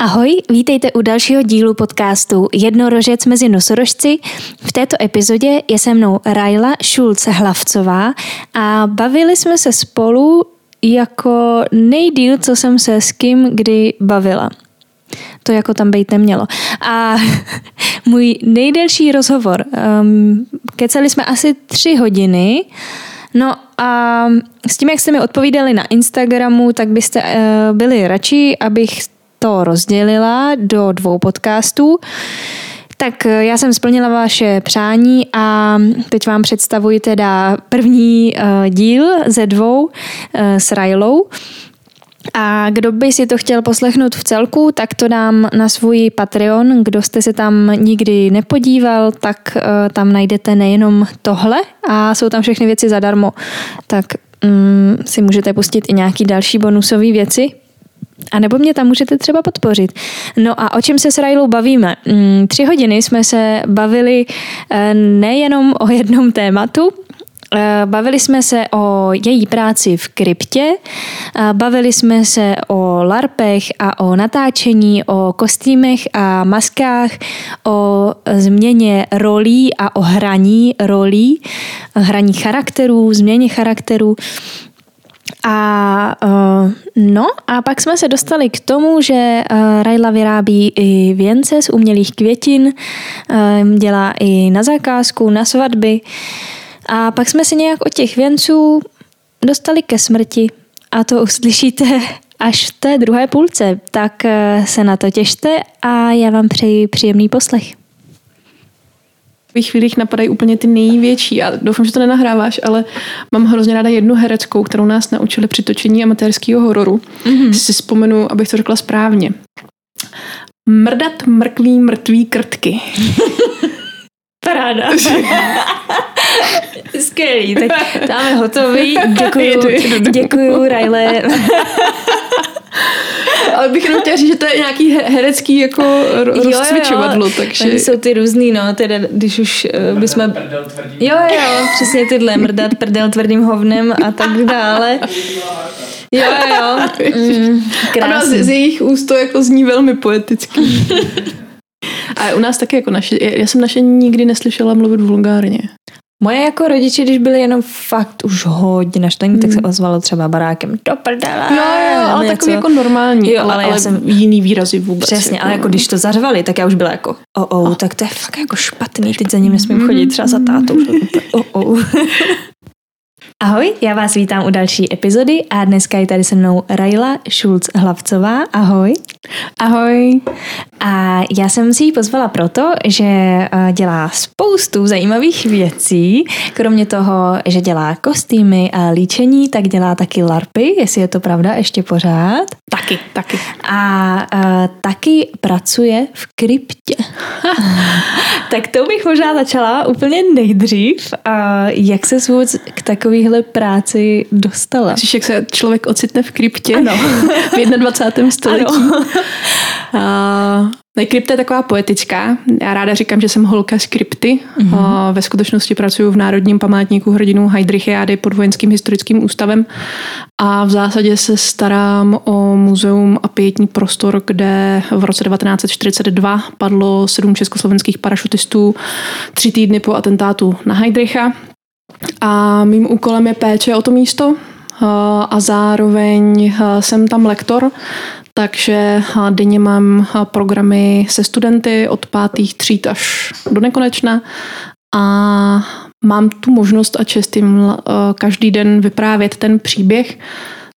Ahoj, vítejte u dalšího dílu podcastu Jednorožec mezi nosorožci. V této epizodě je se mnou Rajla Šulc Hlavcová a bavili jsme se spolu jako nejdíl, co jsem se s kým kdy bavila. To jako tam být nemělo. A můj nejdelší rozhovor, um, kecali jsme asi tři hodiny, No a s tím, jak jste mi odpovídali na Instagramu, tak byste uh, byli radši, abych to rozdělila do dvou podcastů. Tak eh, já jsem splnila vaše přání a teď vám představuji teda první uh, díl ze dvou uh, s Rajlou. A kdo by si to chtěl poslechnout v celku, tak to dám na svůj Patreon. Kdo jste se tam nikdy nepodíval, tak tam najdete nejenom tohle a jsou tam všechny věci zadarmo. Tak um, si můžete pustit i nějaký další bonusové věci. A nebo mě tam můžete třeba podpořit. No a o čem se s Rajlou bavíme? Mm, tři hodiny jsme se bavili eh, nejenom o jednom tématu, eh, Bavili jsme se o její práci v kryptě, eh, bavili jsme se o larpech a o natáčení, o kostýmech a maskách, o změně rolí a o hraní rolí, hraní charakterů, změně charakterů. A uh, no a pak jsme se dostali k tomu, že uh, Rajla vyrábí i věnce z umělých květin, uh, dělá i na zakázku, na svatby. A pak jsme se nějak od těch věnců dostali ke smrti. A to uslyšíte až v té druhé půlce. Tak uh, se na to těšte a já vám přeji příjemný poslech takových chvílích napadají úplně ty největší a doufám, že to nenahráváš, ale mám hrozně ráda jednu hereckou, kterou nás naučili při točení amatérského hororu. Mm-hmm. Si vzpomenu, abych to řekla správně. Mrdat mrkví mrtví krtky. Paráda. Skvělý, tak tam je hotový. Děkuju, děkuju, Rajle. Ale bych jenom chtěla říct, že to je nějaký herecký jako rozcvičovadlo, takže... Oni jsou ty různý, no, teda když už uh, bychom... Jo, jo, přesně tyhle, mrdat prdel tvrdým hovnem a tak dále. Jo, jo, mm, Ano, z, z jejich úst to jako zní velmi poeticky. A u nás taky jako naše, já jsem naše nikdy neslyšela mluvit vulgárně. Moje jako rodiče, když byli jenom fakt už hodně naštvaní, hmm. tak se hmm. ozvalo třeba barákem do prdele. Jo, jo, ale takový jako normální, jo, ale, ale, já jsem jiný výrazy vůbec. Přesně, jako, ale jako když to zařvali, tak já už byla jako o, oh, oh, tak to je fakt jako špatný, teď za ním nesmím chodit třeba za tátou. oh, oh. Ahoj, já vás vítám u další epizody a dneska je tady se mnou Rajla Šulc-Hlavcová. Ahoj. Ahoj. A já jsem si ji pozvala proto, že eh, dělá spoustu zajímavých věcí. Kromě toho, že dělá kostýmy a líčení, tak dělá taky larpy, jestli je to pravda, ještě pořád. Taky, taky. A uh, taky pracuje v kryptě. tak to bych možná začala úplně nejdřív. Uh, jak se vůbec k takovéhle práci dostala? Myslíš, jak se člověk ocitne v kryptě ano. v 21. století? Ano. Uh, krypta je taková poetická. Já ráda říkám, že jsem holka z krypty. Mm-hmm. Ve skutečnosti pracuji v Národním památníku hrdinů Heidrichiády pod Vojenským historickým ústavem a v zásadě se starám o muzeum a pětní prostor, kde v roce 1942 padlo sedm československých parašutistů tři týdny po atentátu na Heidricha. A mým úkolem je péče o to místo, a zároveň jsem tam lektor, takže denně mám programy se studenty od pátých tříd až do nekonečna. A mám tu možnost a čest jim každý den vyprávět ten příběh,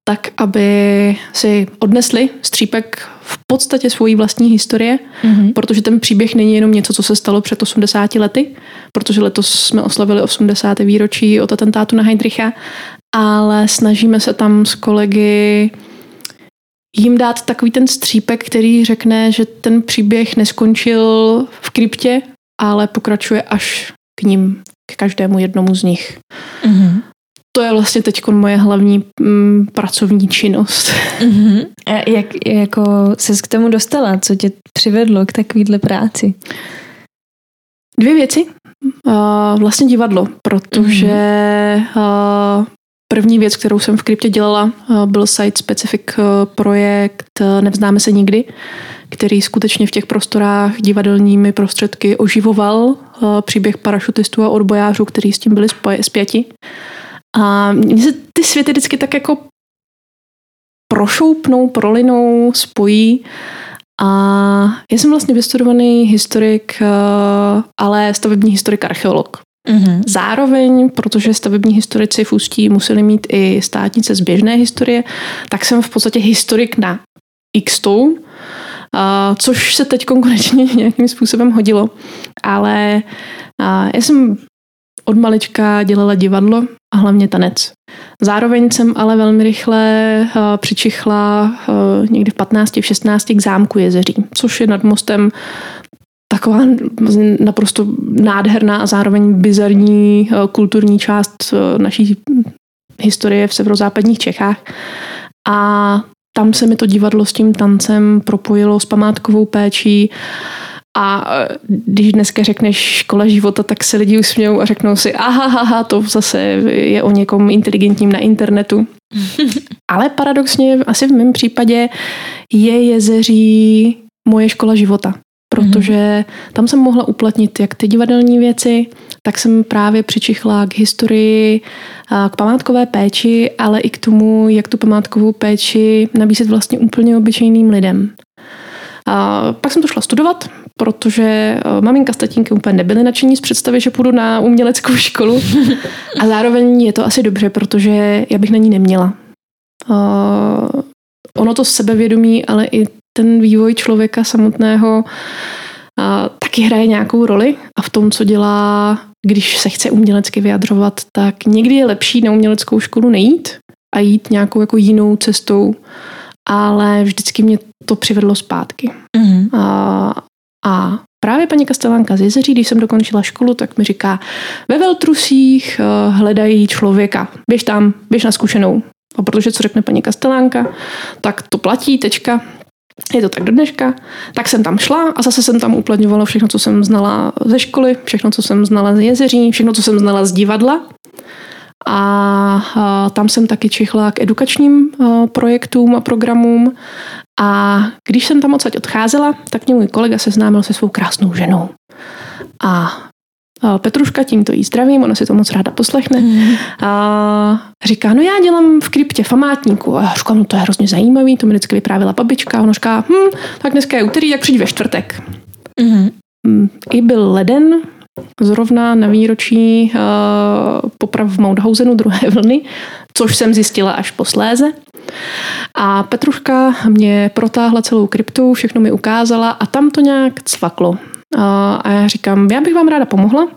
tak aby si odnesli střípek v podstatě svojí vlastní historie, mm-hmm. protože ten příběh není jenom něco, co se stalo před 80 lety, protože letos jsme oslavili 80. výročí od atentátu na Heidricha, ale snažíme se tam s kolegy jim dát takový ten střípek, který řekne, že ten příběh neskončil v kryptě, ale pokračuje až k ním, k každému jednomu z nich. Mm-hmm. To je vlastně teď moje hlavní mm, pracovní činnost. Mm-hmm. A jak jako ses k tomu dostala? Co tě přivedlo k takovýhle práci? Dvě věci. Uh, vlastně divadlo, protože uh, první věc, kterou jsem v kryptě dělala, byl site specific projekt Nevznáme se nikdy, který skutečně v těch prostorách divadelními prostředky oživoval příběh parašutistů a odbojářů, kteří s tím byli spjati. A mně se ty světy vždycky tak jako prošoupnou, prolinou, spojí. A já jsem vlastně vystudovaný historik, eh, ale stavební historik archeolog. Mm-hmm. Zároveň, protože stavební historici v Ústí museli mít i státnice z běžné historie, tak jsem v podstatě historik na x tou, což se teď konečně nějakým způsobem hodilo. Ale já jsem od malička dělala divadlo a hlavně tanec. Zároveň jsem ale velmi rychle uh, přičichla uh, někdy v 15, v 16 k zámku Jezeří, což je nad mostem taková naprosto nádherná a zároveň bizarní uh, kulturní část naší historie v severozápadních Čechách. A tam se mi to divadlo s tím tancem propojilo s památkovou péčí a e, když dneska řekneš škola života, tak se lidi usmějou a řeknou si, aha, aha, to zase je o někom inteligentním na internetu. Ale paradoxně, asi v mém případě je jezeří moje škola života. Protože tam jsem mohla uplatnit jak ty divadelní věci, tak jsem právě přičichla k historii, k památkové péči, ale i k tomu, jak tu památkovou péči nabízet vlastně úplně obyčejným lidem. A pak jsem to šla studovat, protože eh, maminka s tatínkem úplně nebyli nadšení z představy, že půjdu na uměleckou školu. A zároveň je to asi dobře, protože já bych na ní neměla. Uh, ono to sebevědomí, ale i ten vývoj člověka samotného uh, taky hraje nějakou roli a v tom, co dělá, když se chce umělecky vyjadřovat, tak někdy je lepší na uměleckou školu nejít a jít nějakou jako jinou cestou, ale vždycky mě to přivedlo zpátky. Mm-hmm. A, a právě paní Kastelánka z Jezeří, když jsem dokončila školu, tak mi říká, ve Veltrusích eh, hledají člověka, běž tam, běž na zkušenou. A protože co řekne paní Kastelánka, tak to platí, tečka, je to tak do dneška. Tak jsem tam šla a zase jsem tam uplatňovala všechno, co jsem znala ze školy, všechno, co jsem znala z jezeří, všechno, co jsem znala z divadla. A, tam jsem taky čichla k edukačním projektům a programům. A když jsem tam odsaď odcházela, tak mě můj kolega seznámil se svou krásnou ženou. A Petruška, tímto jí zdravím, ona si to moc ráda poslechne. Mm. A říká, no já dělám v kryptě famátníku. A já říkám, no to je hrozně zajímavý, to mi vždycky vyprávěla babička. A ona říká, hm, tak dneska je úterý, jak přijď ve čtvrtek. Mm. I byl leden, zrovna na výročí uh, poprav v Mauthausenu druhé vlny, což jsem zjistila až posléze. A Petruška mě protáhla celou kryptu, všechno mi ukázala a tam to nějak cvaklo. A já říkám, já bych vám ráda pomohla.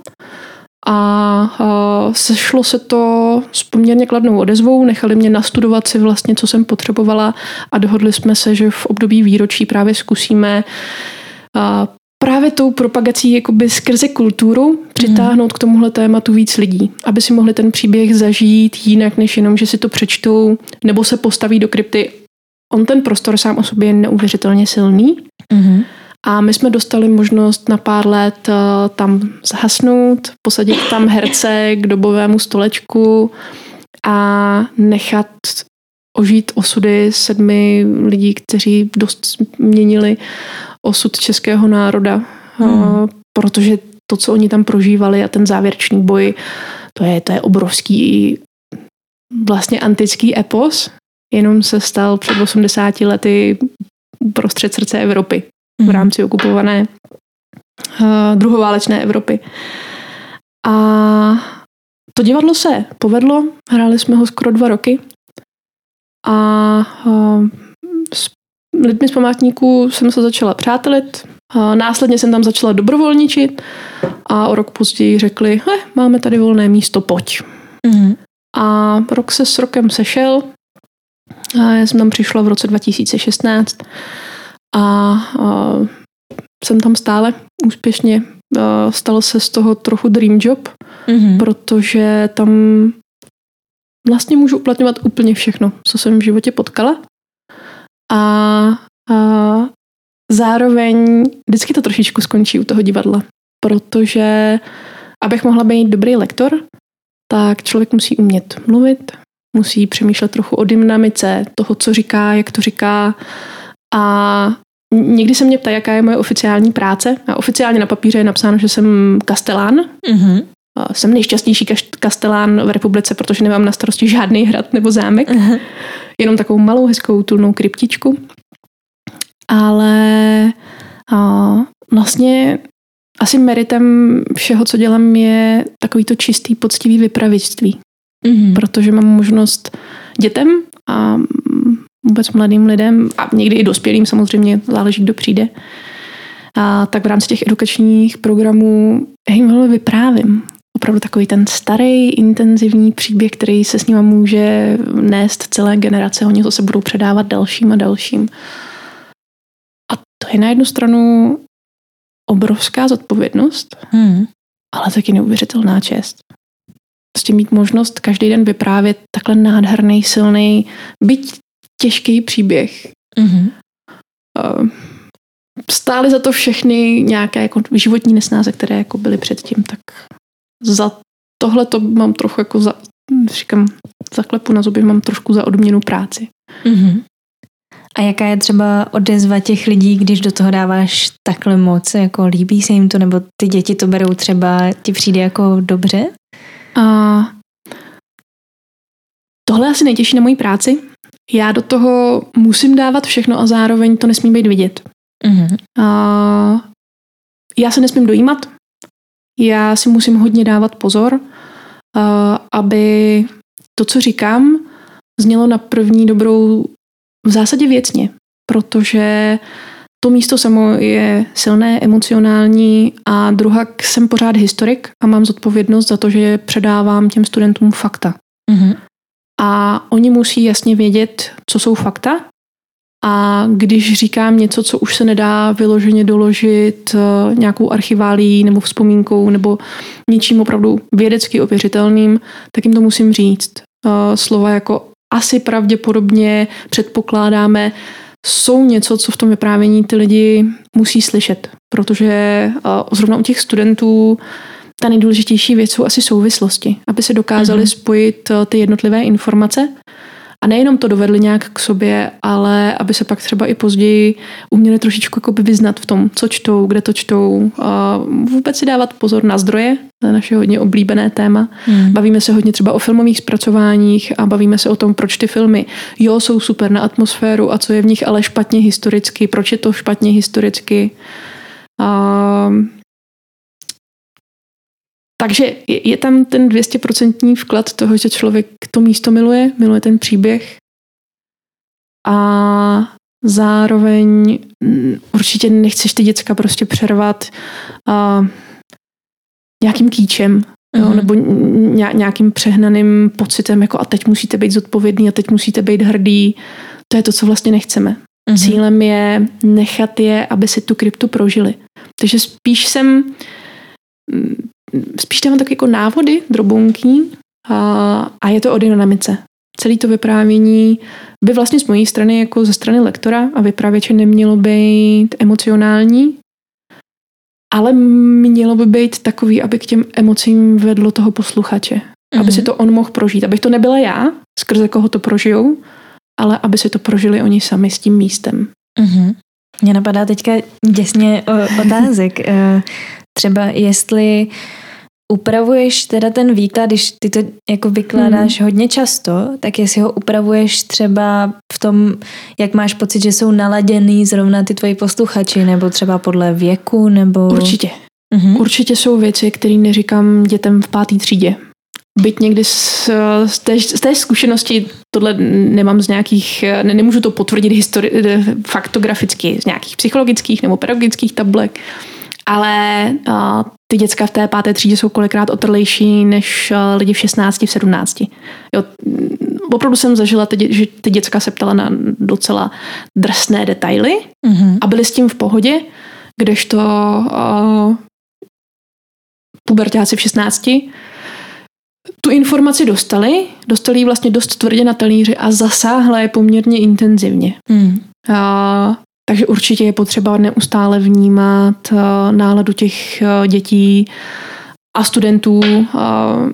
A sešlo se to s poměrně kladnou odezvou, nechali mě nastudovat si vlastně, co jsem potřebovala a dohodli jsme se, že v období výročí právě zkusíme právě tou propagací jakoby skrze kulturu přitáhnout k tomuhle tématu víc lidí, aby si mohli ten příběh zažít jinak, než jenom, že si to přečtou nebo se postaví do krypty. On ten prostor sám o sobě je neuvěřitelně silný. Mm-hmm. A my jsme dostali možnost na pár let uh, tam zhasnout, posadit tam herce k dobovému stolečku a nechat ožít osudy sedmi lidí, kteří dost měnili osud českého národa, hmm. protože to, co oni tam prožívali a ten závěrečný boj, to je, to je obrovský vlastně antický epos, jenom se stal před 80 lety prostřed srdce Evropy v hmm. rámci okupované uh, druhoválečné Evropy. A to divadlo se povedlo, hráli jsme ho skoro dva roky a uh, lidmi z památníků jsem se začala přátelit, a následně jsem tam začala dobrovolničit a o rok později řekli, eh, máme tady volné místo, pojď. Mm. A rok se s rokem sešel a já jsem tam přišla v roce 2016 a, a jsem tam stále úspěšně. A stalo se z toho trochu dream job, mm-hmm. protože tam vlastně můžu uplatňovat úplně všechno, co jsem v životě potkala. A, a zároveň vždycky to trošičku skončí u toho divadla, protože abych mohla být dobrý lektor, tak člověk musí umět mluvit, musí přemýšlet trochu o dynamice toho, co říká, jak to říká. A někdy se mě ptá, jaká je moje oficiální práce. A oficiálně na papíře je napsáno, že jsem kastelán. Mm-hmm. Jsem nejšťastnější kastelán v republice, protože nemám na starosti žádný hrad nebo zámek. Uh-huh. Jenom takovou malou, hezkou, tulnou kryptičku. Ale a, vlastně asi meritem všeho, co dělám, je takový to čistý, poctivý vypravěčství. Mm-hmm. Protože mám možnost dětem a vůbec mladým lidem a někdy i dospělým samozřejmě, záleží, kdo přijde, a tak v rámci těch edukačních programů jim vyprávím. Opravdu takový ten starý, intenzivní příběh, který se s nima může nést celé generace. Oni to se budou předávat dalším a dalším. A to je na jednu stranu obrovská zodpovědnost, hmm. ale taky neuvěřitelná čest. Prostě mít možnost každý den vyprávět takhle nádherný, silný, byť těžký příběh. Mm-hmm. Stály za to všechny nějaké jako životní nesnáze, které jako byly předtím, tak za tohle to mám trochu jako za, říkám, zaklepu na zuby, mám trošku za odměnu práci. Mm-hmm. A jaká je třeba odezva těch lidí, když do toho dáváš takhle moc? Jako líbí se jim to, nebo ty děti to berou třeba, ti přijde jako dobře? A tohle asi nejtěžší na mojí práci. Já do toho musím dávat všechno a zároveň to nesmí být vidět. Mm-hmm. A já se nesmím dojímat. Já si musím hodně dávat pozor, aby to, co říkám, znělo na první dobrou v zásadě věcně, protože to místo samo je silné, emocionální a druhá jsem pořád historik a mám zodpovědnost za to, že předávám těm studentům fakta. Mm-hmm. A oni musí jasně vědět, co jsou fakta a když říkám něco, co už se nedá vyloženě doložit eh, nějakou archiválí nebo vzpomínkou nebo něčím opravdu vědecky ověřitelným, tak jim to musím říct. Eh, slova jako asi pravděpodobně předpokládáme, jsou něco, co v tom vyprávění ty lidi musí slyšet. Protože zrovna u těch studentů ta nejdůležitější věc jsou asi souvislosti, aby se dokázali mm-hmm. spojit ty jednotlivé informace a nejenom to dovedli nějak k sobě, ale aby se pak třeba i později uměli trošičku jakoby vyznat v tom, co čtou, kde to čtou. A vůbec si dávat pozor na zdroje, to je naše hodně oblíbené téma. Hmm. Bavíme se hodně třeba o filmových zpracováních a bavíme se o tom, proč ty filmy, jo, jsou super na atmosféru a co je v nich ale špatně historicky, proč je to špatně historicky. A takže je, je tam ten 200% vklad toho, že člověk to místo miluje, miluje ten příběh a zároveň mm, určitě nechceš ty děcka prostě přervat a, nějakým kýčem, mm-hmm. jo, mhm. nebo nějakým přehnaným pocitem, jako a teď musíte být zodpovědný a teď musíte být hrdý. To je to, co vlastně nechceme. Mm-hmm. Cílem je nechat je, aby si tu kryptu prožili. Takže spíš jsem mm, spíš tam tak jako návody, drobunky a, a je to o dynamice. Celé to vyprávění by vlastně z mojí strany jako ze strany lektora a vypravěče nemělo být emocionální, ale mělo by být takový, aby k těm emocím vedlo toho posluchače. Mm-hmm. Aby si to on mohl prožít. Abych to nebyla já, skrze koho to prožijou, ale aby si to prožili oni sami s tím místem. Mm-hmm. Mně napadá teďka děsně otázek. Eh, třeba jestli upravuješ teda ten výklad, když ty to jako vykládáš hmm. hodně často, tak jestli ho upravuješ třeba v tom, jak máš pocit, že jsou naladěný zrovna ty tvoji posluchači, nebo třeba podle věku, nebo... Určitě. Mm-hmm. Určitě jsou věci, které neříkám dětem v páté třídě. Byť někdy z, z, té, z té zkušenosti, tohle nemám z nějakých, ne, nemůžu to potvrdit histori- faktograficky, z nějakých psychologických nebo pedagogických tablek, ale uh, ty děcka v té páté třídě jsou kolikrát otrlejší než uh, lidi v 16, v 17. Jo, opravdu jsem zažila, ty, že ty děcka se ptala na docela drsné detaily mm-hmm. a byli s tím v pohodě, kdežto uh, pubertáci v 16 tu informaci dostali, dostali ji vlastně dost tvrdě na talíři a zasáhla je poměrně intenzivně. Mm. A takže určitě je potřeba neustále vnímat uh, náladu těch uh, dětí a studentů. Uh,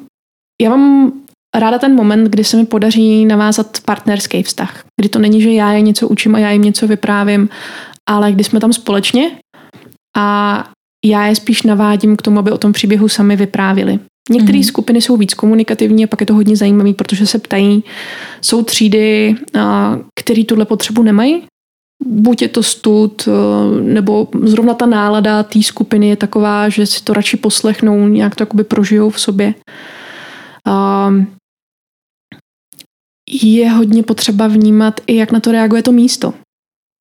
já mám ráda ten moment, kdy se mi podaří navázat partnerský vztah. Kdy to není, že já je něco učím a já jim něco vyprávím, ale kdy jsme tam společně a já je spíš navádím k tomu, aby o tom příběhu sami vyprávili. Některé mm. skupiny jsou víc komunikativní a pak je to hodně zajímavé, protože se ptají. Jsou třídy, které tuhle potřebu nemají. Buď je to stud, nebo zrovna ta nálada té skupiny je taková, že si to radši poslechnou, nějak to jakoby prožijou v sobě. Je hodně potřeba vnímat i, jak na to reaguje to místo.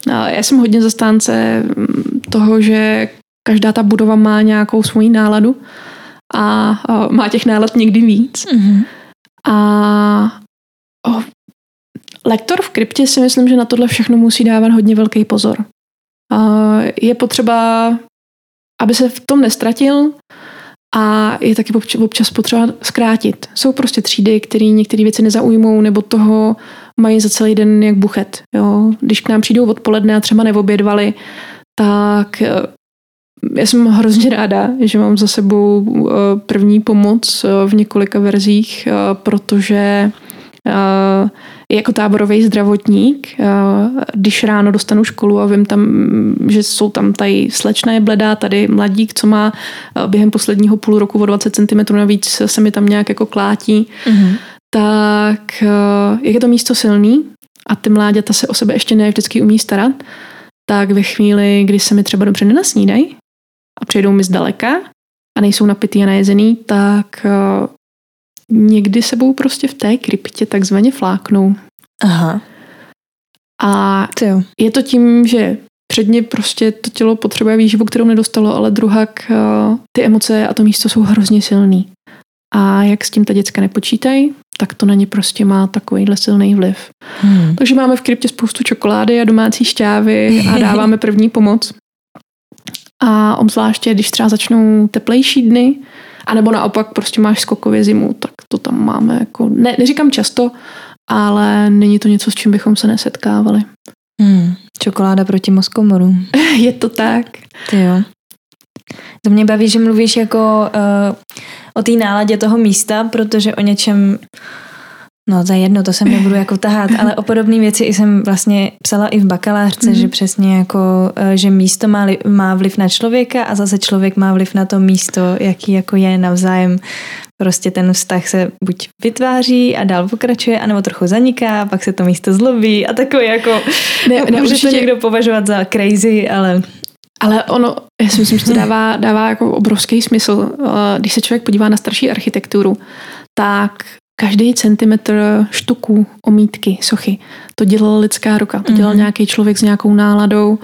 Já jsem hodně zastánce toho, že každá ta budova má nějakou svoji náladu a, a má těch nálad někdy víc. Mm-hmm. A oh, lektor v kryptě si myslím, že na tohle všechno musí dávat hodně velký pozor. Je potřeba, aby se v tom nestratil a je taky občas potřeba zkrátit. Jsou prostě třídy, které některé věci nezaujmou nebo toho mají za celý den jak buchet. Jo? Když k nám přijdou odpoledne a třeba neobědvali, tak já jsem hrozně ráda, že mám za sebou eh, první pomoc eh, v několika verzích, eh, protože jako táborový zdravotník, když ráno dostanu školu a vím tam, že jsou tam tady slečné bledá, tady mladík, co má během posledního půl roku o 20 cm navíc se mi tam nějak jako klátí, mm-hmm. tak jak je to místo silný a ty mláďata se o sebe ještě ne vždycky umí starat, tak ve chvíli, kdy se mi třeba dobře nenasnídají, a přejdou mi zdaleka a nejsou napitý a najezený, tak někdy sebou prostě v té kryptě takzvaně fláknou. Aha. A jo. je to tím, že předně prostě to tělo potřebuje výživu, kterou nedostalo, ale druhak uh, ty emoce a to místo jsou hrozně silný. A jak s tím ta děcka nepočítají, tak to na ně prostě má takovýhle silný vliv. Hmm. Takže máme v kryptě spoustu čokolády a domácí šťávy a dáváme první pomoc. A obzvláště, když třeba začnou teplejší dny, anebo naopak prostě máš skokově zimu, tak to tam máme jako, ne, neříkám často, ale není to něco, s čím bychom se nesetkávali. Hmm, čokoláda proti moskomoru. Je to tak. Ty jo. To mě baví, že mluvíš jako uh, o té náladě toho místa, protože o něčem No za jedno, to se nebudu jako tahat, ale o podobné věci jsem vlastně psala i v bakalářce, mm-hmm. že přesně jako, eh, že místo má, má vliv na člověka a zase člověk má vliv na to místo, jaký jako je navzájem. Prostě ten vztah se buď vytváří a dál pokračuje, anebo trochu zaniká, pak se to místo zlobí a takové jako, ne, ne, může určitě... to někdo považovat za crazy, ale ale ono, já si myslím, že to dává, dává jako obrovský smysl. Eh, když se člověk podívá na starší architekturu, tak každý centimetr štuku, omítky, sochy, to dělala lidská ruka, to dělal mm-hmm. nějaký člověk s nějakou náladou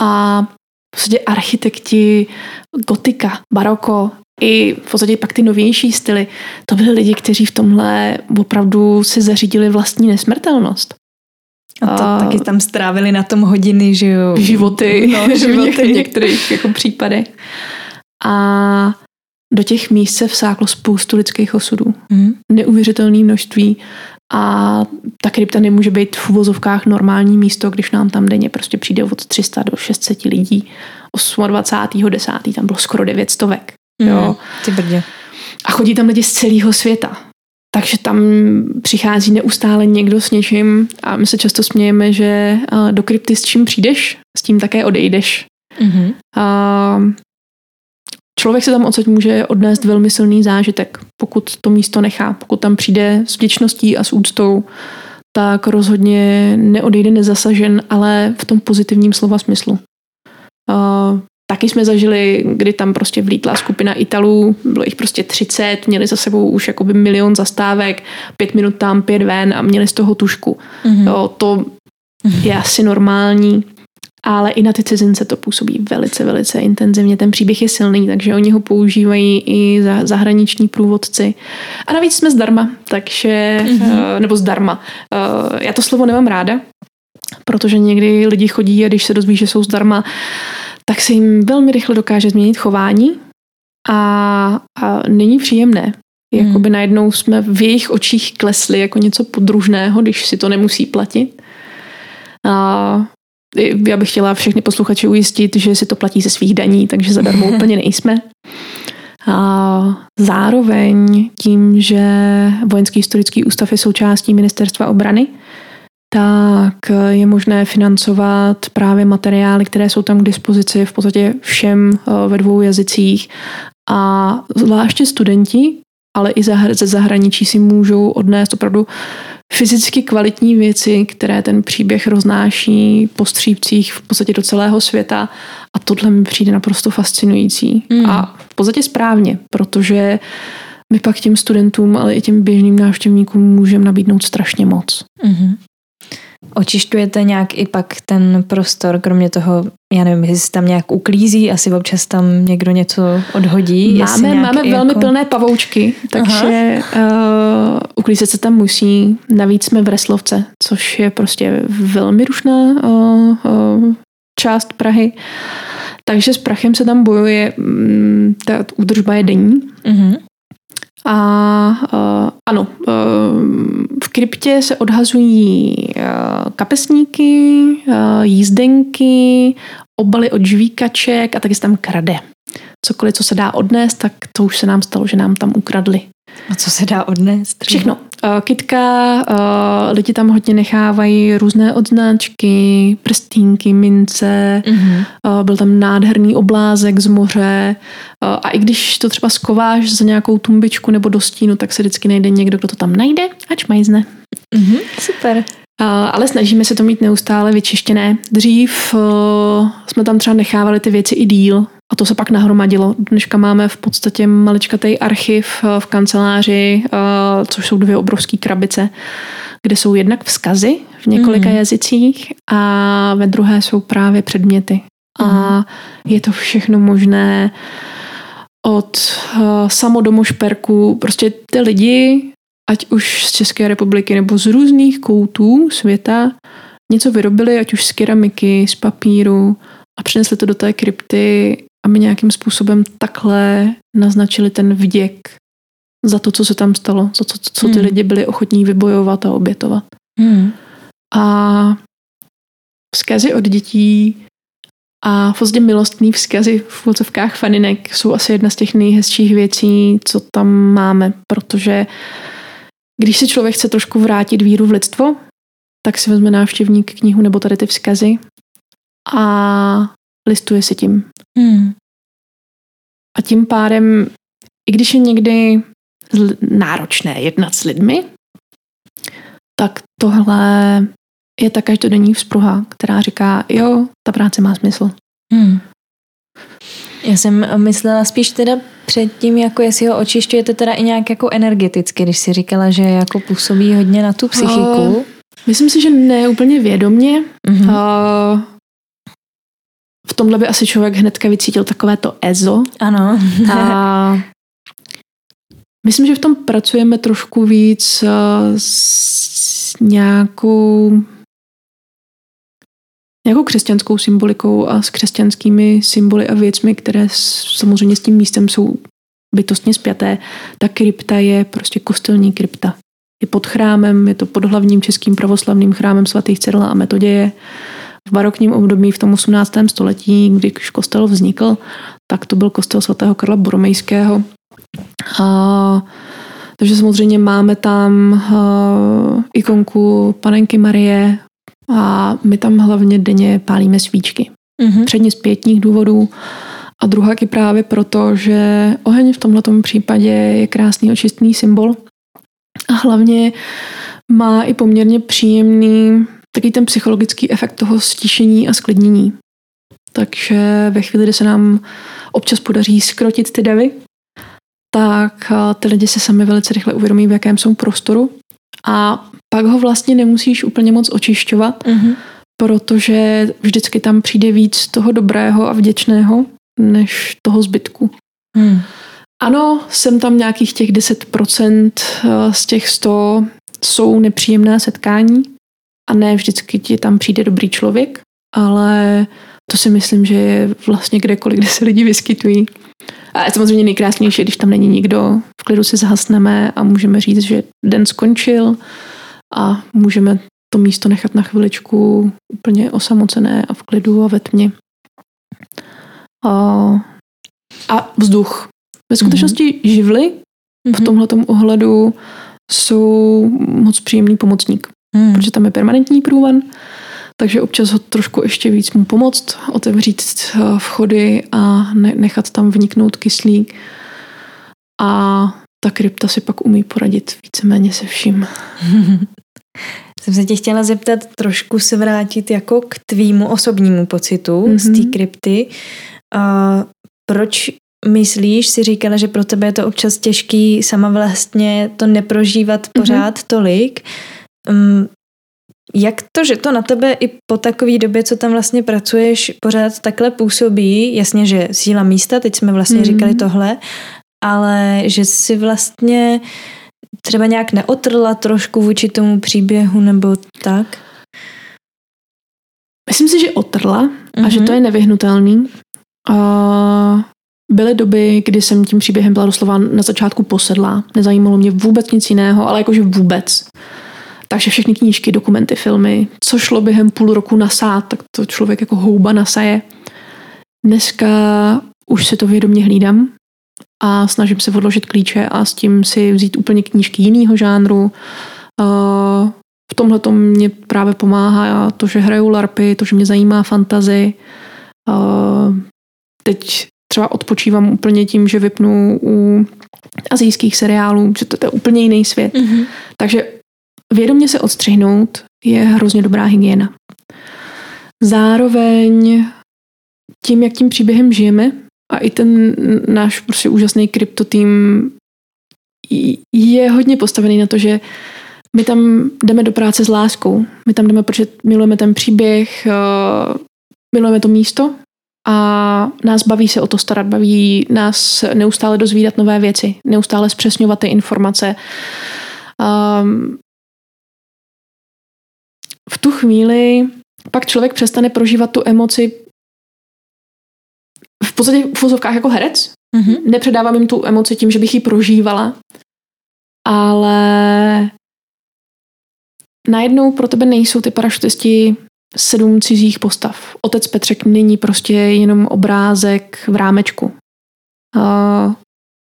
a v podstatě architekti, gotika, baroko, i v podstatě pak ty novější styly, to byly lidi, kteří v tomhle opravdu si zařídili vlastní nesmrtelnost. A to a taky tam strávili na tom hodiny, že jo? Životy, no, životy. v některých jako případech. A do těch míst se vsáklo spoustu lidských osudů. Mm. Neuvěřitelné množství a ta krypta nemůže být v uvozovkách normální místo, když nám tam denně prostě přijde od 300 do 600 lidí. 28. 10. tam bylo skoro 900. Mm. Jo. Ty brdě. A chodí tam lidi z celého světa. Takže tam přichází neustále někdo s něčím a my se často smějeme, že do krypty s čím přijdeš, s tím také odejdeš. Mm-hmm. A člověk se tam odsaď může odnést velmi silný zážitek, pokud to místo nechá, pokud tam přijde s vděčností a s úctou, tak rozhodně neodejde nezasažen, ale v tom pozitivním slova smyslu. Uh, taky jsme zažili, kdy tam prostě vlítla skupina Italů, bylo jich prostě 30, měli za sebou už jakoby milion zastávek, pět minut tam, pět ven a měli z toho tušku. Mm-hmm. Jo, to je asi normální ale i na ty cizince to působí velice, velice intenzivně. Ten příběh je silný, takže oni ho používají i za zahraniční průvodci. A navíc jsme zdarma, takže, mm-hmm. nebo zdarma. Eh, já to slovo nemám ráda, protože někdy lidi chodí a když se dozví, že jsou zdarma, tak se jim velmi rychle dokáže změnit chování a, a není příjemné. Jakoby mm. najednou jsme v jejich očích klesli jako něco podružného, když si to nemusí platit. A já bych chtěla všechny posluchače ujistit, že si to platí ze svých daní, takže zadarmo úplně nejsme. A zároveň tím, že Vojenský historický ústav je součástí ministerstva obrany, tak je možné financovat právě materiály, které jsou tam k dispozici v podstatě všem eh, ve dvou jazycích. A zvláště studenti, ale i ze zahraničí si můžou odnést opravdu fyzicky kvalitní věci, které ten příběh roznáší po střípcích v podstatě do celého světa a tohle mi přijde naprosto fascinující. Mm. A v podstatě správně, protože my pak těm studentům, ale i těm běžným návštěvníkům můžeme nabídnout strašně moc. Mm-hmm. Očišťujete nějak i pak ten prostor, kromě toho, já nevím, jestli se tam nějak uklízí, asi občas tam někdo něco odhodí. Máme, máme jako... velmi pilné pavoučky, takže uh, uklízet se tam musí. Navíc jsme v Reslovce, což je prostě velmi rušná uh, uh, část Prahy. Takže s prachem se tam bojuje, mm, ta údržba je denní. Uh-huh. A uh, ano, uh, v kryptě se odhazují uh, kapesníky, uh, jízdenky, obaly od žvíkaček a taky se tam krade. Cokoliv, co se dá odnést, tak to už se nám stalo, že nám tam ukradli. A co se dá odnést? Všechno. Uh, kitka, uh, lidi tam hodně nechávají různé odznáčky, prstínky, mince, uh, byl tam nádherný oblázek z moře a i když to třeba skováš za nějakou tumbičku nebo do stínu, tak se vždycky najde někdo, kdo to tam najde, ač majzne. Uh-huh. Super. Ale snažíme se to mít neustále vyčištěné. Dřív jsme tam třeba nechávali ty věci i díl, a to se pak nahromadilo. Dneška máme v podstatě maličkatý archiv eh, v kanceláři, eh, což jsou dvě obrovské krabice, kde jsou jednak vzkazy v několika mm. jazycích a ve druhé jsou právě předměty. Mm. A mhm. je to všechno možné od uh, samodomošperku, prostě ty lidi, ať už z České republiky nebo z různých koutů světa, něco vyrobili, ať už z keramiky, z papíru a přinesli to do té krypty aby nějakým způsobem takhle naznačili ten vděk za to, co se tam stalo, za to, co ty hmm. lidi byli ochotní vybojovat a obětovat. Hmm. A vzkazy od dětí a v podstatě milostný vzkazy v fotovkách faninek jsou asi jedna z těch nejhezčích věcí, co tam máme, protože když si člověk chce trošku vrátit víru v lidstvo, tak si vezme návštěvník knihu nebo tady ty vzkazy a listuje si tím. Hmm. A tím pádem, i když je někdy náročné jednat s lidmi, tak tohle je ta každodenní vzpruha, která říká, jo, ta práce má smysl. Hmm. Já jsem myslela spíš teda předtím, jako jestli ho očišťujete teda i nějak jako energeticky, když si říkala, že jako působí hodně na tu psychiku. Uh, myslím si, že ne úplně vědomně. Mm-hmm. Uh, v tomhle by asi člověk hnedka vycítil takové to EZO. Ano. A myslím, že v tom pracujeme trošku víc eh, s nějakou nějakou křesťanskou symbolikou a s křesťanskými symboly a věcmi, které samozřejmě s tím místem jsou bytostně spjaté. Ta krypta je prostě kostelní krypta. Je pod chrámem, je to pod hlavním českým pravoslavným chrámem svatých Cyrila a Metoděje v barokním období v tom 18. století, když kostel vznikl, tak to byl kostel svatého Karla Boromejského. A, takže samozřejmě máme tam uh, ikonku panenky Marie a my tam hlavně denně pálíme svíčky. Mm-hmm. Předně z pětních důvodů a druhá je právě proto, že oheň v tomto případě je krásný očistný symbol a hlavně má i poměrně příjemný takový ten psychologický efekt toho stišení a sklidnění. Takže ve chvíli, kdy se nám občas podaří skrotit ty davy, tak ty lidi se sami velice rychle uvědomí, v jakém jsou prostoru a pak ho vlastně nemusíš úplně moc očišťovat, mm-hmm. protože vždycky tam přijde víc toho dobrého a vděčného, než toho zbytku. Mm. Ano, jsem tam nějakých těch 10% z těch 100 jsou nepříjemné setkání, a ne vždycky ti tam přijde dobrý člověk, ale to si myslím, že je vlastně kdekoliv, kde se lidi vyskytují. A je samozřejmě nejkrásnější, když tam není nikdo, v klidu si zhasneme a můžeme říct, že den skončil a můžeme to místo nechat na chviličku úplně osamocené a v klidu a ve tmě. A, a vzduch. Ve skutečnosti mm-hmm. živly v mhm. tomhle ohledu jsou moc příjemný pomocník, mm. protože tam je permanentní průvan, takže občas ho trošku ještě víc mu pomoct, otevřít eh, vchody a nechat tam vniknout kyslík. A ta krypta si pak umí poradit víceméně se vším. Jsem se tě chtěla zeptat, trošku se vrátit jako k tvýmu osobnímu pocitu mm-hmm. z té mhm. krypty. A proč myslíš, si říkala, že pro tebe je to občas těžký sama vlastně to neprožívat mhm. pořád mm-hmm. tolik. Um, jak to, že to na tebe i po takové době, co tam vlastně pracuješ, pořád takhle působí? Jasně, že síla místa, teď jsme vlastně mm-hmm. říkali tohle, ale že si vlastně třeba nějak neotrla trošku vůči tomu příběhu nebo tak? Myslím si, že otrla mm-hmm. a že to je nevyhnutelný. Uh, byly doby, kdy jsem tím příběhem byla doslova na začátku posedlá. Nezajímalo mě vůbec nic jiného, ale jakože vůbec. Takže všechny knížky, dokumenty, filmy, co šlo během půl roku nasát, tak to člověk jako houba nasaje. Dneska už si to vědomě hlídám a snažím se odložit klíče a s tím si vzít úplně knížky jiného žánru. V tomhle to mě právě pomáhá to, že hraju larpy, to, že mě zajímá fantazy. Teď třeba odpočívám úplně tím, že vypnu u azijských seriálů, že to, to je úplně jiný svět. Mm-hmm. Takže vědomě se odstřihnout je hrozně dobrá hygiena. Zároveň tím, jak tím příběhem žijeme a i ten náš prostě úžasný kryptotým je hodně postavený na to, že my tam jdeme do práce s láskou. My tam jdeme, protože milujeme ten příběh, eh, milujeme to místo a nás baví se o to starat, baví nás neustále dozvídat nové věci, neustále zpřesňovat ty informace. Um, v tu chvíli pak člověk přestane prožívat tu emoci v podstatě v fuzovkách jako herec. Mm-hmm. Nepředávám jim tu emoci tím, že bych ji prožívala, ale najednou pro tebe nejsou ty parašutisti sedm cizích postav. Otec Petřek není prostě jenom obrázek v rámečku. Uh,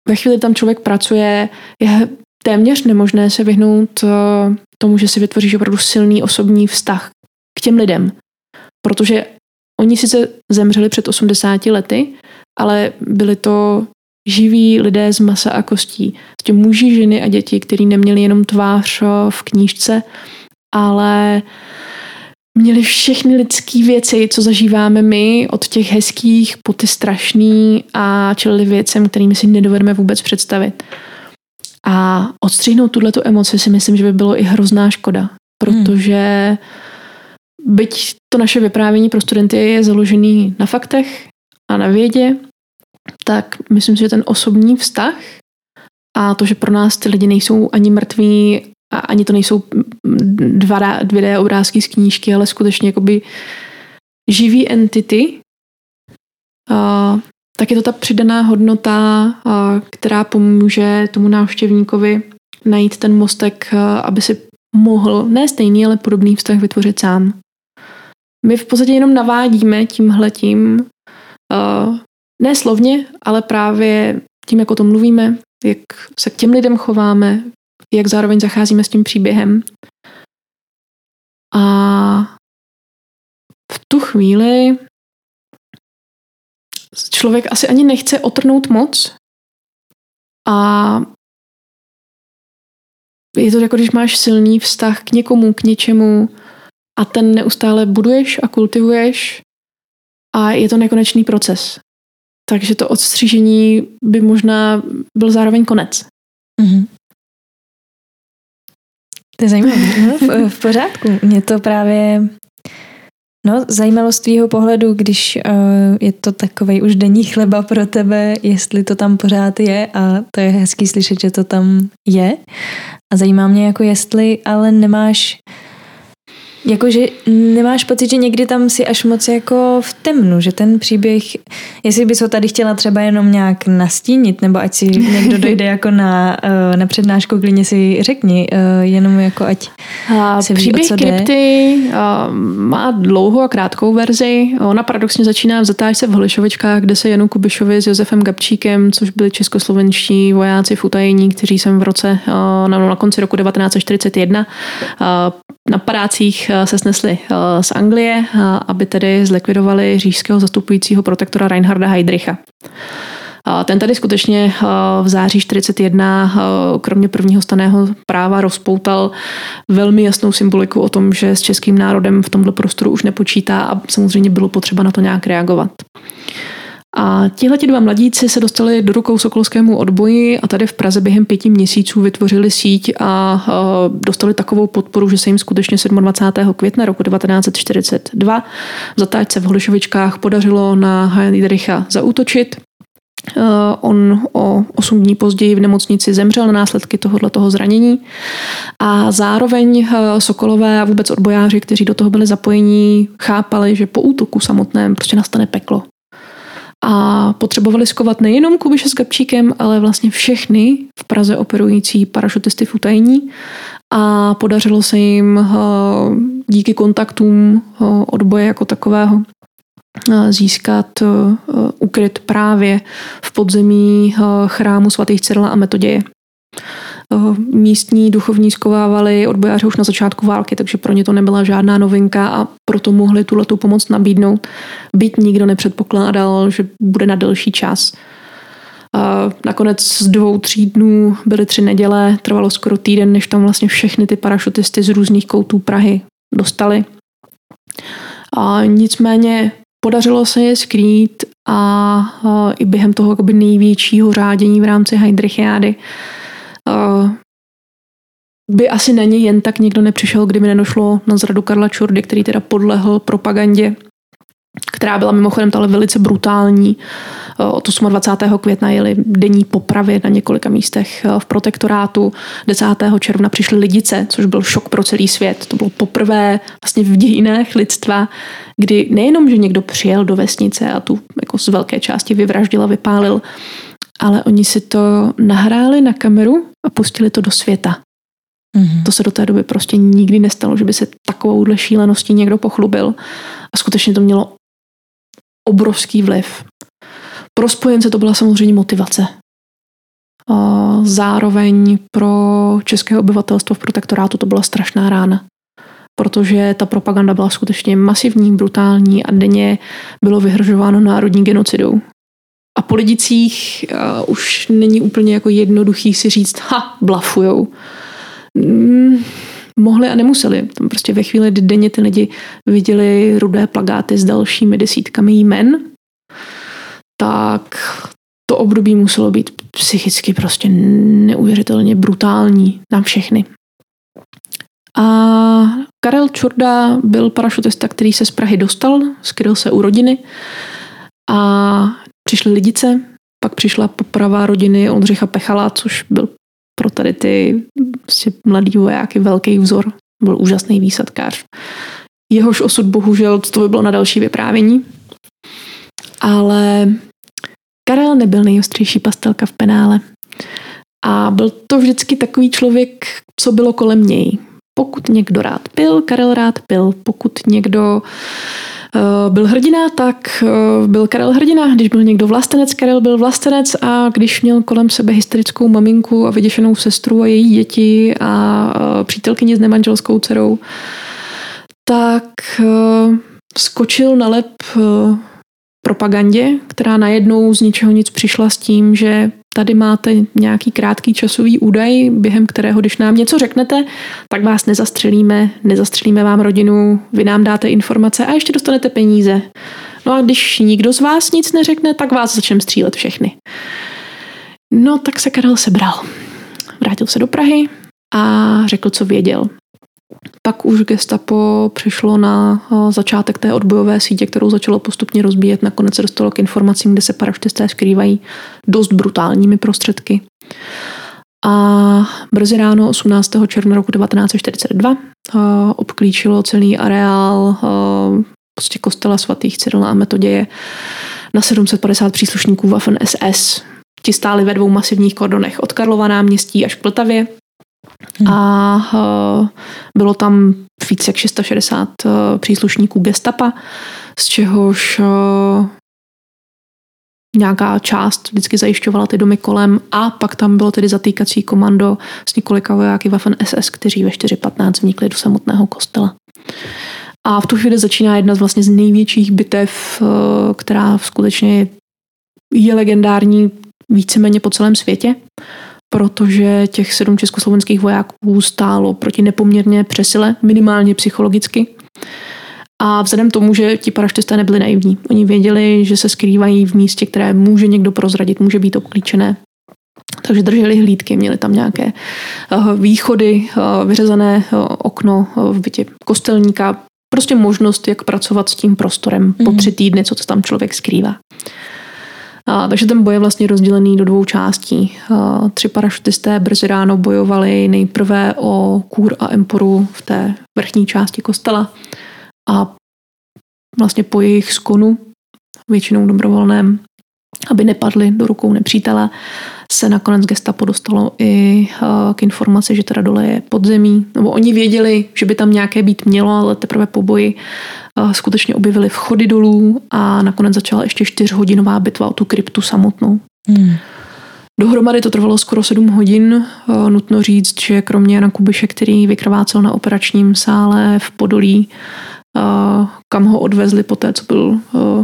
ve chvíli tam člověk pracuje, je téměř nemožné se vyhnout uh, tomu, že si vytvoříš opravdu silný osobní vztah k těm lidem. Protože oni sice zemřeli před 80 lety, ale byli to živí lidé z masa a kostí. Prostě muži, ženy a děti, kteří neměli jenom tvář v knížce, ale měli všechny lidské věci, co zažíváme my, od těch hezkých po ty strašný a čelili věcem, kterými si nedovedeme vůbec představit. A odstřihnout tuhle emoci si myslím, že by bylo i hrozná škoda, protože byť to naše vyprávění pro studenty je založený na faktech a na vědě, tak myslím si, že ten osobní vztah a to, že pro nás ty lidi nejsou ani mrtví a ani to nejsou dva, dvě obrázky z knížky, ale skutečně jakoby živý entity, a, tak je to ta přidaná hodnota, která pomůže tomu návštěvníkovi najít ten mostek, aby si mohl ne stejný, ale podobný vztah vytvořit sám. My v podstatě jenom navádíme tímhletím, ne slovně, ale právě tím, jak o tom mluvíme, jak se k těm lidem chováme, jak zároveň zacházíme s tím příběhem. A v tu chvíli člověk asi ani nechce otrnout moc a je to jako, když máš silný vztah k někomu, k něčemu a ten neustále buduješ a kultivuješ a je to nekonečný proces. Takže to odstřížení by možná byl zároveň konec. Mm-hmm. To je zajímavé. No, v, v pořádku. Mě to právě No, zajímalo z tvýho pohledu, když uh, je to takový už denní chleba pro tebe, jestli to tam pořád je a to je hezký slyšet, že to tam je. A zajímá mě jako jestli ale nemáš Jakože nemáš pocit, že někdy tam si až moc jako v temnu, že ten příběh, jestli bys ho tady chtěla třeba jenom nějak nastínit, nebo ať si někdo dojde jako na, eh, na přednášku, klidně si řekni, eh, jenom jako ať se ví, Příběh krypty eh, má dlouhou a krátkou verzi. Ona paradoxně začíná v zatáčce v Holišovičkách, kde se Janu Kubišovi s Josefem Gabčíkem, což byli českoslovenští vojáci v utajení, kteří jsem v roce na, na konci roku 1941 na padácích se snesli z Anglie, aby tedy zlikvidovali říšského zastupujícího protektora Reinharda Heydricha. Ten tady skutečně v září 41 kromě prvního staného práva rozpoutal velmi jasnou symboliku o tom, že s českým národem v tomto prostoru už nepočítá a samozřejmě bylo potřeba na to nějak reagovat. A tihle dva mladíci se dostali do rukou Sokolskému odboji a tady v Praze během pěti měsíců vytvořili síť a dostali takovou podporu, že se jim skutečně 27. května roku 1942 v zatáčce v Holišovičkách podařilo na Heinricha zaútočit. On o 8 dní později v nemocnici zemřel na následky tohoto toho zranění a zároveň Sokolové a vůbec odbojáři, kteří do toho byli zapojení, chápali, že po útoku samotném prostě nastane peklo a potřebovali skovat nejenom Kubiše s Gabčíkem, ale vlastně všechny v Praze operující parašutisty v utajení a podařilo se jim eh, díky kontaktům eh, odboje jako takového eh, získat ukryt právě v podzemí chrámu svatých Cyrila a Metoděje. Místní duchovní skovávali odbojáře už na začátku války, takže pro ně to nebyla žádná novinka a proto mohli tuhle pomoc nabídnout. Byť nikdo nepředpokládal, že bude na delší čas. Nakonec z dvou, tří dnů byly tři neděle, trvalo skoro týden, než tam vlastně všechny ty parašutisty z různých koutů Prahy dostali. A nicméně podařilo se je skrýt a, a i během toho největšího řádění v rámci Heidrichiády by asi na ně jen tak někdo nepřišel, kdyby nenošlo na zradu Karla Čurdy, který teda podlehl propagandě, která byla mimochodem ale velice brutální. Od 28. května jeli denní popravy na několika místech v protektorátu. 10. června přišly lidice, což byl šok pro celý svět. To bylo poprvé vlastně v dějinách lidstva, kdy nejenom, že někdo přijel do vesnice a tu jako z velké části vyvraždil a vypálil, ale oni si to nahráli na kameru a pustili to do světa. Mm-hmm. To se do té doby prostě nikdy nestalo, že by se takovouhle šíleností někdo pochlubil. A skutečně to mělo obrovský vliv. Pro spojence to byla samozřejmě motivace. A zároveň pro české obyvatelstvo v protektorátu to byla strašná rána. Protože ta propaganda byla skutečně masivní, brutální a denně bylo vyhrožováno národní genocidou. A po lidicích uh, už není úplně jako jednoduchý si říct, ha, blafujou. Mm, mohli a nemuseli. Tam prostě ve chvíli, kdy denně ty lidi viděli rudé plagáty s dalšími desítkami jmen, tak to období muselo být psychicky prostě neuvěřitelně brutální na všechny. A Karel Čurda byl parašutista, který se z Prahy dostal, skryl se u rodiny a přišly lidice, pak přišla poprava rodiny Oldřicha Pechala, což byl pro tady ty prostě mladý vojáky velký vzor. Byl úžasný výsadkář. Jehož osud bohužel, to by bylo na další vyprávění. Ale Karel nebyl nejostřejší pastelka v penále. A byl to vždycky takový člověk, co bylo kolem něj. Pokud někdo rád pil, Karel rád pil. Pokud někdo Eh, byl hrdina, tak eh, byl Karel hrdina. Když byl někdo vlastenec, Karel byl vlastenec a když měl kolem sebe hysterickou maminku a vyděšenou sestru a její děti a eh, přítelkyni s nemanželskou dcerou, tak skočil na lep propagandě, která najednou z ničeho nic přišla s tím, že tady máte nějaký krátký časový údaj, během kterého, když nám něco řeknete, tak vás nezastřelíme, nezastřelíme vám rodinu, vy nám dáte informace a ještě dostanete peníze. No a když nikdo z vás nic neřekne, tak vás začneme střílet všechny. No tak se Karel sebral. Vrátil se do Prahy a řekl, co věděl. Pak už gestapo přišlo na začátek té odbojové sítě, kterou začalo postupně rozbíjet. Nakonec se dostalo k informacím, kde se parašutisté skrývají dost brutálními prostředky. A brzy ráno 18. června roku 1942 uh, obklíčilo celý areál uh, prostě kostela svatých Cyrila a Metoděje na 750 příslušníků Waffen SS. Ti stáli ve dvou masivních kordonech od Karlova náměstí až k Vltavě hmm. a uh, bylo tam víc jak 660 uh, příslušníků gestapa, z čehož uh, nějaká část vždycky zajišťovala ty domy kolem a pak tam bylo tedy zatýkací komando s několika vojáky Waffen SS, kteří ve 4.15 vnikli do samotného kostela. A v tu chvíli začíná jedna z vlastně z největších bitev, eh, která skutečně je legendární víceméně po celém světě, protože těch sedm československých vojáků stálo proti nepoměrně přesile, minimálně psychologicky. A vzhledem tomu, že ti paraštisté nebyli naivní, oni věděli, že se skrývají v místě, které může někdo prozradit, může být obklíčené. Takže drželi hlídky, měli tam nějaké eh, východy, eh, vyřezané okno v bytě kostelníka, prostě možnost, jak pracovat s tím prostorem mm. po mhm. tři týdny, co to tam člověk skrývá. A, takže ten boj je vlastně rozdělený do dvou částí. A, tři parašutisté brzy ráno bojovali nejprve o kůr a emporu v té vrchní části kostela a vlastně po jejich skonu, většinou dobrovolném, aby nepadli do rukou nepřítele, se nakonec gestapo dostalo i eh, k informaci, že teda dole je podzemí. Nebo oni věděli, že by tam nějaké být mělo, ale teprve po boji eh, skutečně objevili vchody dolů a nakonec začala ještě čtyřhodinová bitva o tu kryptu samotnou. Hmm. Dohromady to trvalo skoro sedm hodin. Eh, nutno říct, že kromě Jana Kubiše, který vykrvácel na operačním sále v Podolí, kam ho odvezli po té, co byl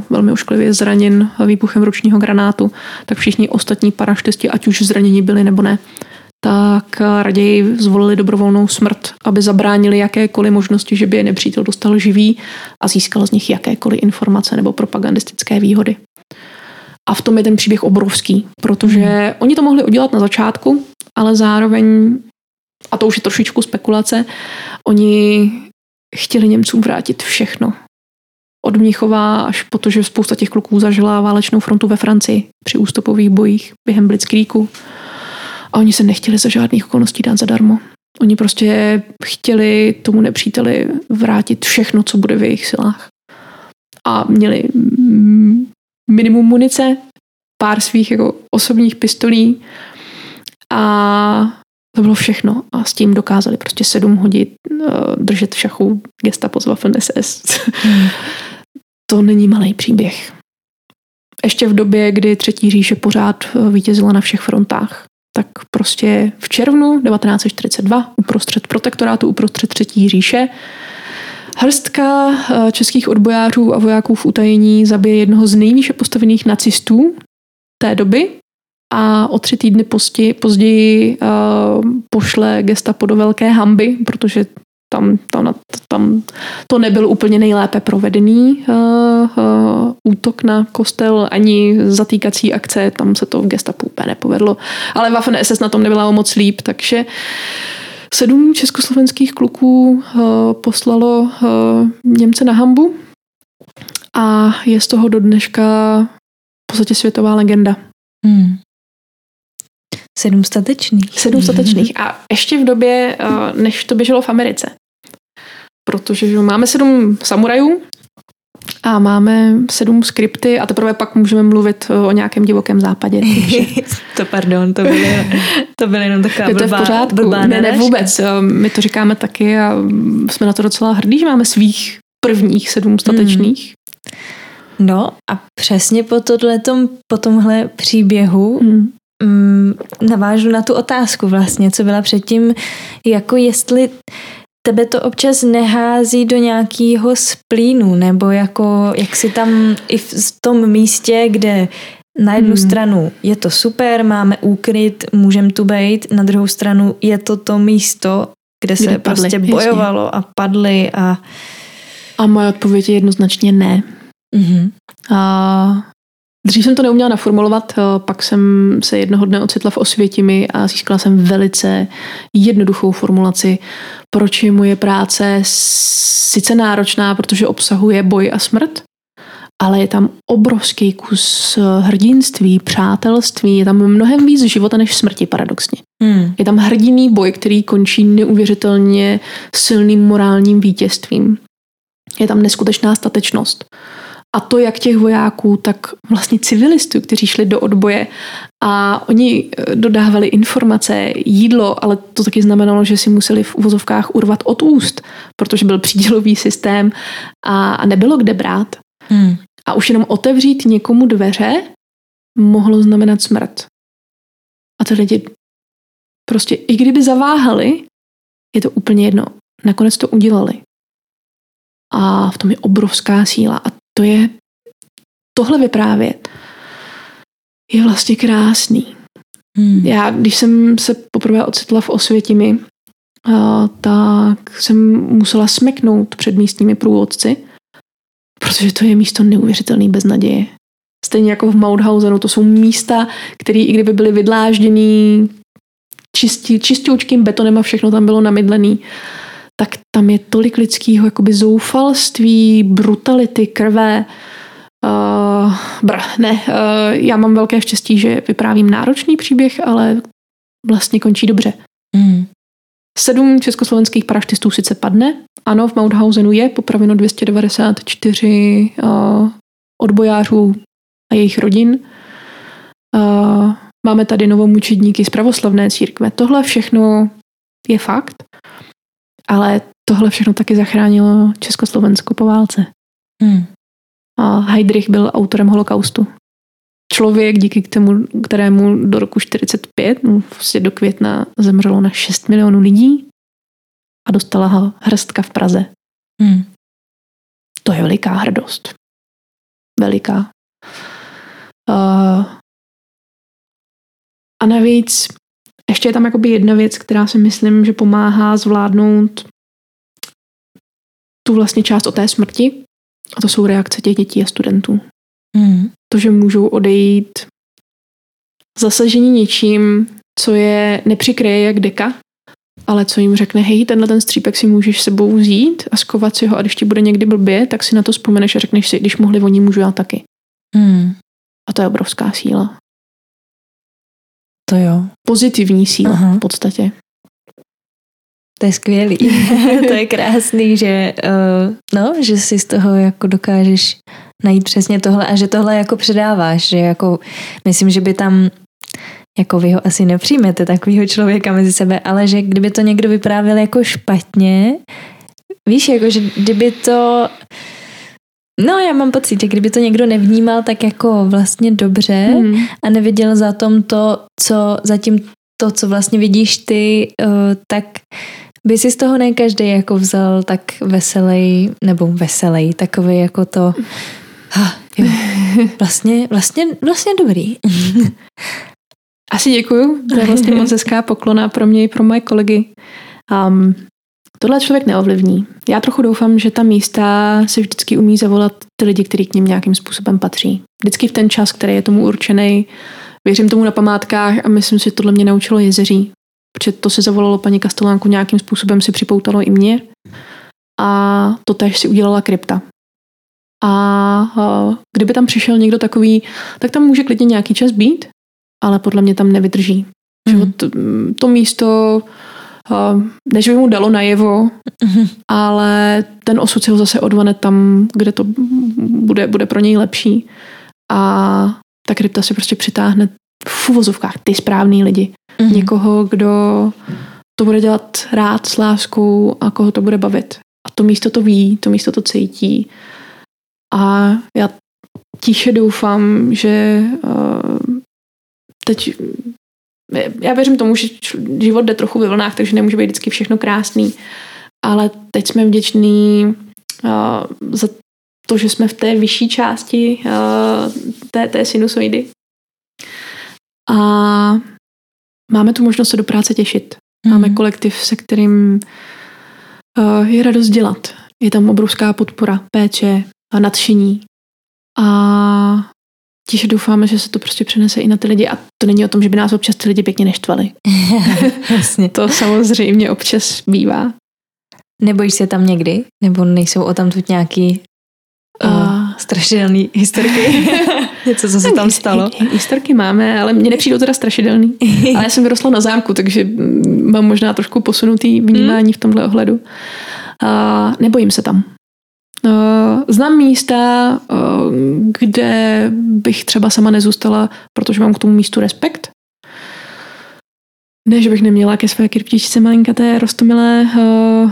velmi ošklivě zraněn výbuchem ručního granátu, tak všichni ostatní paraštisti, ať už zraněni byli nebo ne, tak raději zvolili dobrovolnou smrt, aby zabránili jakékoliv možnosti, že by je nepřítel dostal živý a získal z nich jakékoliv informace nebo propagandistické výhody. A v tom je ten příběh obrovský, protože hmm. oni to mohli udělat na začátku, ale zároveň, a to už je trošičku spekulace, oni chtěli Němcům vrátit všechno. Od Mnichova až po to, že spousta těch kluků zažila válečnou frontu ve Francii při ústupových bojích během Blitzkriegu. A oni se nechtěli za žádných okolností dát zadarmo. Oni prostě chtěli tomu nepříteli vrátit všechno, co bude v jejich silách. A měli minimum munice, pár svých jako osobních pistolí a to bylo všechno a s tím dokázali prostě sedm hodin uh, držet v šachu gestapo z Waffen SS. Hmm. to není malý příběh. Ještě v době, kdy Třetí říše pořád eh, vítězila na všech frontách, tak prostě v červnu 1942 uprostřed protektorátu, uprostřed Třetí říše, hrstka eh, českých odbojářů a vojáků v utajení zabije jednoho z nejvýše postavených nacistů té doby, a o tři týdny později, později uh, pošle gestapo do velké hamby, protože tam, tam, tam to nebyl úplně nejlépe provedený uh, uh, útok na kostel, ani zatýkací akce, tam se to v gestapu úplně nepovedlo. Ale Waffen SS na tom nebyla moc líp, takže sedm československých kluků uh, poslalo uh, Němce na hambu a je z toho do dneška v podstatě světová legenda. Hmm. Sedm statečných. Sedm statečných. A ještě v době, eh, než to běželo v Americe. Protože že máme sedm samurajů a máme sedm skripty a teprve pak můžeme mluvit eh, o nějakém divokém západě. to pardon, to byly, to byly jenom taková blbá, to je v pořádku. Blbá ne, ne, vůbec. Eh, my to říkáme taky a jsme na to docela hrdí, že máme svých prvních sedm statečných. Hmm. No a přesně po, tohletom, po tomhle příběhu hmm mm, navážu na tu otázku vlastně, co byla předtím, jako jestli tebe to občas nehází do nějakého splínu, nebo jako jak si tam i v tom místě, kde na jednu hmm. stranu je to super, máme úkryt, můžeme tu být, na druhou stranu je to to místo, kde, kde se padli, prostě bojovalo jasně. a padly a... A moje odpověď je jednoznačně ne. Mm-hmm. A Dřív jsem to neuměla naformulovat, eh, pak jsem se jednoho dne ocitla v Osvětimi a získala jsem velice jednoduchou formulaci, proč je moje práce sice náročná, protože obsahuje boj a smrt, ale je tam obrovský kus hrdinství, přátelství, je tam mnohem víc života než smrti, paradoxně. Hmm. Je tam hrdiný boj, který končí neuvěřitelně silným morálním vítězstvím. Je tam neskutečná statečnost. A to jak těch vojáků, tak vlastně civilistů, kteří šli do odboje a oni eh, dodávali informace, jídlo, ale to taky znamenalo, že si museli v uvozovkách urvat od úst, protože byl přídělový systém a, a nebylo kde brát. Hmm. A už jenom otevřít někomu dveře mohlo znamenat smrt. A ty lidi prostě, i kdyby zaváhali, je to úplně jedno. Nakonec to udělali. A v tom je obrovská síla. A to je, tohle vyprávět je vlastně krásný. Hmm. Já, když jsem se poprvé ocitla v Osvětimi, tak jsem musela smeknout před místními průvodci, protože to je místo neuvěřitelný beznaděje. Stejně jako v Mauthausenu, to jsou místa, které i kdyby byly vydlážděný čistí, čistoučkým betonem a všechno tam bylo namydlený, tak tam je tolik lidského jakoby zoufalství, brutality, krve. Uh, br, ne, uh, já mám velké štěstí, že vyprávím náročný příběh, ale vlastně končí dobře. Mm. Sedm československých paraštistů sice padne, ano, v Mauthausenu je popraveno 294 uh, odbojářů a jejich rodin. Uh, máme tady novomučedníky z pravoslavné církve. Tohle všechno je fakt, ale tohle všechno taky zachránilo Československo po válce. Hmm. A Heydrich byl autorem holokaustu. Člověk, díky kterému, kterému do roku 45, no, vlastně do května, zemřelo na 6 milionů lidí a dostala ho hrstka v Praze. Hmm. To je veliká hrdost. Veliká. Uh, a navíc ještě je tam jakoby jedna věc, která si myslím, že pomáhá zvládnout tu vlastně část o té smrti. A to jsou reakce těch dětí a studentů. Hmm. To, že můžou odejít zasažení něčím, co je nepřikryje jak deka, ale co jim řekne, hej, tenhle ten střípek si můžeš sebou vzít a skovat si ho a když ti bude někdy blbě, tak si na to vzpomeneš a řekneš si, když mohli oni, můžu já taky. Hmm. A to je obrovská síla. To jo. Pozitivní síla Aha. v podstatě. To je skvělý. to je krásný, že, uh, no, že si z toho jako dokážeš najít přesně tohle a že tohle jako předáváš, že jako myslím, že by tam jako vy ho asi nepřijmete takového člověka mezi sebe, ale že kdyby to někdo vyprávěl jako špatně, víš, jako že kdyby to No, já mám pocit, že kdyby to někdo nevnímal tak jako vlastně dobře mm. a neviděl za tom to, co zatím to, co vlastně vidíš ty, uh, tak by si z toho ne každý jako vzal tak veselý, nebo veselý, takový jako to, ha, jo, vlastně, vlastně, vlastně dobrý. Asi děkuju, to je vlastně moc hezká poklona pro mě i pro moje kolegy. Um, tohle člověk neovlivní. Já trochu doufám, že ta místa si vždycky umí zavolat ty lidi, kteří k ním nějakým způsobem patří. Vždycky v ten čas, který je tomu určený. Věřím tomu na památkách a myslím si, že tohle mě naučilo jezeří. Protože to si zavolalo paní Kastelánku nějakým způsobem si připoutalo i mě. A to tež si udělala krypta. A kdyby tam přišel někdo takový, tak tam může klidně nějaký čas být, ale podle mě tam nevydrží. Mm. To, to místo než by mu dalo najevo, mm-hmm. ale ten osud si ho zase odvane tam, kde to bude, bude pro něj lepší. A ta krypta si prostě přitáhne v uvozovkách ty správný lidi. Mm-hmm. Někoho, kdo to bude dělat rád s láskou a koho to bude bavit. A to místo to ví, to místo to cítí. A já tiše doufám, že uh, teď já věřím tomu, že život jde trochu ve vlnách, takže nemůže být vždycky všechno krásný, ale teď jsme vděční uh, za to, že jsme v té vyšší části uh, té, té sinusoidy. A máme tu možnost se do práce těšit. Máme mm. kolektiv, se kterým uh, je radost dělat. Je tam obrovská podpora, péče a nadšení. A Tiše doufáme, že se to prostě přenese i na ty lidi a to není o tom, že by nás občas ty lidi pěkně neštvali. Jasně. to samozřejmě občas bývá. Nebojíš se tam někdy? Nebo nejsou o tam tu nějaký uh, uh, strašidelný historky. Něco, co se tam stalo. Historky máme, ale mě nepřijdou teda strašidelný. Ale já jsem vyrostla na zámku, takže mám možná trošku posunutý vnímání v tomhle ohledu. A nebojím se tam. Znám místa, kde bych třeba sama nezůstala, protože mám k tomu místu respekt. Ne, že bych neměla ke své kryptičce malinkaté rostomilé,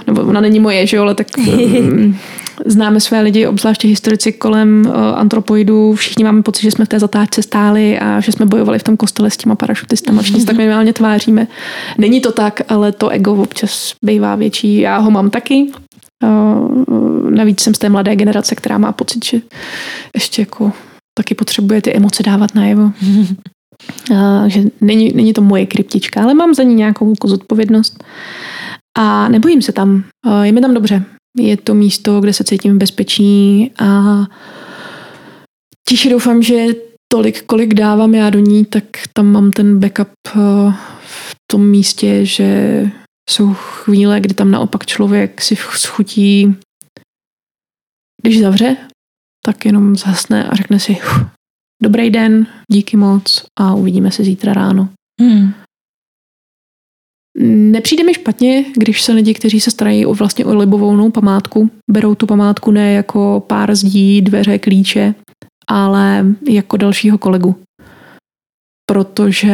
nebo ona není moje, že jo, ale tak známe své lidi, obzvláště historici kolem antropoidů, všichni máme pocit, že jsme v té zatáčce stáli a že jsme bojovali v tom kostele s těma parašutistama, všichni se tak minimálně tváříme. Není to tak, ale to ego občas bývá větší, já ho mám taky, Navíc jsem z té mladé generace, která má pocit, že ještě jako taky potřebuje ty emoce dávat najevo. že není, není to moje kryptička, ale mám za ní nějakou jako zodpovědnost. A nebojím se tam. Je mi tam dobře. Je to místo, kde se cítím v bezpečí a tiše doufám, že tolik, kolik dávám já do ní, tak tam mám ten backup v tom místě, že jsou chvíle, kdy tam naopak člověk si schutí, když zavře, tak jenom zhasne a řekne si dobrý den, díky moc a uvidíme se zítra ráno. Hmm. Nepřijde mi špatně, když se lidi, kteří se starají o vlastně o libovolnou památku, berou tu památku ne jako pár zdí, dveře, klíče, ale jako dalšího kolegu. Protože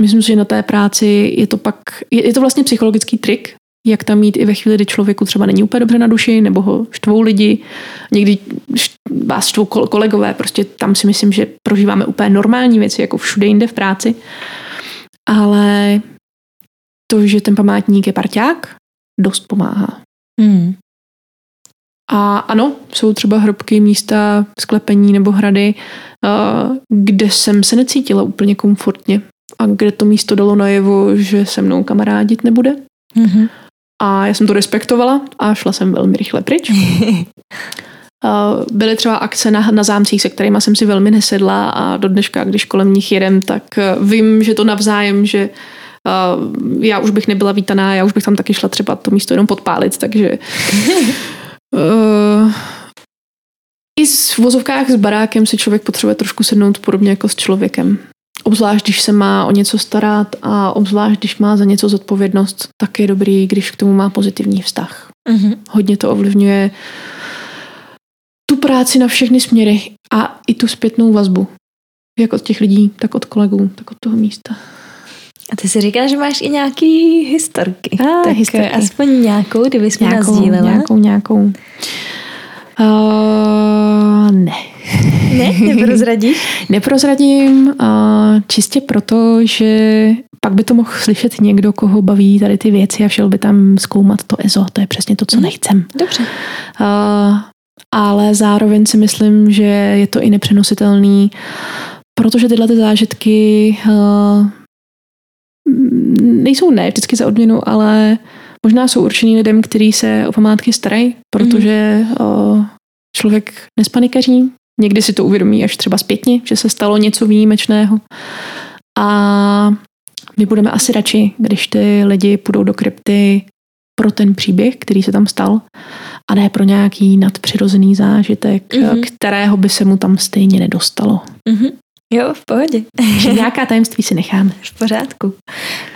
myslím si, že na té práci je to pak, je, je to vlastně psychologický trik, jak tam mít i ve chvíli, kdy člověku třeba není úplně dobře na duši, nebo ho štvou lidi, někdy vás štvou kolegové, prostě tam si myslím, že prožíváme úplně normální věci, jako všude jinde v práci. Ale to, že ten památník je parťák, dost pomáhá. Hmm. A ano, jsou třeba hrobky, místa, sklepení nebo hrady, kde jsem se necítila úplně komfortně a kde to místo dalo najevo, že se mnou kamarádit nebude. Mm-hmm. A já jsem to respektovala a šla jsem velmi rychle pryč. Byly třeba akce na, na zámcích, se kterými jsem si velmi nesedla a do dneška, když kolem nich jedem, tak eh, vím, že to navzájem, že uh, já už bych nebyla vítaná, já už bych tam taky šla třeba to místo jenom podpálit, takže uh, i s vozovkách s barákem si člověk potřebuje trošku sednout podobně jako s člověkem. Obzvlášť, když se má o něco starat a obzvlášť, když má za něco zodpovědnost, tak je dobrý, když k tomu má pozitivní vztah. Mm-hmm. Hodně to ovlivňuje tu práci na všechny směry a i tu zpětnou vazbu. Jak od těch lidí, tak od kolegů, tak od toho místa. A ty si říkáš, že máš i nějaký historky. A, tak historky. aspoň nějakou, kdyby jsme nějakou, nazdílela. Nějakou, nějakou. Uh, ne. Ne? Neprozradíš? Neprozradím uh, čistě proto, že pak by to mohl slyšet někdo, koho baví tady ty věci a šel by tam zkoumat to EZO. To je přesně to, co mm. nechcem. Dobře. Uh, ale zároveň si myslím, že je to i nepřenositelný, protože tyhle ty zážitky uh, nejsou ne vždycky za odměnu, ale možná jsou určený lidem, kteří se o památky starají, protože mm. člověk nespanikaří, někdy si to uvědomí až třeba zpětně, že se stalo něco výjimečného. A my budeme asi radši, když ty lidi půjdou do krypty pro ten příběh, který se tam stal, a ne pro nějaký nadpřirozený zážitek, mm-hmm. kterého by se mu tam stejně nedostalo. Mm-hmm. Jo, v pohodě. Že nějaká tajemství si necháme. V pořádku.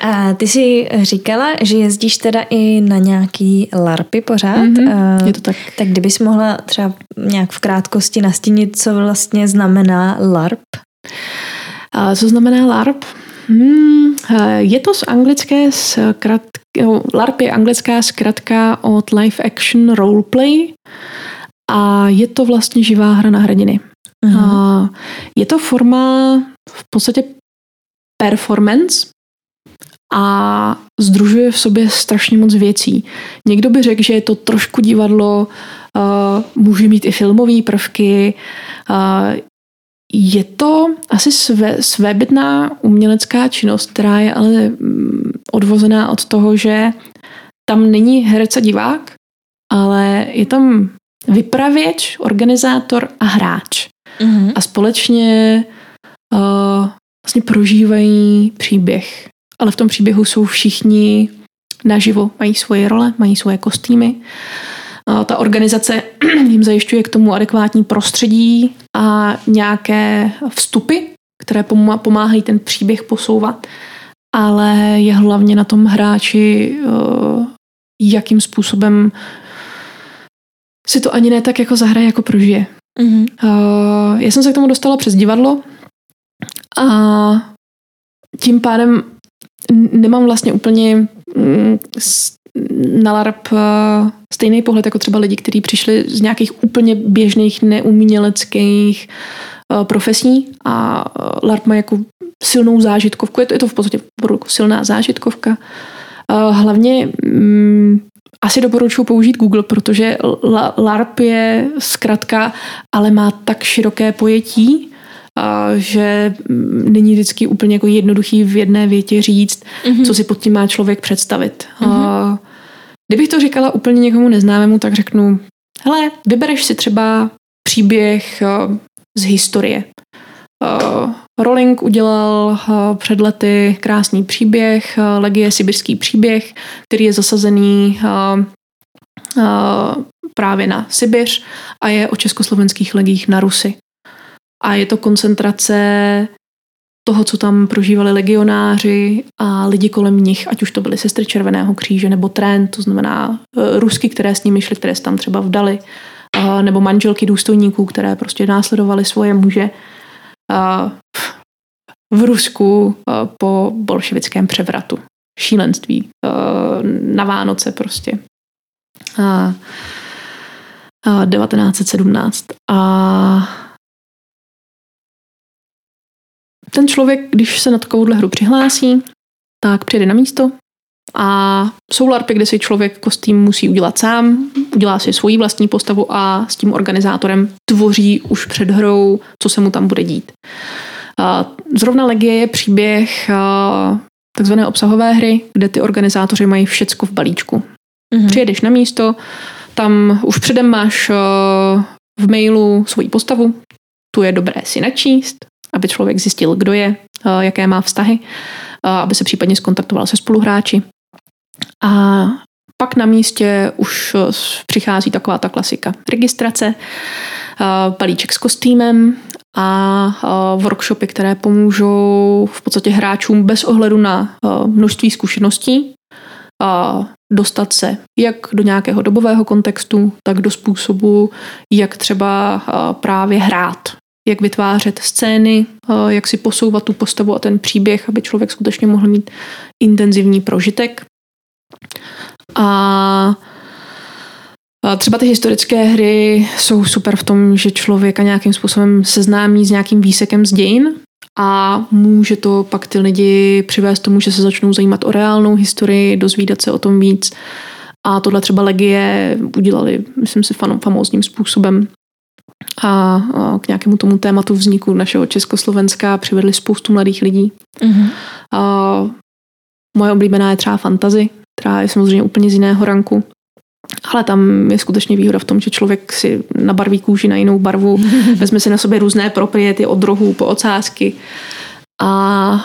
A ty jsi říkala, že jezdíš teda i na nějaký LARPy pořád. Mm-hmm, je to tak. Tak kdybys mohla třeba nějak v krátkosti nastínit, co vlastně znamená LARP? A co znamená LARP? Hmm, je to z anglické zkrat, no, LARP je anglická zkratka od Live Action Roleplay a je to vlastně živá hra na hrdiny. Uh-huh. Je to forma v podstatě performance a združuje v sobě strašně moc věcí. Někdo by řekl, že je to trošku divadlo, uh, může mít i filmové prvky. Uh, je to asi své, svébytná umělecká činnost, která je ale mm, odvozená od toho, že tam není herec a divák, ale je tam vypravěč, organizátor a hráč mm-hmm. a společně uh, vlastně prožívají příběh. Ale v tom příběhu jsou všichni naživo, mají svoje role, mají svoje kostýmy. ta organizace jim zajišťuje k tomu adekvátní prostředí a nějaké vstupy, které pomáhají ten příběh posouvat. Ale je hlavně na tom hráči, eh, jakým způsobem si to ani ne tak jako zahraje, jako prožije. Mm-hmm. Já jsem se k tomu dostala přes divadlo a tím pádem nemám vlastně úplně mm, na LARP eh, stejný pohled jako třeba lidi, kteří přišli z nějakých úplně běžných neuměleckých eh, profesí a LARP má jako silnou zážitkovku. Je to, je to v podstatě jako silná zážitkovka. Hlavně mm, asi doporučuji použít Google, protože LARP je zkratka, ale má tak široké pojetí, že mm, není vždycky úplně jako jednoduchý v jedné větě říct, mm-hmm. co si pod tím má člověk představit. Mm-hmm. Kdybych to říkala úplně někomu neznámému, tak řeknu, hele, vybereš si třeba příběh z historie. Rowling udělal před lety krásný příběh, Legie sibirský příběh, který je zasazený právě na Sibiř a je o československých legích na Rusy a je to koncentrace toho, co tam prožívali legionáři a lidi kolem nich, ať už to byly sestry Červeného kříže nebo Trent, to znamená Rusky, které s nimi šly, které se tam třeba vdali, nebo manželky důstojníků, které prostě následovali svoje muže v Rusku po bolševickém převratu. Šílenství na Vánoce prostě. 1917. A ten člověk, když se na takovouhle hru přihlásí, tak přijde na místo a jsou larpy, kde si člověk kostým musí udělat sám, udělá si svoji vlastní postavu a s tím organizátorem tvoří už před hrou, co se mu tam bude dít. Zrovna Legie je příběh takzvané obsahové hry, kde ty organizátoři mají všecko v balíčku. Mm-hmm. Přijedeš na místo, tam už předem máš v mailu svoji postavu, tu je dobré si načíst, aby člověk zjistil, kdo je, jaké má vztahy, aby se případně skontaktoval se spoluhráči. A pak na místě už eh, přichází taková ta klasika registrace, balíček s kostýmem a workshopy, které pomůžou v podstatě hráčům bez ohledu na množství zkušeností dostat se jak do nějakého dobového kontextu, tak do způsobu, jak třeba právě hrát jak vytvářet scény, jak si posouvat tu postavu a ten příběh, aby člověk skutečně mohl mít intenzivní prožitek. A Třeba ty historické hry jsou super v tom, že člověka nějakým způsobem seznámí s nějakým výsekem z dějin a může to pak ty lidi přivést tomu, že se začnou zajímat o reálnou historii, dozvídat se o tom víc. A tohle třeba Legie udělali, myslím si, famózním způsobem a k nějakému tomu tématu vzniku našeho Československa přivedli spoustu mladých lidí. Mm-hmm. A moje oblíbená je třeba fantazy, která je samozřejmě úplně z jiného ranku. Ale tam je skutečně výhoda v tom, že člověk si nabarví kůži na jinou barvu, vezme si na sobě různé propriety od rohů po ocásky a, a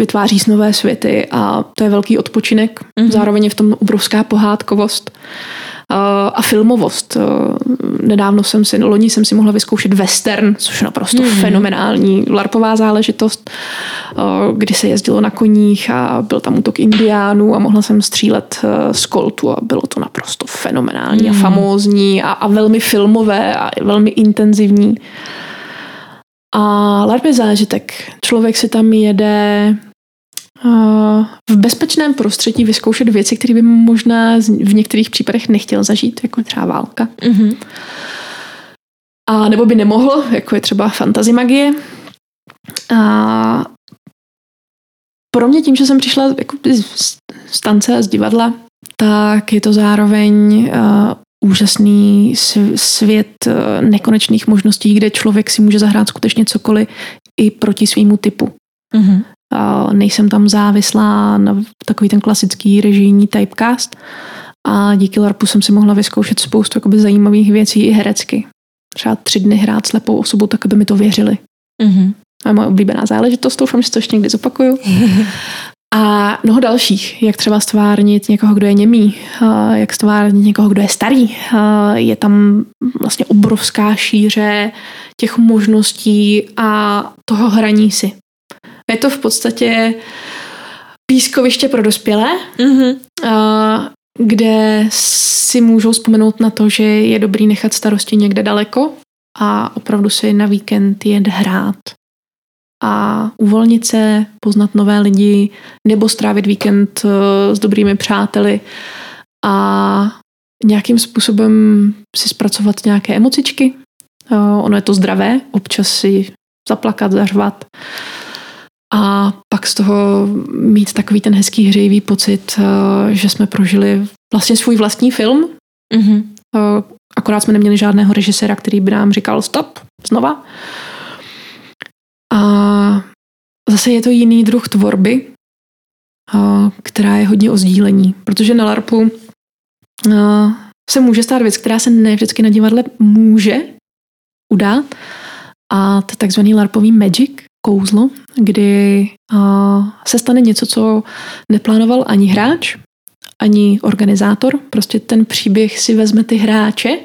vytváří nové světy a to je velký odpočinek. Mm-hmm. Zároveň je v tom obrovská pohádkovost a filmovost. Nedávno jsem si, loni jsem si mohla vyzkoušet western, což je naprosto mm. fenomenální larpová záležitost, kdy se jezdilo na koních a byl tam útok indiánů a mohla jsem střílet z koltu a bylo to naprosto fenomenální mm. a hmm. famózní a, a velmi filmové a velmi intenzivní. A LARP je zážitek. Člověk si tam jede v bezpečném prostředí vyzkoušet věci, které by možná v některých případech nechtěl zažít, jako je třeba válka. Mm-hmm. A nebo by nemohl, jako je třeba fantasy magie. A pro mě tím, že jsem přišla jako z tance a z divadla, tak je to zároveň uh, úžasný svět uh, nekonečných možností, kde člověk si může zahrát skutečně cokoliv i proti svýmu typu. Mm-hmm nejsem tam závislá na takový ten klasický režijní typecast a díky LARPu jsem si mohla vyzkoušet spoustu jakoby zajímavých věcí i herecky. Třeba tři dny hrát slepou osobu, tak aby mi to věřili. Mm-hmm. A moje oblíbená záležitost, doufám, že to ještě někdy zopakuju. a A mnoho dalších, jak třeba stvárnit někoho, kdo je němý, jak stvárnit někoho, kdo je starý. Je tam vlastně obrovská šíře těch možností a toho hraní si. Je to v podstatě pískoviště pro dospělé, mm-hmm. kde si můžou vzpomenout na to, že je dobrý nechat starosti někde daleko a opravdu si na víkend jet hrát a uvolnit se, poznat nové lidi nebo strávit víkend eh, s dobrými přáteli a nějakým způsobem si zpracovat nějaké emocičky. Eh, ono je to zdravé, občas si zaplakat, zařvat a pak z toho mít takový ten hezký hřejivý pocit, eh, že jsme prožili vlastně svůj vlastní film. Mm-hmm. Akorát jsme neměli žádného režiséra, který by nám říkal stop, znova. A zase je to jiný druh tvorby, která je hodně o sdílení, protože na LARPu se může stát věc, která se ne vždycky na divadle může udát a to je takzvaný LARPový magic, kouzlo, kdy se stane něco, co neplánoval ani hráč, ani organizátor. Prostě ten příběh si vezme ty hráče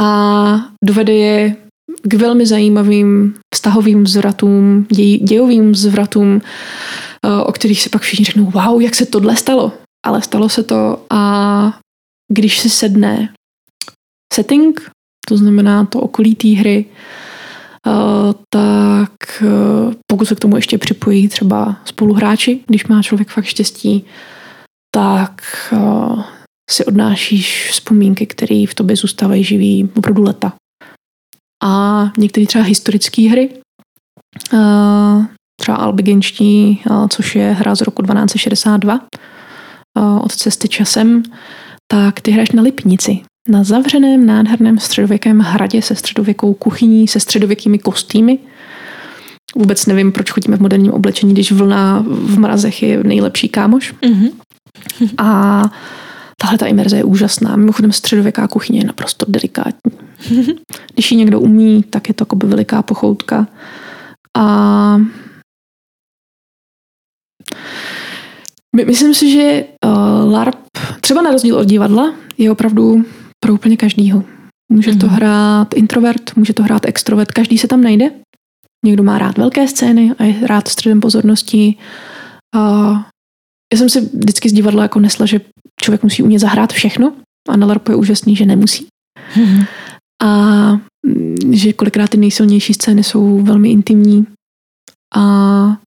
a dovede je k velmi zajímavým vztahovým zvratům, děj, dějovým zvratům, o kterých si pak všichni řeknou, wow, jak se tohle stalo. Ale stalo se to a když si sedne setting, to znamená to okolí té hry, tak eh, pokud se k tomu ještě připojí třeba spoluhráči, když má člověk fakt štěstí, tak si odnášíš vzpomínky, které v tobě zůstávají živý opravdu leta. A některé třeba historické hry, třeba Albigenští, což je hra z roku 1262 od cesty časem, tak ty hraješ na Lipnici, na zavřeném nádherném středověkém hradě se středověkou kuchyní, se středověkými kostýmy. Vůbec nevím, proč chodíme v moderním oblečení, když vlna v mrazech je nejlepší kámoš. Mm-hmm. A tahle ta imerze je úžasná. Mimochodem středověká kuchyně je naprosto delikátní. Když ji někdo umí, tak je to jako by veliká pochoutka. A myslím si, že uh, LARP, třeba na rozdíl od divadla, je opravdu pro úplně každýho. Může to mhm. hrát introvert, může to hrát extrovert, každý se tam najde. Někdo má rád velké scény a je rád středem pozornosti. Uh, já jsem si vždycky z divadla jako nesla, že člověk musí umět zahrát všechno a na LARPu je úžasný, že nemusí. Mm-hmm. A mm, že kolikrát ty nejsilnější scény jsou velmi intimní a, a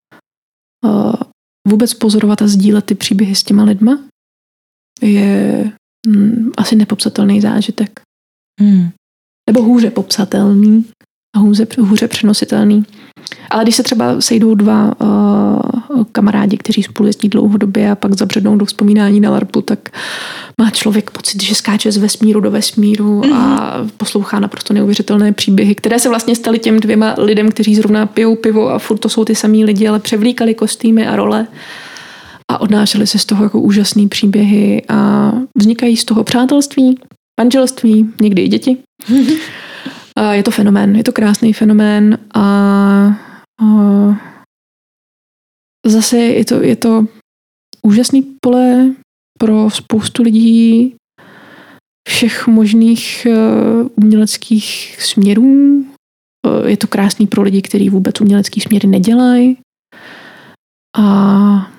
vůbec pozorovat a sdílet ty příběhy s těma lidma je mm, asi nepopsatelný zážitek. Hmm. Nebo hůře popsatelný a hůře, hůře přenositelný. Ale když se třeba sejdou dva uh, kamarádi, kteří spolu jezdí dlouhodobě a pak zabřednou do vzpomínání na LARPu, tak má člověk pocit, že skáče z vesmíru do vesmíru mm-hmm. a mhm. poslouchá naprosto neuvěřitelné příběhy, které se vlastně staly těm dvěma lidem, kteří zrovna pijou pivo a furt to jsou ty samý lidi, ale převlíkali kostýmy a role a odnášeli se z toho jako úžasné příběhy a vznikají z toho přátelství, manželství, někdy i děti. A je to fenomén, je to krásný fenomén a, a zase je to, je to úžasný pole pro spoustu lidí všech možných uh, uměleckých směrů. Uh, je to krásný pro lidi, kteří vůbec umělecký směry nedělají. A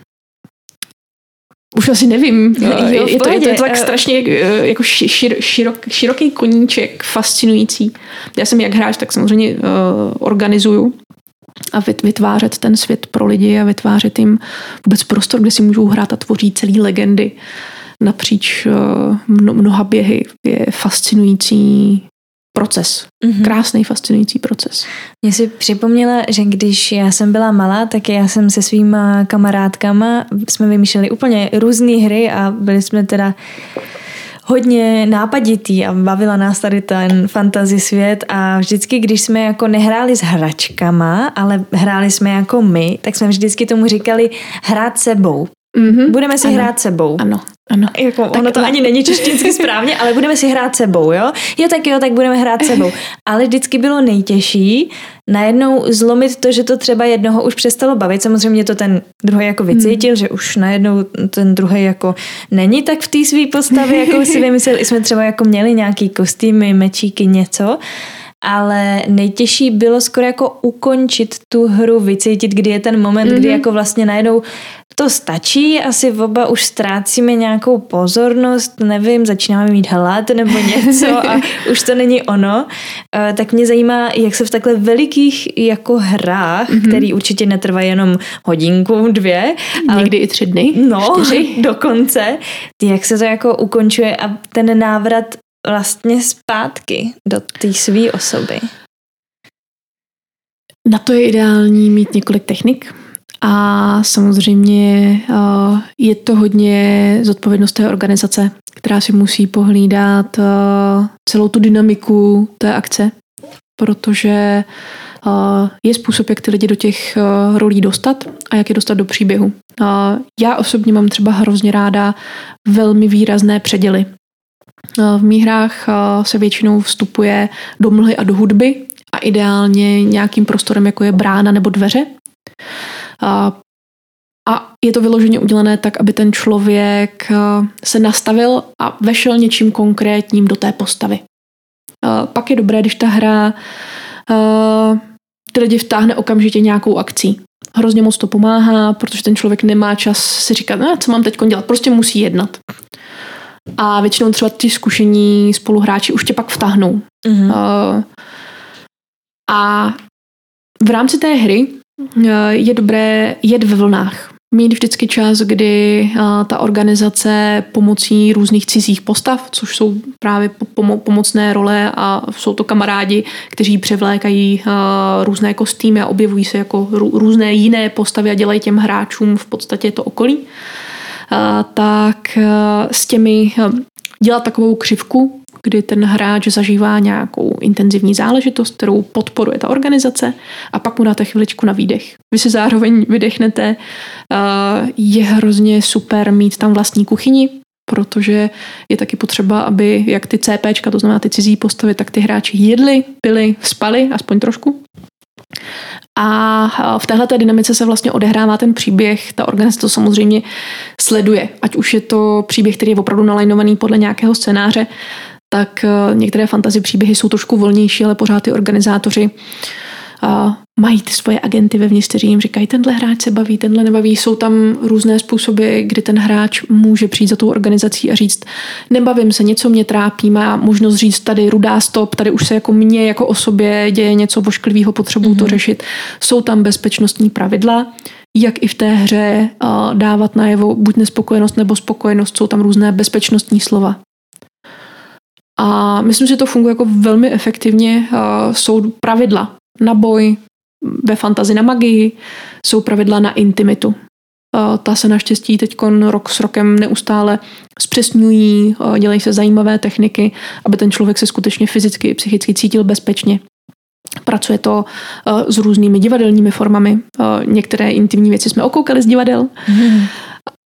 už asi nevím. Jo, je, je, to, je, to, je to tak strašně eh, jako šir, širok, široký koníček, fascinující. Já jsem jak hráč, tak samozřejmě uh, organizuju a vytvářet ten svět pro lidi a vytvářet jim vůbec prostor, kde si můžou hrát a tvoří celý legendy napříč uh, mnoha běhy. Je fascinující proces. Mm-hmm. Krásný, fascinující proces. Mě si připomněla, že když já jsem byla malá, tak já jsem se svýma kamarádkama, jsme vymýšleli úplně různé hry a byli jsme teda hodně nápaditý a bavila nás tady ten fantasy svět a vždycky, když jsme jako nehráli s hračkama, ale hráli jsme jako my, tak jsme vždycky tomu říkali hrát sebou. Mm-hmm. Budeme si ano. hrát sebou. Ano. Ano. Jako, tak ono to na... ani není češtinsky správně, ale budeme si hrát sebou, jo? Jo, tak jo, tak budeme hrát sebou. Ale vždycky bylo nejtěžší najednou zlomit to, že to třeba jednoho už přestalo bavit. Samozřejmě to ten druhý jako vycítil, hmm. že už najednou ten druhý jako není tak v té své postavě, jako si vymyslel. jsme třeba jako měli nějaký kostýmy, mečíky, něco ale nejtěžší bylo skoro jako ukončit tu hru, vycítit, kdy je ten moment, mm-hmm. kdy mhm. jako vlastně najednou to stačí, asi oba už ztrácíme nějakou pozornost, nevím, začínáme mít hlad nebo něco a už to není ono. Eh, tak mě zajímá, jak se v takhle velikých jako hrách, mm-hmm. který určitě netrvají jenom hodinku, dvě. Ale, Někdy i tři dny. No, čtyři. dokonce. Jak se to jako ukončuje a ten návrat vlastně zpátky do té své osoby? Na to je ideální mít několik technik. A samozřejmě uh, je to hodně zodpovědnost té organizace, která si musí pohlídat uh, celou tu dynamiku té akce, protože uh, je způsob, jak ty lidi do těch rolí dostat a jak je dostat do příběhu. Já osobně mám třeba hrozně ráda velmi výrazné předěly. V mých hrách se většinou vstupuje do mlhy a do hudby a ideálně nějakým prostorem, jako je brána nebo dveře. A je to vyloženě udělané tak, aby ten člověk se nastavil a vešel něčím konkrétním do té postavy. Pak je dobré, když ta hra ty lidi vtáhne okamžitě nějakou akcí. Hrozně moc to pomáhá, protože ten člověk nemá čas si říkat, no, co mám teď dělat, prostě musí jednat. A většinou třeba ti zkušení spoluhráči už tě pak vtáhnou. Mm-hmm. Uh, a v rámci té hry uh, je dobré jet ve vlnách. Mít vždycky čas, kdy uh, ta organizace pomocí různých cizích postav, což jsou právě pomo- pomocné role a jsou to kamarádi, kteří převlékají uh, různé kostýmy a objevují se jako rů- různé jiné postavy a dělají těm hráčům v podstatě to okolí tak s těmi dělat takovou křivku, kdy ten hráč zažívá nějakou intenzivní záležitost, kterou podporuje ta organizace a pak mu dáte chviličku na výdech. Vy si zároveň vydechnete. Je hrozně super mít tam vlastní kuchyni, protože je taky potřeba, aby jak ty CPčka, to znamená ty cizí postavy, tak ty hráči jedli, pili, spali, aspoň trošku. A v téhle dynamice se vlastně odehrává ten příběh, ta organizace to samozřejmě sleduje. Ať už je to příběh, který je opravdu nalajnovaný podle nějakého scénáře, tak eh, některé fantasy příběhy jsou trošku volnější, ale pořád ty organizátoři mají ty svoje agenty vevnitř, kteří jim říkají, tenhle hráč se baví, tenhle nebaví. Jsou tam různé způsoby, kdy ten hráč může přijít za tou organizací a říct, nebavím se, něco mě trápí, má možnost říct tady rudá stop, tady už se jako mě jako osobě děje něco vošklivého, potřebuju mm-hmm. to mhm. řešit. Jsou tam bezpečnostní pravidla, jak i v té hře uh, dávat najevo buď nespokojenost nebo spokojenost, jsou tam různé bezpečnostní slova. A myslím, že to funguje jako velmi efektivně. Uh, jsou pravidla na boj, ve fantazi na magii, jsou pravidla na intimitu. Ta se naštěstí teď rok s rokem neustále zpřesňují, dělají se zajímavé techniky, aby ten člověk se skutečně fyzicky i psychicky cítil bezpečně. Pracuje to s různými divadelními formami. Některé intimní věci jsme okoukali z divadel. Mm.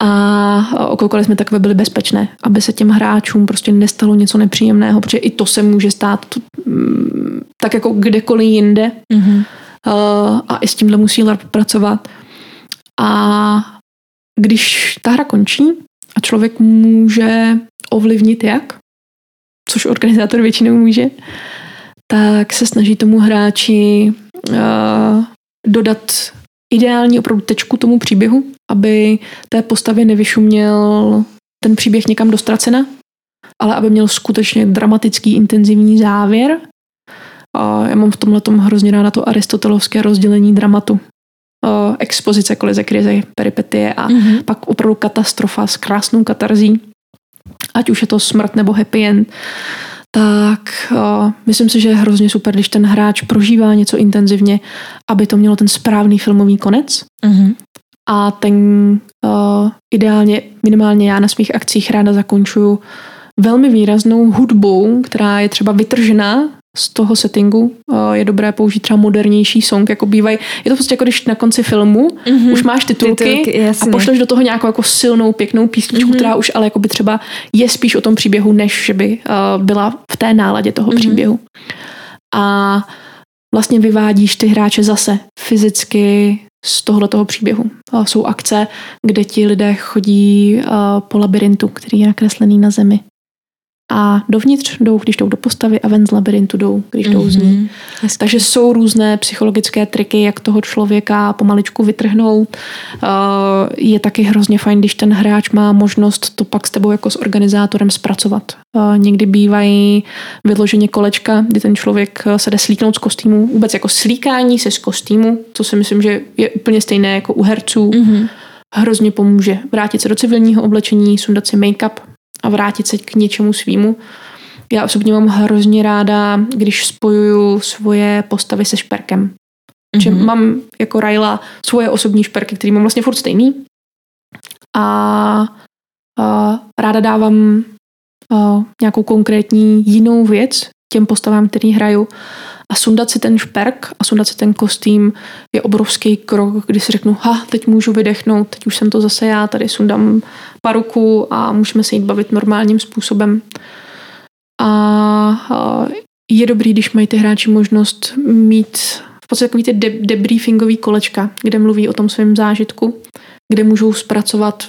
A okoukali jsme takové byly bezpečné, aby se těm hráčům prostě nestalo něco nepříjemného, protože i to se může stát mm, tak jako kdekoliv jinde. Mm-hmm a i s tímhle musí LARP pracovat. A když ta hra končí a člověk může ovlivnit jak, což organizátor většinou může, tak se snaží tomu hráči uh, dodat ideální opravdu tečku tomu příběhu, aby té postavě nevyšuměl ten příběh někam dostracena, ale aby měl skutečně dramatický, intenzivní závěr a já mám v tomhle tom hrozně ráda to aristotelovské rozdělení dramatu. O, expozice, kolize, krize, peripetie a mm-hmm. pak opravdu katastrofa s krásnou katarzí. Ať už je to smrt nebo happy end. Tak o, myslím si, že je hrozně super, když ten hráč prožívá něco intenzivně, aby to mělo ten správný filmový konec. Mm-hmm. A ten o, ideálně, minimálně já na svých akcích ráda zakončuju velmi výraznou hudbou, která je třeba vytržená z toho settingu je dobré použít třeba modernější song, jako bývají. Je to prostě jako když na konci filmu mm-hmm. už máš titulky, titulky a pošleš do toho nějakou jako silnou, pěknou písničku, mm-hmm. která už ale jako by třeba je spíš o tom příběhu, než že by byla v té náladě toho mm-hmm. příběhu. A vlastně vyvádíš ty hráče zase fyzicky z tohoto toho příběhu. Jsou akce, kde ti lidé chodí po labirintu, který je nakreslený na zemi a dovnitř jdou, když jdou do postavy a ven z labirintu jdou, když jdou mm-hmm. z ní. Mm-hmm. Takže jsou různé psychologické triky, jak toho člověka pomaličku vytrhnout. Uh, je taky hrozně fajn, když ten hráč má možnost to pak s tebou jako s organizátorem zpracovat. Uh, někdy bývají vyloženě kolečka, kdy ten člověk uh, se jde slíknout z kostýmu. Vůbec jako slíkání se z kostýmu, to si myslím, že je úplně stejné jako u herců. Mm-hmm hrozně pomůže. Vrátit se do civilního oblečení, sundat si make-up, a vrátit se k něčemu svýmu. Já osobně mám hrozně ráda, když spojuju svoje postavy se šperkem. Mm-hmm. Že mám jako Raila svoje osobní šperky, který mám vlastně furt stejný. A, a ráda dávám a, nějakou konkrétní jinou věc těm postavám, který hraju. A sundat si ten šperk a sundat si ten kostým je obrovský krok, kdy si řeknu, ha, teď můžu vydechnout, teď už jsem to zase já, tady sundám paruku a můžeme se jít bavit normálním způsobem. A je dobrý, když mají ty hráči možnost mít v podstatě takový ty de- debriefingový kolečka, kde mluví o tom svém zážitku, kde můžou zpracovat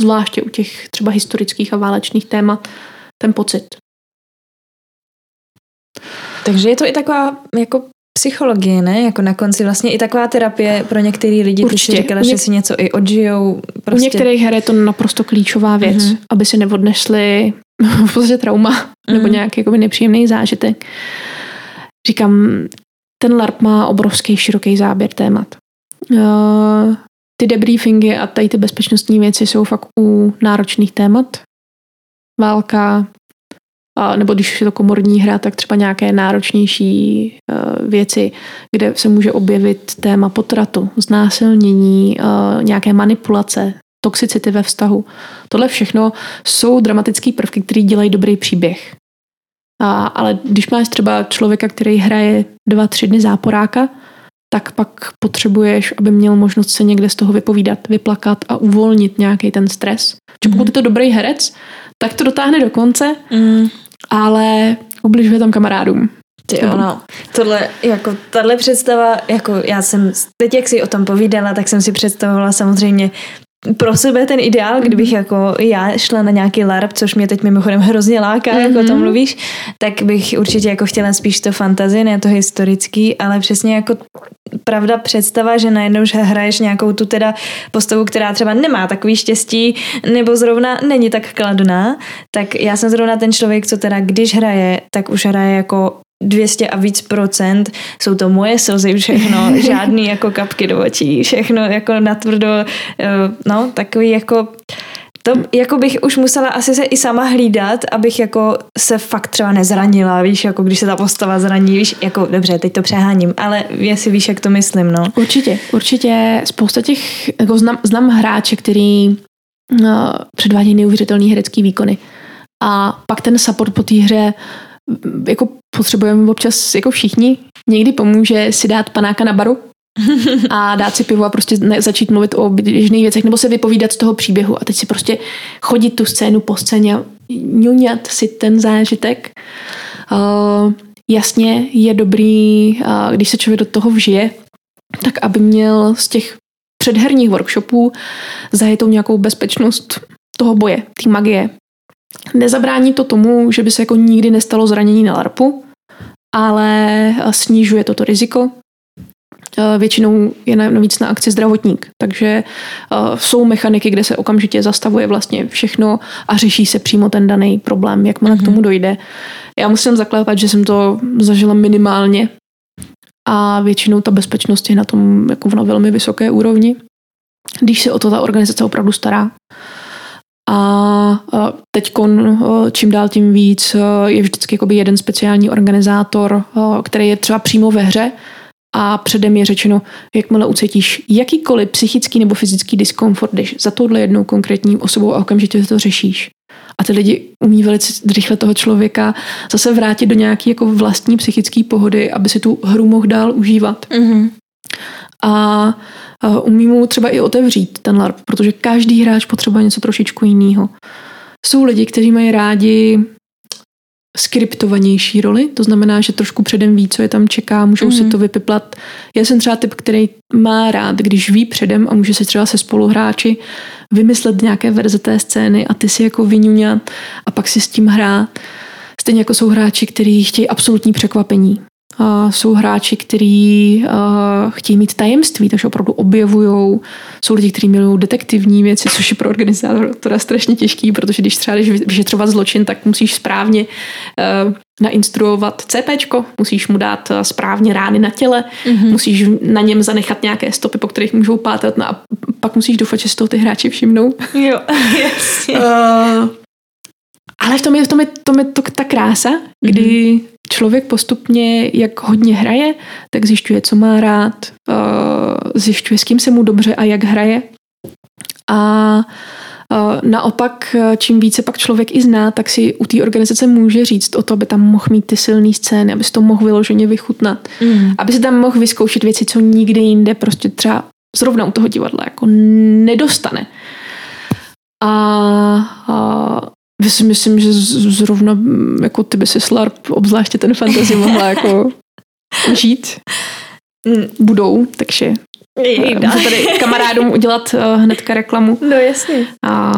zvláště u těch třeba historických a válečných témat ten pocit. Takže je to i taková jako psychologie, ne? Jako na konci vlastně i taková terapie pro některé lidi. Určitě. Ty si říkala, něk- že si něco i odžijou. Prostě. U některých her je to naprosto klíčová věc, mm-hmm. aby si neodnesli v podstatě trauma mm-hmm. nebo nějaký jako nepříjemný zážitek. Říkám, ten LARP má obrovský široký záběr témat. Uh, ty debriefingy a tady ty bezpečnostní věci jsou fakt u náročných témat. Válka, nebo když je to komorní hra, tak třeba nějaké náročnější uh, věci, kde se může objevit téma potratu, znásilnění, uh, nějaké manipulace, toxicity ve vztahu. Tohle všechno jsou dramatické prvky, které dělají dobrý příběh. A, ale když máš třeba člověka, který hraje dva, tři dny záporáka, tak pak potřebuješ, aby měl možnost se někde z toho vypovídat, vyplakat a uvolnit nějaký ten stres. Mm. pokud je to dobrý herec, tak to dotáhne do konce mm ale ubližuje tam kamarádům. Ty ono, tohle, jako, tahle představa, jako já jsem, teď jak si o tom povídala, tak jsem si představovala samozřejmě pro sebe ten ideál, kdybych mm-hmm. jako já šla na nějaký LARP, což mě teď mimochodem hrozně láká, mm-hmm. jako o tom mhm. mluvíš, tak bych určitě jako chtěla spíš to fantazie, ne to historický, ale přesně jako pravda představa, že najednou že hraješ nějakou tu teda postavu, která třeba nemá takový štěstí, nebo zrovna není tak kladná, tak já jsem zrovna ten člověk, co teda když hraje, tak už hraje jako 200 a víc procent, jsou to moje slzy všechno, žádný jako kapky do očí, všechno jako natvrdo, eh, no takový jako to jako bych už musela asi se i sama hlídat, abych jako se fakt třeba nezranila, víš, jako když se ta postava zraní, víš, jako dobře, teď to přeháním, ale jestli víš, jak to myslím, no. Určitě, určitě spousta těch, jako znám, znám hráče, který no, předvádí neuvěřitelný herecký výkony a pak ten support po té hře jako potřebujeme občas jako všichni. Někdy pomůže si dát panáka na baru a dát si pivo a prostě začít mluvit o běžných věcech nebo se vypovídat z toho příběhu a teď si prostě chodit tu scénu po scéně a ňuňat si ten zážitek. Uh, jasně je dobrý, uh, když se člověk do toho vžije, tak aby měl z těch předherních workshopů zajetou nějakou bezpečnost toho boje, té magie, Nezabrání to tomu, že by se jako nikdy nestalo zranění na LARPu, ale snižuje toto riziko. Eh, většinou je navíc na akci zdravotník, takže eh, jsou mechaniky, kde se okamžitě zastavuje vlastně všechno a řeší se přímo ten daný problém, jakmile mm-hmm. k mhm. tomu dojde. Já musím zaklepat, že jsem to zažila minimálně a většinou ta bezpečnost je na tom jako na velmi vysoké úrovni, když se o to ta organizace opravdu stará. A teď čím dál tím víc je vždycky jeden speciální organizátor, který je třeba přímo ve hře a předem je řečeno, jakmile ucítíš jakýkoliv psychický nebo fyzický diskomfort, jdeš za touhle jednou konkrétní osobou a okamžitě to řešíš. A ty lidi umí velice rychle toho člověka zase vrátit do nějaké jako vlastní psychické pohody, aby si tu hru mohl dál užívat. Mm-hmm. A umí mu třeba i otevřít ten LARP, protože každý hráč potřebuje něco trošičku jiného. Jsou lidi, kteří mají rádi skriptovanější roli, to znamená, že trošku předem ví, co je tam čeká, můžou mm-hmm. si mhm. to vypiplat. Já jsem třeba typ, který má rád, když ví předem a může si třeba se spoluhráči vymyslet nějaké verze té scény a ty si jako vyňuňat a pak si s tím hrát. Stejně jako jsou hráči, kteří chtějí absolutní překvapení. Uh, jsou hráči, kteří uh, chtějí mít tajemství, takže opravdu objevují. Jsou lidi, kteří milují detektivní věci, což je pro organizátora strašně těžký, protože když třeba jdeš vyšetřovat zločin, tak musíš správně uh, nainstruovat CPčko, musíš mu dát správně rány na těle, mm-hmm. musíš na něm zanechat nějaké stopy, po kterých můžou pátrat no a pak musíš doufat, že z toho ty hráči všimnou. Jo, jasně. Uh, ale v tom je, v tom je, v tom je to ta krása, kdy mm-hmm člověk postupně, jak hodně hraje, tak zjišťuje, co má rád, uh, zjišťuje, s kým se mu dobře a jak hraje. A uh, naopak, čím více pak člověk i zná, tak si u té organizace může říct o to, aby tam mohl mít ty silné scény, aby si to mohl vyloženě vychutnat, mm. aby si tam mohl vyzkoušet věci, co nikde jinde prostě třeba zrovna u toho divadla jako nedostane. A, a já si myslím, že zrovna mm, jako ty by si Slarp, obzvláště ten fantasy, mohla jako žít. Mm. Budou, takže eh, můžu tady kamarádům udělat uh, hnedka reklamu. No jasně. A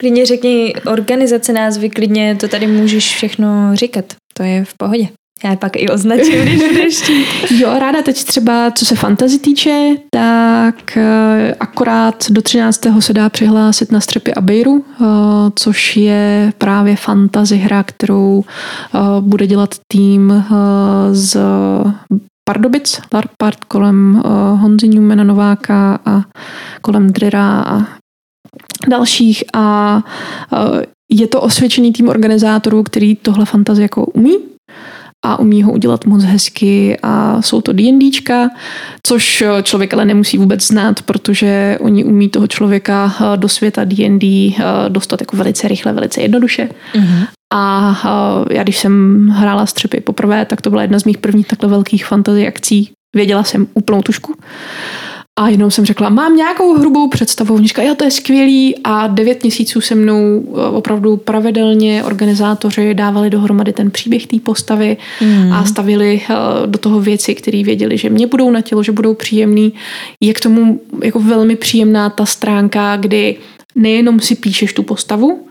Klidně řekni organizace názvy, klidně to tady můžeš všechno říkat. To je v pohodě. Já je pak i označím, když budeš Jo, ráda teď třeba, co se fantasy týče, tak eh, akorát do 13. se dá přihlásit na Střepy Abeiru, eh, což je právě fantasy hra, kterou eh, bude dělat tým z Pardubic, Larpart kolem Honzi Newmana Nováka a kolem Drira a dalších a je to osvědčený tým organizátorů, který tohle fantazie jako umí a umí ho udělat moc hezky a jsou to D&Dčka, což člověk ale nemusí vůbec znát, protože oni umí toho člověka eh, do světa D&D eh, dostat jako velice rychle, velice jednoduše. Mm-hmm. A eh, já když jsem hrála střepy poprvé, tak to byla jedna z mých prvních takhle velkých fantasy akcí. Věděla jsem úplnou tušku. A jenom jsem řekla, mám nějakou hrubou představu. Oni říkali, jo, to je skvělý. A devět měsíců se mnou eh, opravdu pravidelně organizátoři dávali dohromady ten příběh té postavy mm. a stavili eh, do toho věci, které věděli, že mě budou na tělo, že budou příjemný. Je k tomu jako velmi příjemná ta stránka, kdy nejenom si píšeš tu postavu,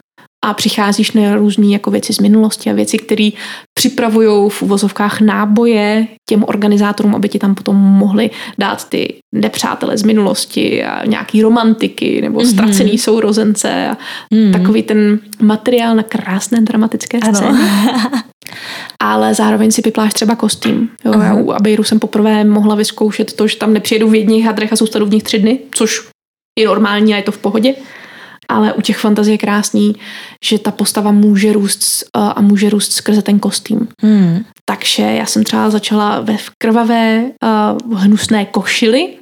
a přicházíš na různé jako věci z minulosti a věci, které připravují v uvozovkách náboje těm organizátorům, aby ti tam potom mohli dát ty nepřátele z minulosti a nějaký romantiky nebo mm-hmm. ztracený sourozence a mm. takový ten materiál na krásné dramatické scény. Ale zároveň si pipláš třeba kostým. Jo, já u Abeiru jsem poprvé mohla vyzkoušet to, že tam nepřijedu v jedných hadrech a zůstanu v nich tři dny, což je normální a je to v pohodě ale u těch fantazí je krásný, že ta postava může růst a může růst skrze ten kostým. Hmm. Takže já jsem třeba začala ve krvavé, uh, hnusné košili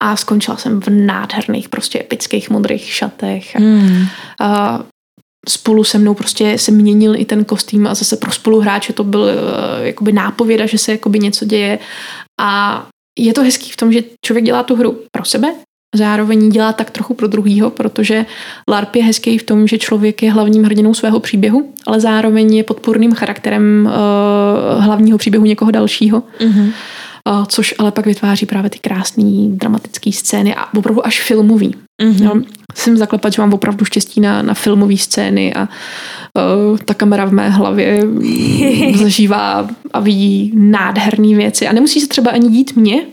a skončila jsem v nádherných, prostě epických modrých šatech. Hmm. Uh, spolu se mnou prostě se měnil i ten kostým a zase pro spoluhráče to byl uh, jakoby nápověda, že se jakoby něco děje a je to hezký v tom, že člověk dělá tu hru pro sebe, zároveň dělá tak trochu pro druhýho, protože LARP je hezký v tom, že člověk je hlavním hrdinou svého příběhu, ale zároveň je podpůrným charakterem uh, hlavního příběhu někoho dalšího. Mm-hmm. Uh, což ale pak vytváří právě ty krásné dramatické scény a opravdu až filmový. Mm-hmm. Jo, jsem zaklepat, že mám opravdu štěstí na, na filmové scény a uh, ta kamera v mé hlavě zažívá a vidí nádherné věci. A nemusí se třeba ani dít mě,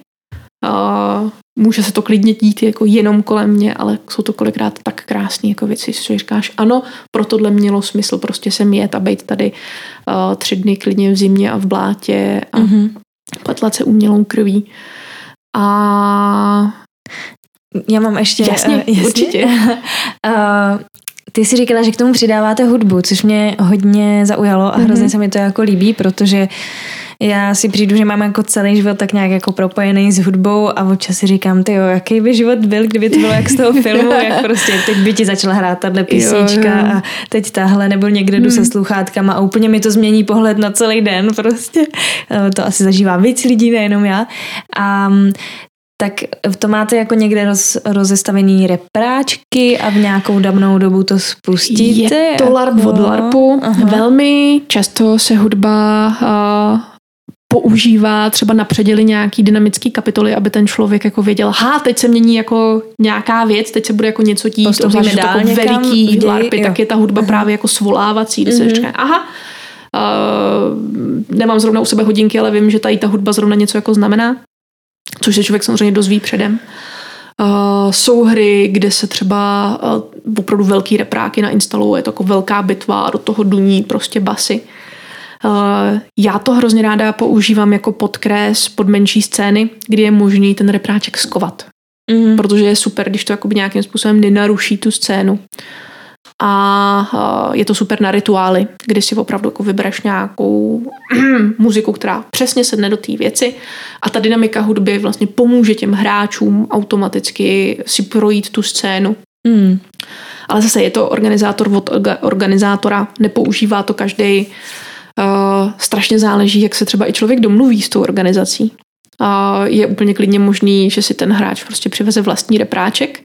uh, může se to klidně dít jako jenom kolem mě, ale jsou to kolikrát tak krásné jako věci, že říkáš, ano, pro tohle mělo smysl prostě sem jet a být tady uh, tři dny klidně v zimě a v blátě a mm-hmm. patlat se umělou krví. A já mám ještě... Jasně, uh, jasně. určitě. uh, ty jsi říkala, že k tomu přidáváte hudbu, což mě hodně zaujalo a hrozně mm-hmm. se mi to jako líbí, protože já si přijdu, že mám jako celý život tak nějak jako propojený s hudbou a občas si říkám, ty jaký by život byl, kdyby to bylo jak z toho filmu, jak prostě teď by ti začala hrát tahle písnička jo, jo. a teď tahle, nebo někde jdu hmm. se sluchátkama a úplně mi to změní pohled na celý den prostě. Eh, to asi zažívá víc lidí, nejenom já. A tak to máte jako někde roz, rozestavený repráčky a v nějakou dabnou dobu to spustíte? Je to LARP od LARPu. Aha. Velmi často se hudba uh, používá třeba na předěli nějaký dynamický kapitoly, aby ten člověk jako věděl, ha, teď se mění jako nějaká věc, teď se bude jako něco dít, obzvlášť jako veliký děj, larpy, jo. tak je ta hudba aha. právě jako svolávací, kde mm-hmm. se mhm. říká, aha, uh, nemám zrovna u sebe hodinky, ale vím, že tady ta hudba zrovna něco jako znamená což se člověk samozřejmě dozví předem. Uh, jsou hry, kde se třeba uh, opravdu velký repráky nainstalují, je to jako velká bitva a do toho duní prostě basy. Uh, já to hrozně ráda používám jako podkres pod menší scény, kdy je možný ten repráček skovat. Mm-hmm. Protože je super, když to jakoby nějakým způsobem nenaruší tu scénu a je to super na rituály, kdy si opravdu jako vybereš nějakou muziku, která přesně sedne do té věci a ta dynamika hudby vlastně pomůže těm hráčům automaticky si projít tu scénu. Mm. Ale zase je to organizátor od organizátora, nepoužívá to každý. Uh, strašně záleží, jak se třeba i člověk domluví s tou organizací. Uh, je úplně klidně možný, že si ten hráč prostě přiveze vlastní repráček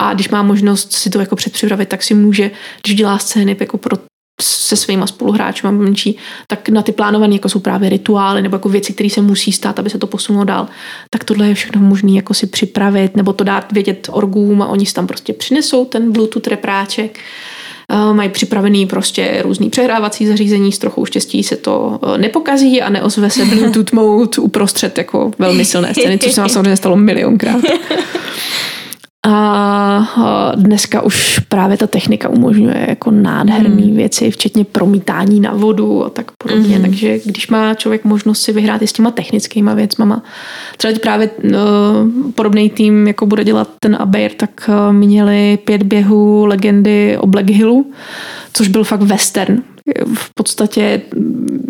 a když má možnost si to jako předpřipravit, tak si může, když dělá scény jako pro se svýma spoluhráči menší, tak na ty plánované jako jsou právě rituály nebo jako věci, které se musí stát, aby se to posunulo dál. Tak tohle je všechno možné jako si připravit nebo to dát vědět orgům a oni si tam prostě přinesou ten Bluetooth repráček. Uh, mají připravený prostě různý přehrávací zařízení, s trochou štěstí se to uh, nepokazí a neozve se Bluetooth mode uprostřed jako velmi silné scény, což se vám samozřejmě stalo milionkrát. A dneska už právě ta technika umožňuje jako nádherné mm. věci, včetně promítání na vodu a tak podobně. Mm. Takže když má člověk možnost si vyhrát i s těma technickýma věcma, třeba právě no, podobný tým, jako bude dělat ten Abeir, tak uh, měli pět běhů legendy o Black Hillu, což byl fakt western v podstatě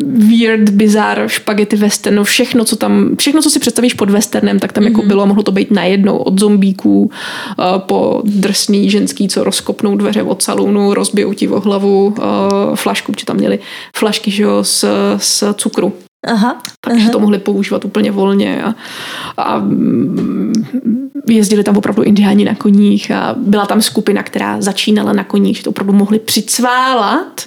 weird, bizar, špagety western, no všechno, co tam, všechno, co si představíš pod westernem, tak tam mm-hmm. jako mhm. bylo, mohlo to být najednou od zombíků uh, po drsný ženský, co rozkopnou dveře od salonu, rozbijou ti o hlavu uh, flašku, protože tam měli flašky že jo, z, z cukru. Aha, takže aha. to mohli používat úplně volně a, a jezdili tam opravdu indiáni na koních a byla tam skupina, která začínala na koních, že to opravdu mohli přicválat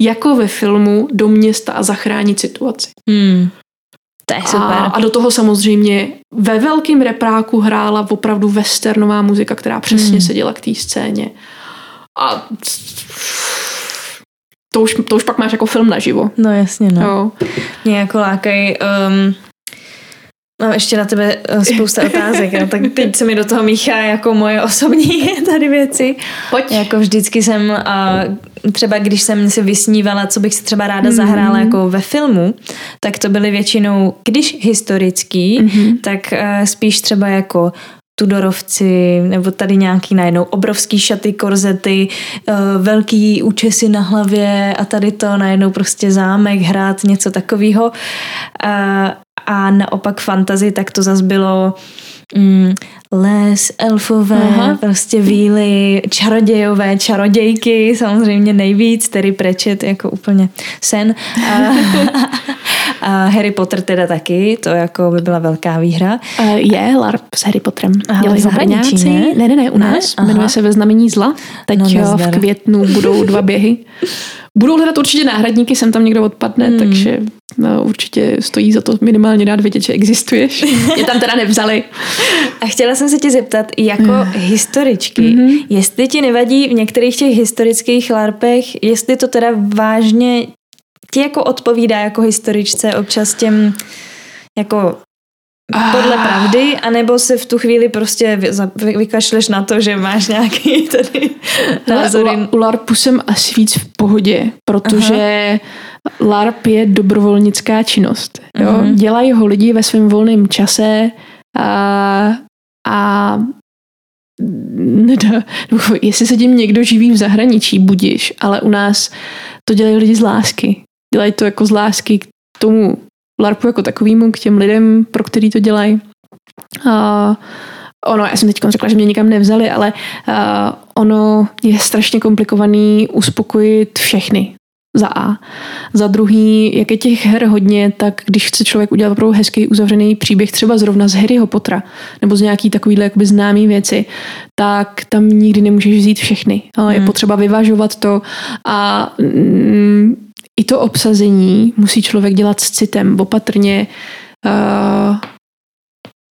jako ve filmu do města a zachránit situaci. Hmm. To je super. A, a do toho samozřejmě ve velkém repráku hrála opravdu westernová muzika, která přesně hmm. seděla k té scéně. A to už, to už pak máš jako film naživo. No jasně, no. Jo. Mě jako lákají um, Mám ještě na tebe eh, spousta otázek, no, tak teď se mi do toho míchá jako moje osobní tady věci. Pojď. Jako vždycky jsem, a třeba když jsem si vysnívala, co bych si třeba ráda mm-hmm. zahrála jako ve filmu, tak to byly většinou, když historický, mm-hmm. tak uh, spíš třeba jako Tudorovci, nebo tady nějaký najednou obrovský šaty, korzety, uh, velký účesy na hlavě a tady to najednou prostě zámek, hrát, něco takového. Uh, a naopak fantazy, tak to zase bylo mm, les, elfové, Aha. prostě víly, čarodějové, čarodějky, samozřejmě nejvíc, Terry Pratchett jako úplně sen. A, a Harry Potter teda taky, to jako by byla velká výhra. Uh, je LARP s Harry Potterem. Aha, Dělají zahraničí, ne? ne? Ne, ne, u nás. Ne? Jmenuje se Ve znamení zla. Teď no, v květnu budou dva běhy. Budou hledat určitě náhradníky, sem tam někdo odpadne, hmm. takže no, určitě stojí za to minimálně dát vědět, že existuješ. Je tam teda nevzali. A chtěla jsem se tě zeptat, jako hmm. historičky, hmm. jestli ti nevadí v některých těch historických larpech, jestli to teda vážně ti jako odpovídá jako historičce občas těm jako podle ah. pravdy, anebo se v tu chvíli prostě vy, vykašleš na to, že máš nějaký tady názory. U, u LARPu jsem asi víc v pohodě, protože Aha. LARP je dobrovolnická činnost. Jo? Uh-huh. Dělají ho lidi ve svém volném čase a, a nedá, jestli se tím někdo živí v zahraničí, budiš, ale u nás to dělají lidi z lásky. Dělají to jako z lásky k tomu LARPu jako takovýmu, k těm lidem, pro který to dělají. Uh, ono, já jsem teď řekla, že mě nikam nevzali, ale ono je strašně komplikovaný uspokojit všechny za A. Za druhý, jak je těch her hodně, tak když chce člověk udělat opravdu hezký uzavřený příběh, třeba zrovna z Harryho Pottera, nebo z nějaký takovýhle jakoby známý věci, tak tam nikdy nemůžeš vzít všechny. Ale hmm. je potřeba vyvažovat to a mm, i to obsazení musí člověk dělat s citem, opatrně. Uh,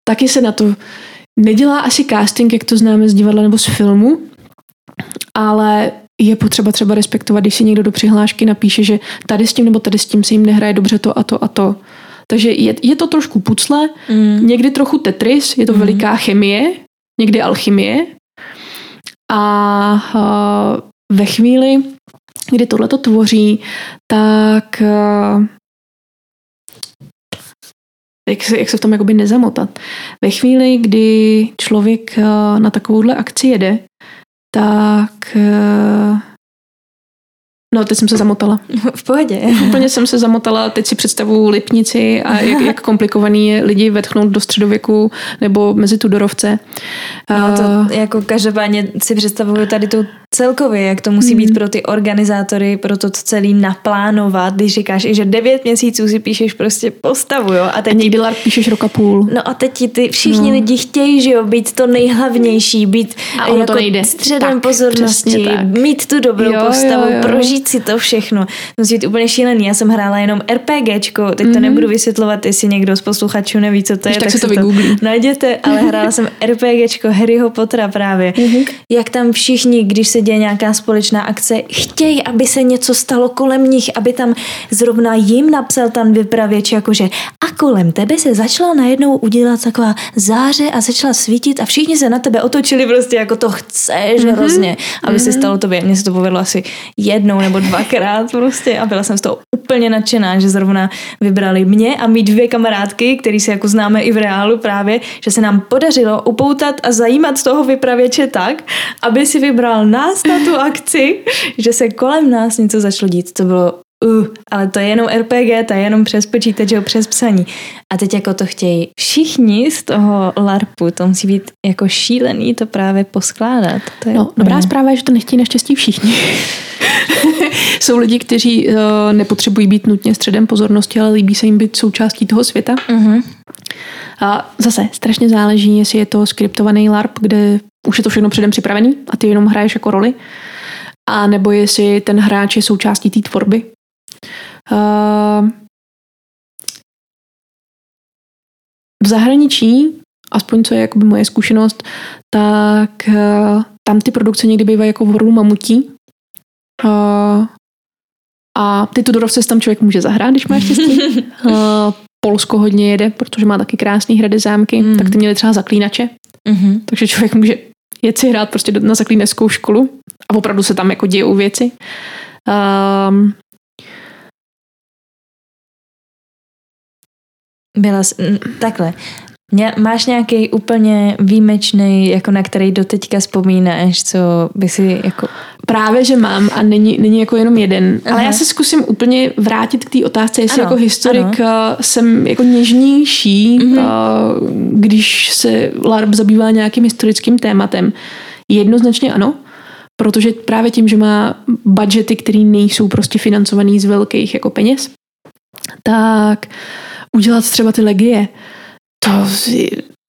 taky se na to nedělá asi casting, jak to známe z divadla nebo z filmu, ale je potřeba třeba respektovat, když si někdo do přihlášky napíše, že tady s tím nebo tady s tím se jim nehraje dobře to a to a to. Takže je, je to trošku pucle, mm. někdy trochu Tetris, je to mm. veliká chemie, někdy alchymie. A uh, ve chvíli, kdy tohle to tvoří, tak uh, jak se, jak se v tom jakoby nezamotat. Ve chvíli, kdy člověk na takovouhle akci jede, tak uh, No, teď jsem se zamotala. V pohodě. Úplně jsem se zamotala, teď si představu Lipnici a jak, jak komplikovaný je lidi vetchnout do středověku nebo mezi Tudorovce. No to jako každopádně si představuju tady tu celkově, jak to musí být hmm. pro ty organizátory, pro to celý naplánovat, když říkáš, že devět měsíců si píšeš prostě postavu, jo? A teď... A někdy píšeš roka půl. No a teď ti ty všichni no. lidi chtějí, že jo, být to nejhlavnější, být a jako to nejde. středem tak, pozornosti, mít tu dobrou jo, postavu, jo, jo. prožít si to všechno. Musí být úplně šílený. Já jsem hrála jenom RPGčko, teď mm-hmm. to mhm. nebudu vysvětlovat, jestli někdo z posluchačů neví, co to je. tak, tak si to vygooglí. Najděte, ale hrála jsem RPGčko Harryho Pottera právě. Mm-hmm. Jak tam všichni, když se děje nějaká společná akce, chtějí, aby se něco stalo kolem nich, aby tam zrovna jim napsal ten vypravěč, jakože a kolem tebe se začala najednou udělat taková záře a začala svítit a všichni se na tebe otočili prostě jako to chceš mm-hmm. hrozně, aby mm-hmm. se stalo tobě. Mně se to povedlo asi jednou nebo dvakrát prostě a byla jsem z toho úplně nadšená, že zrovna vybrali mě a mý dvě kamarádky, který se jako známe i v reálu právě, že se nám podařilo upoutat a zajímat z toho vypravěče tak, aby si vybral nás na tu akci, že se kolem nás něco začalo dít. To bylo uh, ale to je jenom RPG, to je jenom přes počítač, přes psaní. A teď jako to chtějí všichni z toho LARPu, to musí být jako šílený to právě poskládat. To je no, dobrá zpráva je, že to nechtějí naštěstí všichni. Jsou lidi, kteří uh, nepotřebují být nutně středem pozornosti, ale líbí se jim být součástí toho světa. Uh-huh. A zase strašně záleží, jestli je to skriptovaný LARP, kde už je to všechno předem připravený a ty jenom hraješ jako roli, a nebo jestli ten hráč je součástí té tvorby. Uh, v zahraničí, aspoň co je jakoby moje zkušenost, tak uh, tam ty produkce někdy bývají jako v hororu mamutí. Uh, a ty Tudorovce tam člověk může zahrát, když má štěstí. uh, Polsko hodně jede, protože má taky krásný hrady zámky, mm. tak ty měli třeba zaklínače. Mm-hmm. Takže člověk může jet si hrát prostě na zaklíneckou školu a opravdu se tam jako dějou věci. Um, Byla takhle. Máš nějaký úplně výjimečný, jako na který doteďka vzpomínáš, co by si jako... Právě, že mám a není, není jako jenom jeden. Aha. Ale já se zkusím úplně vrátit k té otázce, jestli ano, jako historik ano. Eh, jsem jako něžnější, mm-hmm. když se LARP zabývá nějakým historickým tématem. Jednoznačně ano, protože právě tím, že má budgety, které nejsou prostě financovaný z velkých jako peněz, tak udělat třeba ty legie, to,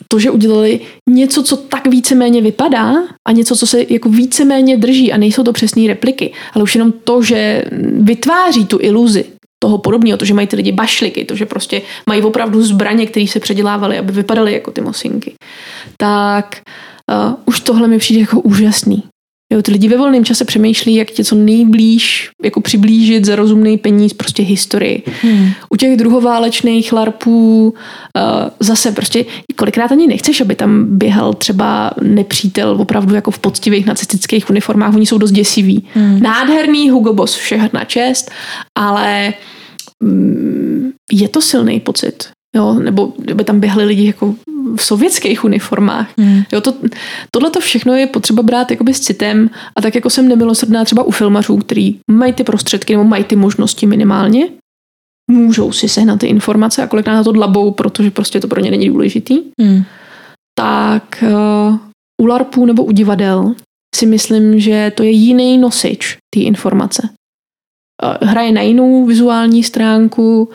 to, že udělali něco, co tak víceméně vypadá a něco, co se jako víceméně drží a nejsou to přesné repliky, ale už jenom to, že vytváří tu iluzi toho podobného, to, že mají ty lidi bašliky, to, že prostě mají opravdu zbraně, které se předělávaly, aby vypadaly jako ty mosinky, tak uh, už tohle mi přijde jako úžasný. Jo, ty lidi ve volném čase přemýšlí, jak tě co nejblíž jako přiblížit za rozumný peníz prostě historii. Hmm. U těch druhoválečných larpů uh, zase prostě kolikrát ani nechceš, aby tam běhal třeba nepřítel opravdu jako v poctivých nacistických uniformách. Oni jsou dost děsiví. Hmm. Nádherný Hugo Boss, všech na čest, ale mm, je to silný pocit. Jo, nebo by tam běhali lidi jako v sovětských uniformách. Hmm. Jo, to, tohle to všechno je potřeba brát jakoby s citem a tak jako jsem nemilosrdná třeba u filmařů, který mají ty prostředky nebo mají ty možnosti minimálně, můžou si sehnat ty informace a kolikrát na to dlabou, protože prostě to pro ně není důležitý, Hmm. tak uh, u LARPů nebo u divadel si myslím, že to je jiný nosič té informace. Uh, hraje na jinou vizuální stránku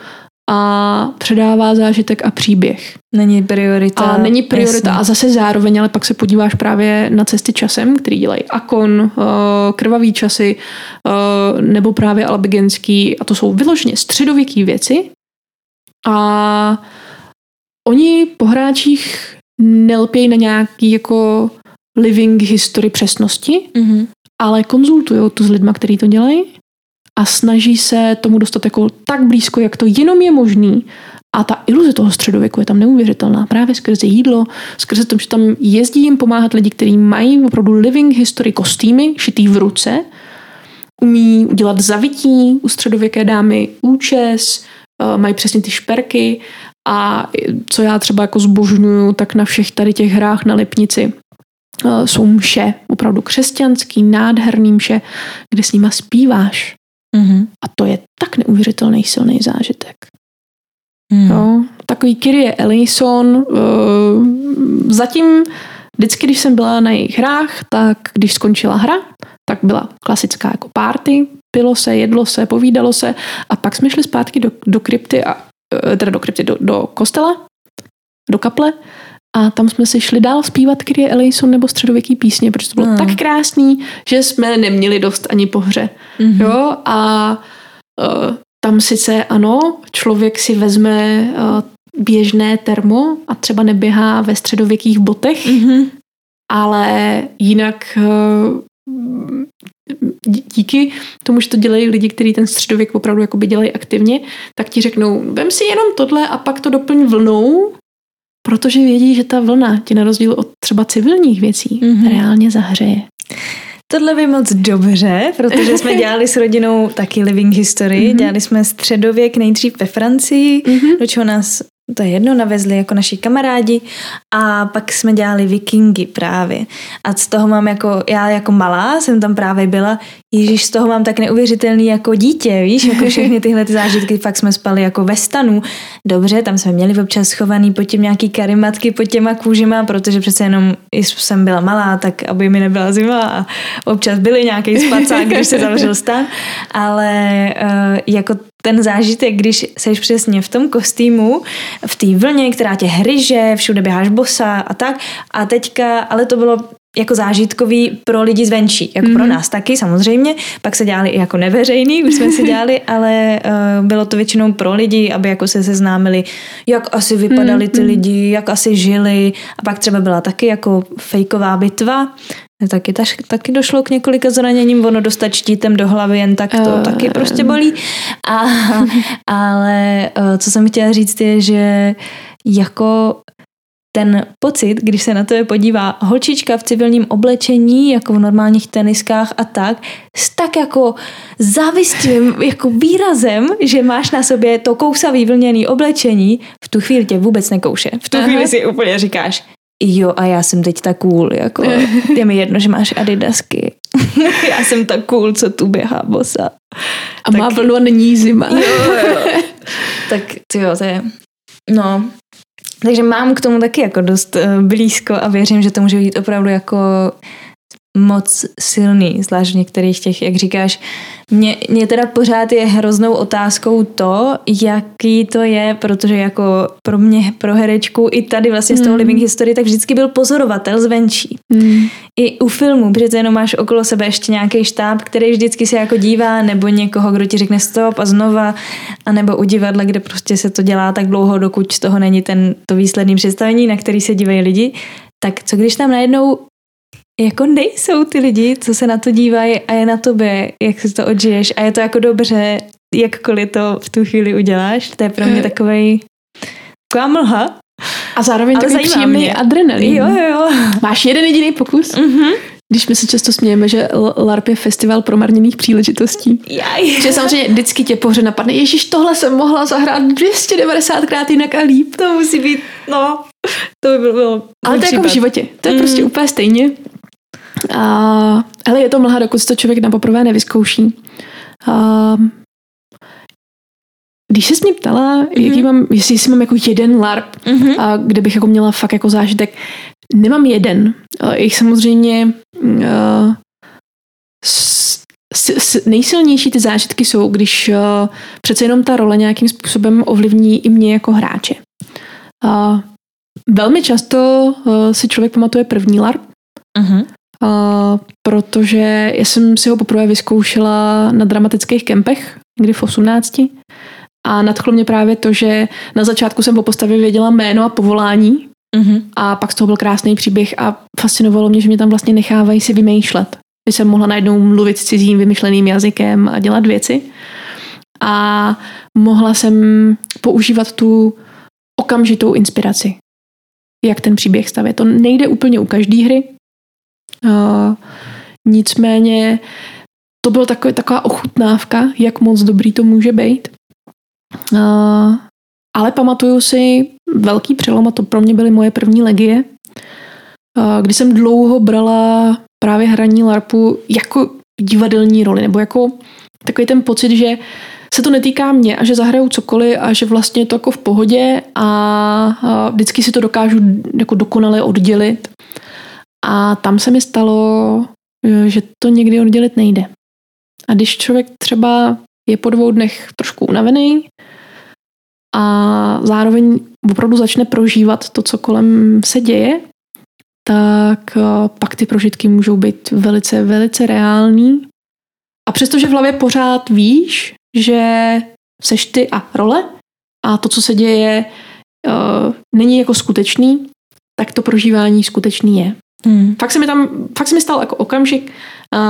a předává zážitek a příběh. Není priorita. A není priorita. Jasně. A zase zároveň, ale pak se podíváš právě na cesty časem, který dělají Akon, uh, krvavý časy, uh, nebo právě Albigenský. A to jsou vyloženě středověké věci. A oni po hráčích nelpějí na nějaký jako living history přesnosti, Mhm. ale konzultují to s lidma, kteří to dělají a snaží se tomu dostat jako tak blízko, jak to jenom je možný. A ta iluze toho středověku je tam neuvěřitelná. Právě skrze jídlo, skrze to, že tam jezdí jim pomáhat lidi, kteří mají opravdu living history kostýmy, šitý v ruce, umí udělat zavití u středověké dámy, účes, eh, mají přesně ty šperky a co já třeba jako zbožňuju, tak na všech tady těch hrách na Lipnici eh, jsou mše, opravdu křesťanský, nádherný mše, kde s nima zpíváš. Mhm. A to je tak neuvěřitelný silný zážitek. Hmm. Jo? Takový Kyrie Ellison. Uh, zatím vždycky, když jsem byla na jejich hrách, tak když skončila hra, tak byla klasická jako party, pilo se, jedlo se, povídalo se a pak jsme šli zpátky do, do krypty, a, eh, teda do krypty, do, do kostela, do kaple a tam jsme si šli dál zpívat Kyrie Ellison nebo středověký písně, protože to bylo Hmm. tak krásný, že jsme neměli dost ani po hře. Mhm. Jo, a uh, tam sice ano, člověk si vezme uh, běžné termo a třeba neběhá ve středověkých botech, Mhm. ale jinak uh, dí- díky tomu, že to dělají lidi, kteří ten středověk opravdu jakoby dělají aktivně, tak ti řeknou, vem si jenom tohle a pak to doplň vlnou, protože vědí, že ta vlna ti na rozdíl od třeba civilních věcí Mhm. reálně zahřeje. Tohle by moc dobře, protože jsme dělali s rodinou taky living history. Mhm. Dělali jsme středověk nejdřív ve Francii, Mhm. do čeho nás to je jedno, navezli jako naši kamarádi a pak jsme dělali vikingy právě. A z toho mám jako, já jako malá jsem tam právě byla, Ježíš, z toho mám tak neuvěřitelný jako dítě, víš, jako všechny tyhle ty zážitky, fakt jsme spali jako ve stanu. Dobře, tam jsme měli občas schovaný pod tím nějaký karimatky pod těma kůžema, protože přece jenom jsem byla malá, tak aby mi nebyla zima a občas byly nějaký spacák, když se zavřel stan, ale uh, jako ten zážitek, když seš přesně v tom kostýmu, v té vlně, která tě hryže, všude běháš bosa a tak. A teďka, ale to bylo jako zážitkový pro lidi zvenčí, jako mm-hmm. pro nás taky samozřejmě, pak se dělali i jako neveřejný, už jsme si dělali, ale uh, bylo to většinou pro lidi, aby jako se seznámili, jak asi vypadali ty lidi, jak asi žili. A pak třeba byla taky jako fejková bitva, Taky, taž, taky došlo k několika zraněním, ono dostat štítem do hlavy jen tak to uh, taky prostě bolí. A, ale uh, co jsem chtěla říct je, že jako ten pocit, když se na to podívá holčička v civilním oblečení, jako v normálních teniskách a tak, s tak jako závistivým jako výrazem, že máš na sobě to kousavý vlněný oblečení, v tu chvíli tě vůbec nekouše. V tu chvíli si úplně říkáš, jo a já jsem teď tak cool, jako je mi jedno, že máš adidasky. já jsem tak cool, co tu běhá bosa. A tak, má vlnu a není zima. Jo, jo. tak jo, to je, no, takže mám k tomu taky jako dost blízko a věřím, že to může být opravdu jako moc silný, zvlášť v některých těch, jak říkáš, mě, mě teda pořád je hroznou otázkou to, jaký to je, protože jako pro mě, pro herečku i tady vlastně z toho mm. living history, tak vždycky byl pozorovatel zvenčí. Mm. I u filmu, protože jenom máš okolo sebe ještě nějaký štáb, který vždycky se jako dívá, nebo někoho, kdo ti řekne stop a znova, a nebo u divadla, kde prostě se to dělá tak dlouho, dokud z toho není ten to výsledný představení, na který se dívají lidi. Tak co když tam najednou jako nejsou ty lidi, co se na to dívají a je na tobě, jak si to odžiješ a je to jako dobře, jakkoliv to v tu chvíli uděláš. To je pro mě takovej taková mlha. A zároveň takový příjemný adrenalin. Jo, jo, jo. Máš jeden jediný pokus? Mm-hmm. Když my se často smějeme, že LARP je festival promarněných příležitostí. Jaj. Že samozřejmě vždycky tě pohře napadne, ježíš, tohle jsem mohla zahrát 290krát jinak a líp. To musí být, no, to by bylo... Ale to je jako v životě. To je mm. prostě úplně stejně. A, hele, je to mlha, dokud to člověk na poprvé nevyzkouší. A, když se mě ptala, mm-hmm. jaký mám, jestli, jestli mám jako jeden LARP, mm-hmm. a kde bych jako měla fakt jako zážitek, nemám jeden. Jich samozřejmě uh, s, s, s, nejsilnější ty zážitky jsou, když uh, přece jenom ta role nějakým způsobem ovlivní i mě jako hráče. Uh, velmi často uh, si člověk pamatuje první LARP, uh-huh. Uh, protože já jsem si ho poprvé vyzkoušela na dramatických kempech, kdy v 18. A nadchlo mě právě to, že na začátku jsem po postavě věděla jméno a povolání uh-huh. a pak z toho byl krásný příběh a fascinovalo mě, že mě tam vlastně nechávají si vymýšlet. Že jsem mohla najednou mluvit cizím vymyšleným jazykem a dělat věci. A mohla jsem používat tu okamžitou inspiraci, jak ten příběh stavět. To nejde úplně u každé hry. Nicméně to byla taková, taková ochutnávka, jak moc dobrý to může být. Uh, ale pamatuju si velký přelom a to pro mě byly moje první legie, uh, kdy jsem dlouho brala právě hraní LARPu jako divadelní roli, nebo jako takový ten pocit, že se to netýká mě a že zahraju cokoliv a že vlastně je to jako v pohodě a, a vždycky si to dokážu jako dokonale oddělit. A tam se mi stalo, že to někdy oddělit nejde. A když člověk třeba je po dvou dnech trošku unavený a zároveň opravdu začne prožívat to, co kolem se děje, tak eh, pak ty prožitky můžou být velice, velice reální. A přestože v hlavě pořád víš, že seš ty a role a to, co se děje, uh, není jako skutečný, tak to prožívání skutečný je. Hmm. Fakt se mi tam, fakt se mi stal jako okamžik,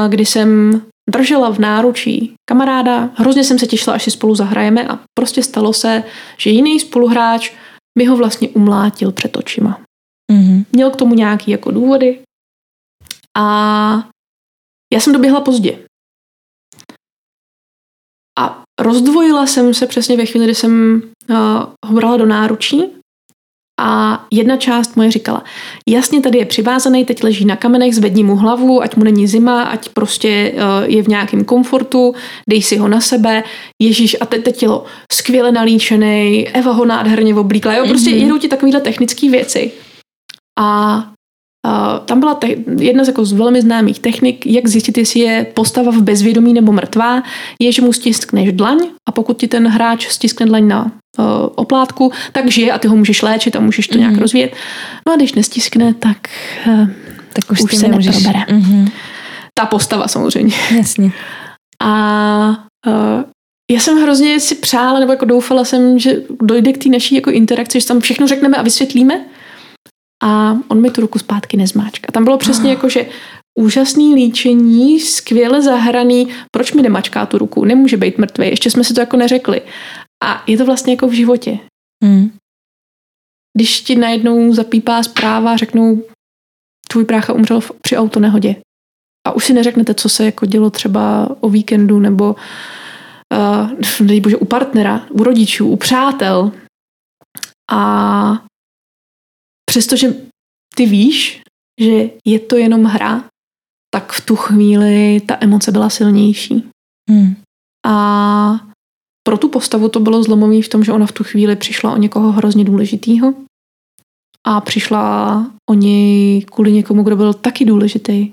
kdy jsem držela v náručí kamaráda, hrozně jsem se těšila, až si spolu zahrajeme a prostě stalo se, že jiný spoluhráč mi ho vlastně umlátil před očima. Mm-hmm. Měl k tomu nějaký jako důvody a já jsem doběhla pozdě. A rozdvojila jsem se přesně ve chvíli, kdy jsem uh, ho brala do náručí a jedna část moje říkala, jasně tady je přivázaný, teď leží na kamenech, zvedni mu hlavu, ať mu není zima, ať prostě uh, je v nějakém komfortu, dej si ho na sebe, Ježíš a teď, teď tělo skvěle nalíčený, Eva ho nádherně oblíkla, jo, prostě mm-hmm. jedou ti takovéhle technické věci. A Uh, tam byla te- jedna z, jako z velmi známých technik, jak zjistit, jestli je postava v bezvědomí nebo mrtvá, je, že mu stiskneš dlaň a pokud ti ten hráč stiskne dlaň na oplátku, tak žije a ty ho můžeš léčit a můžeš to mm-hmm. nějak rozvíjet. No a když nestiskne, tak, uh, tak už, už se nemůžeš. neprobere. Mm-hmm. Ta postava samozřejmě. Jasně. A uh, já jsem hrozně si přála, nebo jako doufala jsem, že dojde k té naší jako interakci, že tam všechno řekneme a vysvětlíme, a on mi tu ruku zpátky nezmáčka. A tam bylo přesně jako, že úžasný líčení, skvěle zahraný, proč mi nemačká tu ruku, nemůže být mrtvý, ještě jsme si to jako neřekli. A je to vlastně jako v životě. Hmm. Když ti najednou zapípá zpráva, řeknou, tvůj brácha umřel při autonehodě. A už si neřeknete, co se jako dělo třeba o víkendu nebo uh, bože, u partnera, u rodičů, u přátel. A přestože ty víš, že je to jenom hra, tak v tu chvíli ta emoce byla silnější. Hmm. A pro tu postavu to bylo zlomový v tom, že ona v tu chvíli přišla o někoho hrozně důležitýho a přišla o něj kvůli někomu, kdo byl taky důležitý.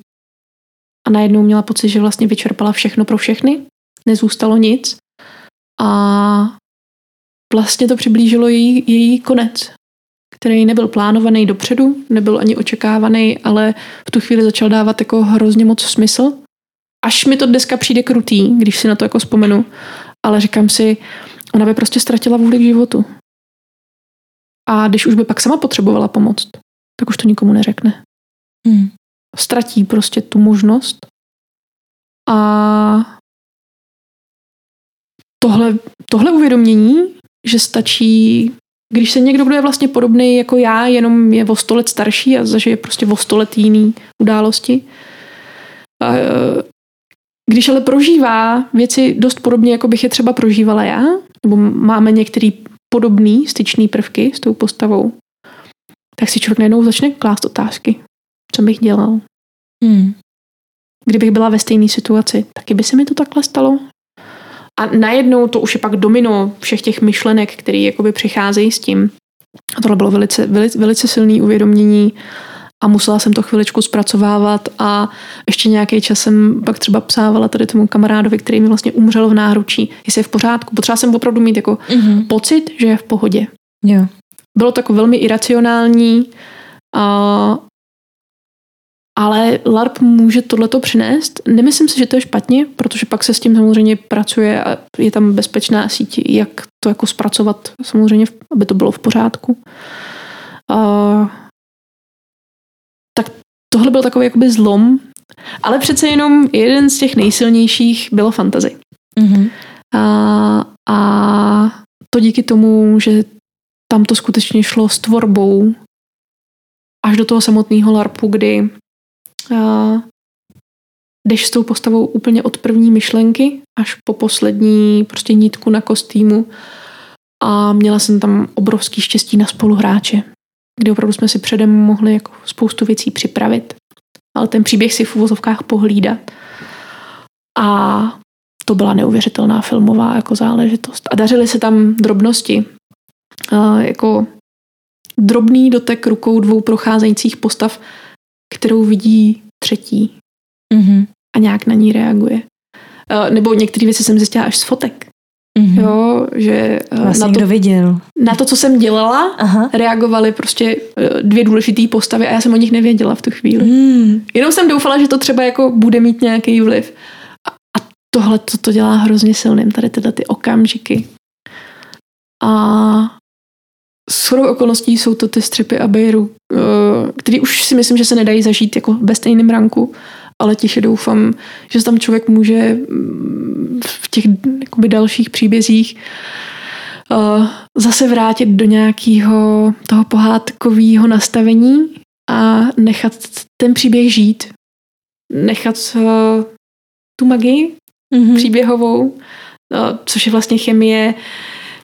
A najednou měla pocit, že vlastně vyčerpala všechno pro všechny, nezůstalo nic a vlastně to přiblížilo její, její konec který nebyl plánovaný dopředu, nebyl ani očekávaný, ale v tu chvíli začal dávat jako hrozně moc smysl. Až mi to dneska přijde krutý, když si na to jako vzpomenu, ale říkám si, ona by prostě ztratila vůli k životu. A když už by pak sama potřebovala pomoc, tak už to nikomu neřekne. Hmm. Ztratí prostě tu možnost a tohle, tohle uvědomění, že stačí když se někdo, kdo je vlastně podobný jako já, jenom je o sto let starší a zažije prostě o sto let jiný události, a, když ale prožívá věci dost podobně, jako bych je třeba prožívala já, nebo máme některé podobné styčné prvky s tou postavou, tak si člověk najednou začne klást otázky. Co bych dělal? Hmm. Kdybych byla ve stejné situaci, taky by se mi to takhle stalo? a najednou to už je pak domino všech těch myšlenek, které jakoby přicházejí s tím. A tohle bylo velice, velice, velice silné uvědomění a musela jsem to chviličku zpracovávat a ještě nějaký čas jsem pak třeba psávala tady tomu kamarádovi, který mi vlastně umřel v náručí, jestli je v pořádku. Potřeba jsem opravdu mít jako mm-hmm. pocit, že je v pohodě. Jo. Bylo to jako velmi iracionální, a, ale LARP může tohleto přinést. Nemyslím si, že to je špatně, protože pak se s tím samozřejmě pracuje a je tam bezpečná síť, jak to jako zpracovat samozřejmě, aby to bylo v pořádku. A, tak tohle byl takový jakoby zlom, ale přece jenom jeden z těch nejsilnějších bylo fantazy. Mm-hmm. A, a to díky tomu, že tam to skutečně šlo s tvorbou až do toho samotného LARPu, kdy uh, jdeš s tou postavou úplně od první myšlenky až po poslední prostě nítku na kostýmu a měla jsem tam obrovský štěstí na spoluhráče, kdy opravdu jsme si předem mohli jako spoustu věcí připravit, ale ten příběh si v uvozovkách pohlídat. A to byla neuvěřitelná filmová jako záležitost. A dařily se tam drobnosti, uh, jako drobný dotek rukou dvou procházejících postav, kterou vidí třetí mm-hmm. a nějak na ní reaguje. Uh, nebo některé věci jsem zjistila až z fotek. Mm-hmm. Jo, že vlastně na, to, viděl. na to, co jsem dělala, Aha. reagovaly prostě uh, dvě důležité postavy a já jsem o nich nevěděla v tu chvíli. Mm. Jenom jsem doufala, že to třeba jako bude mít nějaký vliv. A, a tohle to, to dělá hrozně silným, tady tyhle ty okamžiky. A s chodou okolností jsou to ty střepy a bejru, eh, který už si myslím, že se nedají zažít jako ve stejném ranku, ale tiše doufám, že tam člověk může mm, v těch jakoby dalších příbězích eh, zase vrátit do nějakého toho pohádkového nastavení a nechat ten příběh žít. Nechat uh, tu magii mm-hmm. příběhovou, uh, což je vlastně chemie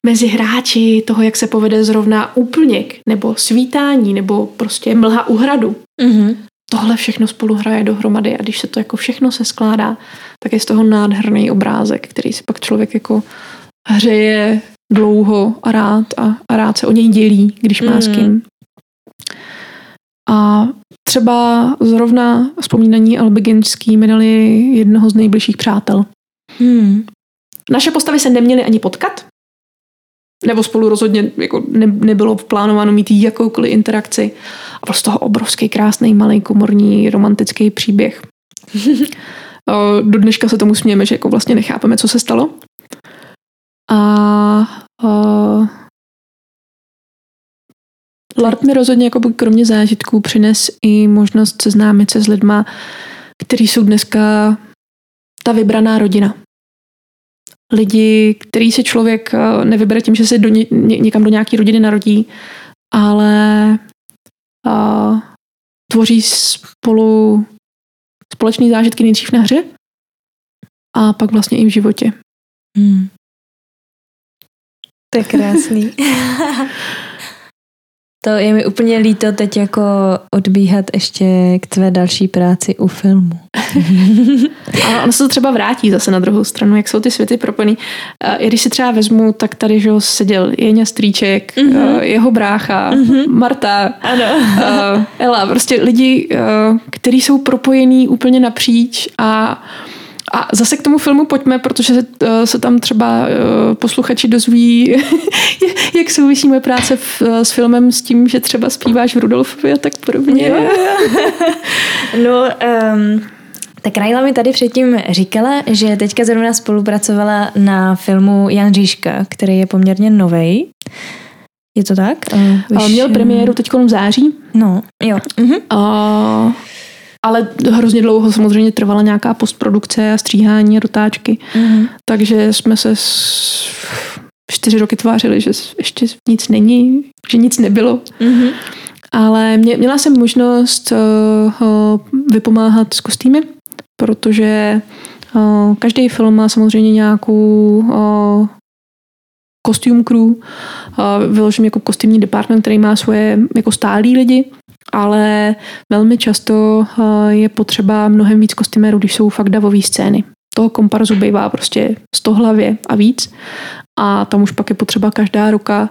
mezi hráči toho, jak se povede zrovna úplněk, nebo svítání, nebo prostě mlha u hradu. Mm-hmm. Tohle všechno spolu hraje dohromady a když se to jako všechno se skládá, tak je z toho nádherný obrázek, který si pak člověk jako hřeje dlouho a rád a, a rád se o něj dělí, když má mm. s kým. A třeba zrovna vzpomínaní Albiginský mi dali jednoho z nejbližších přátel. Hmm. Naše postavy se neměly ani potkat, nebo spolu rozhodně jako ne, nebylo plánováno mít jakoukoliv interakci. A byl z toho obrovský, krásný, malý, komorní, romantický příběh. Do dneška se tomu smějeme, že jako vlastně nechápeme, co se stalo. A, a LARP mi rozhodně jako kromě zážitků přines i možnost seznámit se s lidma, kteří jsou dneska ta vybraná rodina lidi, který si člověk eh, nevybere tím, že se do ně, někam do nějaké rodiny narodí, ale a, eh, tvoří spolu společné zážitky nejdřív na hře a pak vlastně i v životě. Hmm. To je krásný. To je mi úplně líto teď jako odbíhat ještě k tvé další práci u filmu. A ono se to třeba vrátí zase na druhou stranu, jak jsou ty světy propojený. I když si třeba vezmu, tak tady že seděl Jeňa Strýček, mm-hmm. jeho brácha, mm-hmm. Marta, ano. Ela, prostě lidi, kteří jsou propojení úplně napříč a a zase k tomu filmu pojďme, protože se, eh, se tam třeba eh, posluchači dozví, jak souvisí moje práce v, eh, s filmem s tím, že třeba zpíváš v Rudolfovi a tak podobně. no, um, tak Rajla mi tady předtím říkala, že teďka zrovna spolupracovala na filmu Jan Říška, který je poměrně novej. Je to tak? Uh, Měl premiéru teď v září. No, jo. Uh-huh. Uh, ale hrozně dlouho samozřejmě trvala nějaká postprodukce a stříhání a dotáčky. Mm-hmm. Takže jsme se s... čtyři roky tvářili, že ještě nic není, že nic nebylo. Mm-hmm. Ale mě, měla jsem možnost uh, vypomáhat s kostýmy, protože uh, každý film má samozřejmě nějakou uh, costume crew, uh, vyložím jako kostýmní department, který má svoje jako stálí lidi ale velmi často eh, je potřeba mnohem víc kostymérů, když jsou fakt davové scény. toho komparzu bývá prostě 100 hlavě a víc. A tam už pak je potřeba každá ruka.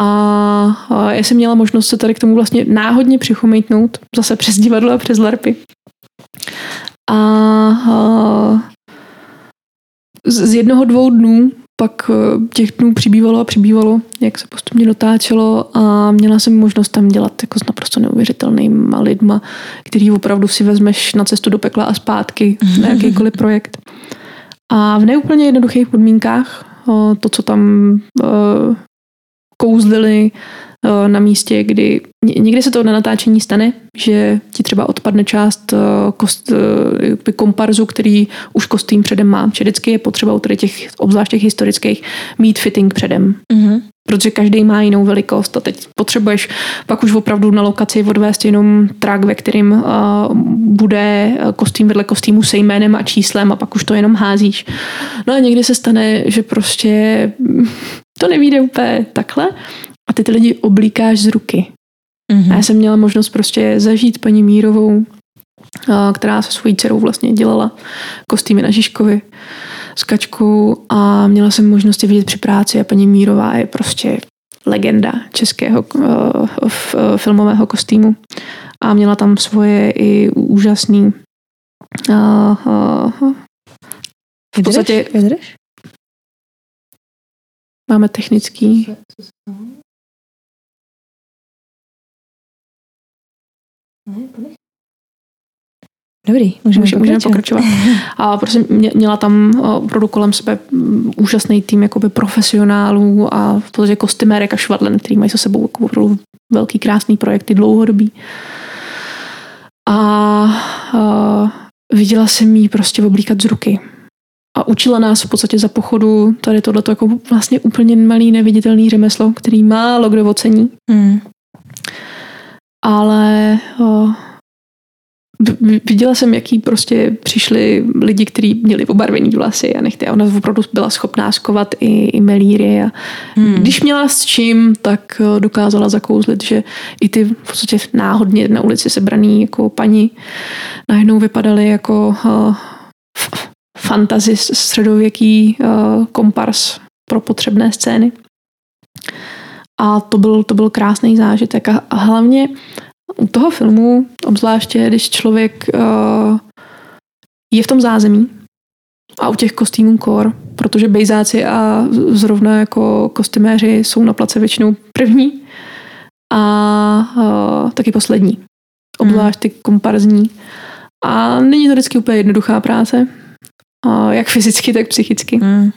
A já jsem měla možnost se tady k tomu vlastně náhodně přichomejtnout, zase přes divadlo a přes larpy. A, a z jednoho, dvou dnů pak eh, těch dnů přibývalo a přibývalo, jak se postupně dotáčelo a měla jsem možnost tam dělat jako s naprosto neuvěřitelnýma lidma, který opravdu si vezmeš na cestu do pekla a zpátky na jakýkoliv projekt. A v neúplně jednoduchých podmínkách eh, to, co tam eh, kouzlili na místě, kdy někdy se to na natáčení stane, že ti třeba odpadne část eh, kost, eh, komparzu, který už kostým předem má. Že vždycky je potřeba u těch, obzvlášť těch historických, mít fitting předem. Mm-hmm. Protože každý má jinou velikost a teď potřebuješ pak už opravdu na lokaci odvést jenom trak, ve kterým uh, bude kostým vedle kostýmu se jménem a číslem a pak už to jenom házíš. No a někdy se stane, že prostě to nevíde úplně takhle ty ty lidi oblíkáš z ruky. Mm-hmm. A já jsem měla možnost prostě zažít paní Mírovou, která se svojí dcerou vlastně dělala kostýmy na Žižkovi s kačkou a měla jsem možnost je vidět při práci a paní Mírová je prostě legenda českého uh, filmového kostýmu a měla tam svoje i úžasný uh, uh, v podstatě vydrž? máme technický Dobrý, můžeme, můžeme, můžeme pokračovat. A prostě měla tam opravdu kolem sebe mm, úžasný tým jakoby profesionálů a v podstatě kostymérek a švadlen, který mají za sebou jako opravdu velký krásný projekty, dlouhodobý. A, a viděla jsem jí prostě oblíkat z ruky. A učila nás v podstatě za pochodu tady tohleto jako vlastně úplně malý neviditelný řemeslo, který málo kdo ocení. Hmm ale o, viděla jsem, jaký prostě přišli lidi, kteří měli obarvený vlasy a nechty. A ona opravdu byla schopná skovat i, i melíry. A hmm. Když měla s čím, tak dokázala zakouzlit, že i ty v podstatě náhodně na ulici sebraný jako paní najednou vypadaly jako uh, středověký uh, kompars pro potřebné scény. A to byl, to byl krásný zážitek. A, hlavně u toho filmu, obzvláště když člověk uh, je v tom zázemí a u těch kostýmů kor, protože bejzáci a zrovna jako kostyméři jsou na place většinou první a uh, taky poslední. Obzvlášť ty komparzní. A není to vždycky úplně jednoduchá práce, uh, jak fyzicky, tak psychicky. Mm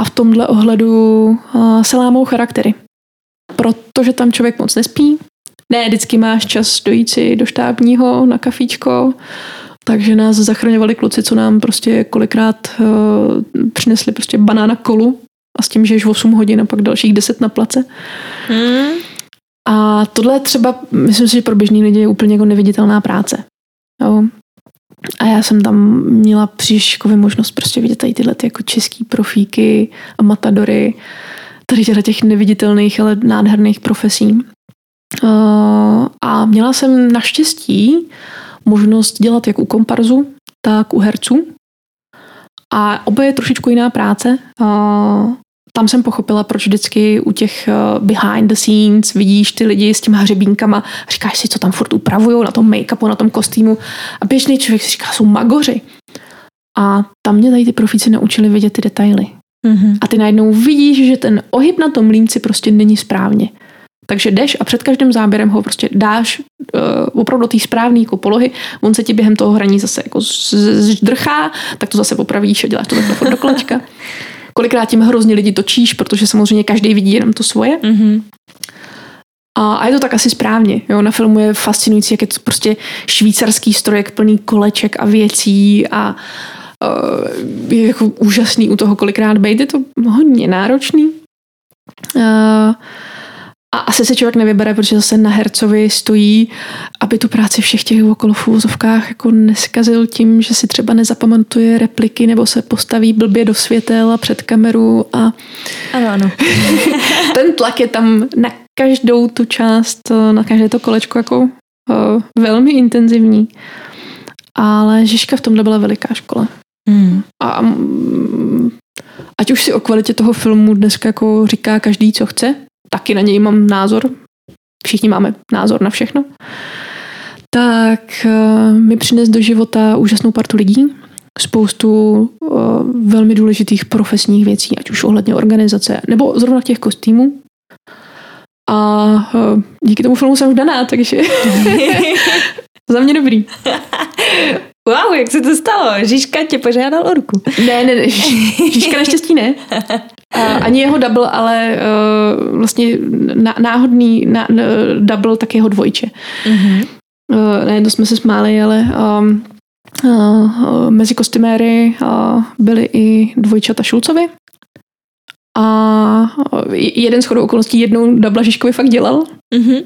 a v tomhle ohledu uh, se lámou charaktery. Protože tam člověk moc nespí, ne vždycky máš čas dojít si do štábního na kafíčko, takže nás zachraňovali kluci, co nám prostě kolikrát uh, přinesli prostě banána kolu a s tím, že ješ 8 hodin a pak dalších 10 na place. Hmm. A tohle třeba, myslím si, že pro běžný lidi je úplně jako neviditelná práce. Jo. A já jsem tam měla příškově možnost prostě vidět tady tyhle ty jako český profíky a matadory, tady těchto těch neviditelných, ale nádherných profesí. Uh, a měla jsem naštěstí možnost dělat jak u komparzu, tak u herců. A oba je trošičku jiná práce. Tam jsem pochopila, proč vždycky u těch uh, behind the scenes vidíš ty lidi s těma hřebínkama, říkáš si, co tam furt upravují na tom make-upu, na tom kostýmu a běžný člověk si říká, jsou magoři. A tam mě tady ty profíci naučili vidět ty detaily. Mm-hmm. A ty najednou vidíš, že ten ohyb na tom límci prostě není správně. Takže jdeš a před každým záběrem ho prostě dáš uh, opravdu do té správné jako polohy, on se ti během toho hraní zase jako zdrchá, tak to zase popravíš a děláš to takhle do kolečka. kolikrát tím hrozně lidi točíš, protože samozřejmě každý vidí jenom to svoje. Mm-hmm. A, a je to tak asi správně. Jo? Na filmu je fascinující, jak je to prostě švýcarský strojek plný koleček a věcí a uh, je jako úžasný u toho kolikrát být. Je to hodně náročný. Uh, a asi se člověk nevybere, protože zase na hercovi stojí, aby tu práci všech těch okolo v úvozovkách jako neskazil tím, že si třeba nezapamatuje repliky nebo se postaví blbě do světel a před kameru a ano, ano. ten tlak je tam na každou tu část, na každé to kolečko jako uh, velmi intenzivní. ale Žižka v tomhle byla veliká škola. Mm. A ať už si o kvalitě toho filmu dneska jako říká každý, co chce, taky na něj mám názor. Všichni máme názor na všechno. Tak uh, mi přines do života úžasnou partu lidí, spoustu uh, velmi důležitých profesních věcí, ať už ohledně organizace, nebo zrovna těch kostýmů. A uh, díky tomu filmu jsem už daná, takže za mě dobrý. Wow, jak se to stalo? Žižka tě požádal orku. Ne, ne, ne, Žižka naštěstí ne. A ani jeho double, ale uh, vlastně náhodný na, na, double, tak jeho dvojče. Mm-hmm. Uh, ne, to jsme se smáli, ale um, uh, mezi kostyméry uh, byly i dvojčata Šulcovi. A uh, jeden z chodou okolností jednou Dabla Žižkovi fakt dělal. Mm-hmm.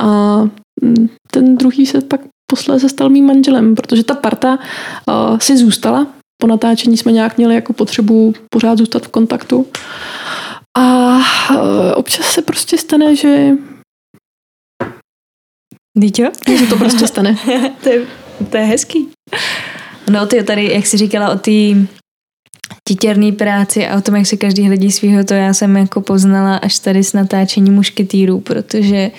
A ten druhý se pak posléze stal mým manželem, protože ta parta uh, si zůstala. Po natáčení jsme nějak měli jako potřebu pořád zůstat v kontaktu. A uh, občas se prostě stane, že Víte? Že to prostě stane. to, je, to je hezký. No ty tady, jak jsi říkala o té titěrný práci a o tom, jak si každý hledí svého, to já jsem jako poznala až tady s natáčením mušketýrů, protože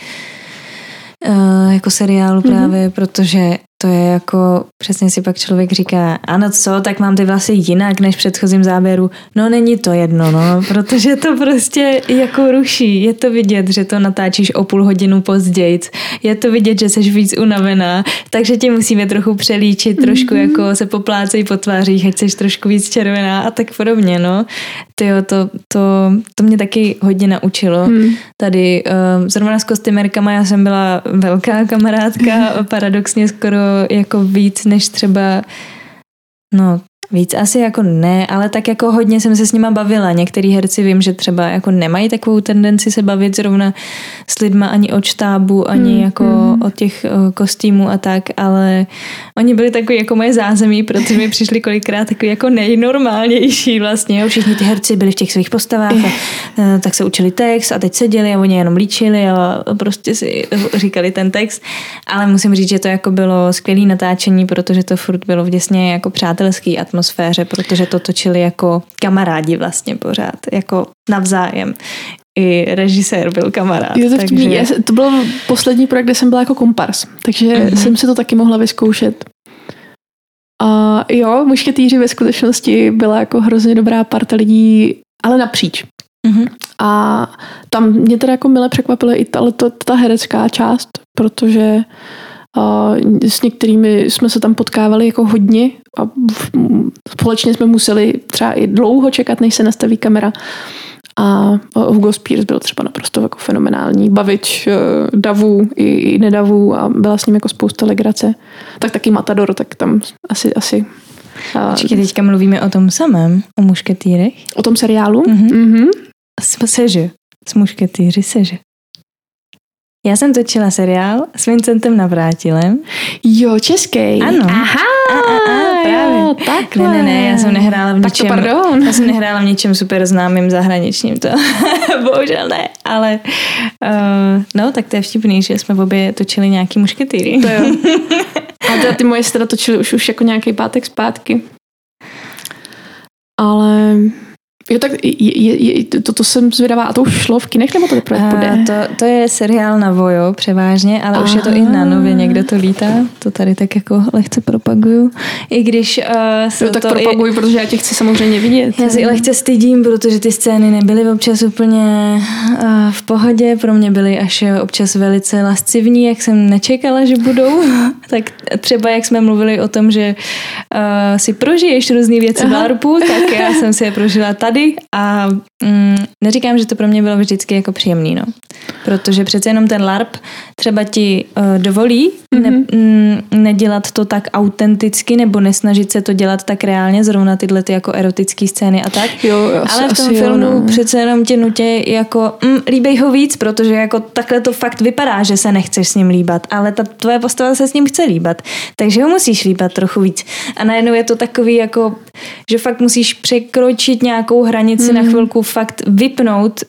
uh, jako seriálu právě, mm-hmm. protože to je jako, přesně si pak člověk říká, ano co, tak mám ty vlasy jinak než v předchozím záběru. No není to jedno, no, protože to prostě jako ruší. Je to vidět, že to natáčíš o půl hodinu později. Je to vidět, že jsi víc unavená, takže tě musíme trochu přelíčit, trošku mm-hmm. jako se poplácej po tvářích, ať jsi trošku víc červená a tak podobně, no. Tyjo, to, to, to mě taky hodně naučilo. Mm. Tady uh, zrovna s kostymerkama já jsem byla velká kamarádka, paradoxně skoro jako víc než třeba No, Víc asi jako ne, ale tak jako hodně jsem se s nima bavila. Některý herci vím, že třeba jako nemají takovou tendenci se bavit zrovna s lidma ani o štábu, ani hmm, jako hmm. o těch kostýmů a tak, ale oni byli takový jako moje zázemí, protože mi přišli kolikrát takový jako nejnormálnější vlastně. Všichni ty herci byli v těch svých postavách a, a tak se učili text a teď seděli a oni jenom líčili a prostě si říkali ten text, ale musím říct, že to jako bylo skvělé natáčení, protože to furt bylo vděsně jako přátelský atmosféra atmosféře, protože to točili jako kamarádi vlastně pořád, jako navzájem. I režisér byl kamarád. Jo, to, takže... Já, to byl poslední projekt, kde jsem byla jako kompars, takže mm-hmm. jsem si to taky mohla vyzkoušet. A jo, mušketýři ve skutečnosti byla jako hrozně dobrá parta lidí, ale napříč. Mm-hmm. A tam mě teda jako mile překvapilo i ta, ta, ta herecká část, protože a s některými jsme se tam potkávali jako hodně a společně jsme museli třeba i dlouho čekat, než se nastaví kamera. A Hugo Spears byl třeba naprosto jako fenomenální bavič eh, davů i, i nedavů a byla s ním jako spousta legrace. Tak taky Matador, tak tam asi, asi Počkej, teďka mluvíme o tom samém, o mušketýrech. O tom seriálu? Mhm. Mm-hmm. Seže. S mušketýři seže. Já jsem točila seriál s Vincentem Navrátilem. Jo, český. Ano. Aha, a, a, a, právě. Jo, takhle. Ne, ne, ne, já jsem nehrála v ničem. Tak to pardon. Já jsem nehrála v ničem super známým zahraničním, to bohužel ne, ale uh, no, tak to je vtipný, že jsme v obě točili nějaký mušketýry. To jo. A teda ty moje teda točili už, už jako nějaký pátek zpátky. Ale Jo, tak je, je, je, to, to jsem zvědavá. A to už šlo v kinech, nebo to teprve bude? To, to je seriál na Vojo převážně, ale Aha. už je to i na nově, někde to lítá. To tady tak jako lehce propaguju. I když uh, jo, tak to propaguju, i, protože já tě chci samozřejmě vidět. Já si lehce stydím, protože ty scény nebyly občas úplně uh, v pohodě. Pro mě byly až občas velice lascivní, jak jsem nečekala, že budou. tak třeba jak jsme mluvili o tom, že uh, si prožiješ různé věci v LARPu, tak já jsem si je prožila tady tady a mm, neříkám, že to pro mě bylo vždycky jako příjemný, no. Protože přece jenom ten LARP třeba ti uh, dovolí mm-hmm. ne, m, mm, nedělat to tak autenticky nebo nesnažit se to dělat tak reálně, zrovna tyhle ty jako erotické scény a tak. Jo, asi, Ale v tom filmu jo, no. přece jenom tě nutě jako mm, líbej ho víc, protože jako takhle to fakt vypadá, že se nechceš s ním líbat, ale ta tvoje postava se s ním chce líbat, takže ho musíš líbat trochu víc. A najednou je to takový jako, že fakt musíš překročit nějakou hranici mm. na mhm. chvilku, fakt vypnout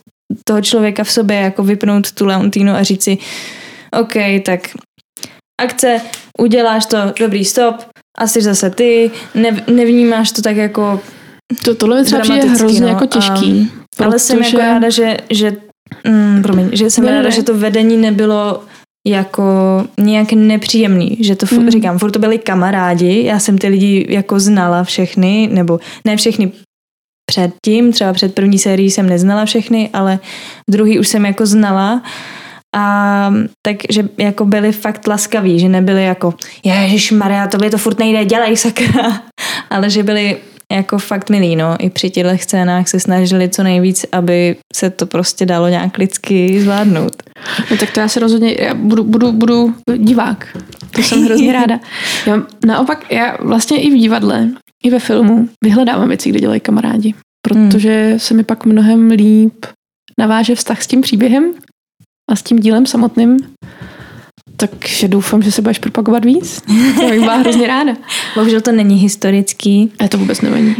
toho člověka v sobě, jako vypnout tu Leontinu a říct si, OK, tak akce, uděláš to, dobrý, stop, a jsi zase ty, ne, nevnímáš to tak jako to, tohle mi třeba přijde hrozně no, jako těžký. A, ale jsem jako ráda, že, že mm, promiň, že jsem ne, ráda, ne. že to vedení nebylo jako nějak nepříjemný, že to, mm. říkám, furt to byli kamarádi, já jsem ty lidi jako znala všechny, nebo ne všechny předtím, třeba před první sérií jsem neznala všechny, ale druhý už jsem jako znala a takže jako byli fakt laskaví, že nebyli jako Ježíš Maria, tobě to furt nejde, dělej sakra, ale že byli jako fakt milí, no. I při těchto scénách se snažili co nejvíc, aby se to prostě dalo nějak lidsky zvládnout. No tak to já se rozhodně, já budu, budu, budu divák. To jsem hrozně ráda. Já, naopak, já vlastně i v divadle, i ve filmu vyhledávám věci, kde dělají kamarádi. Protože hmm. se mi pak mnohem líp naváže vztah s tím příběhem a s tím dílem samotným. Takže doufám, že se budeš propagovat víc. To bych byla hrozně ráda. Bohužel to není historický. A to vůbec není.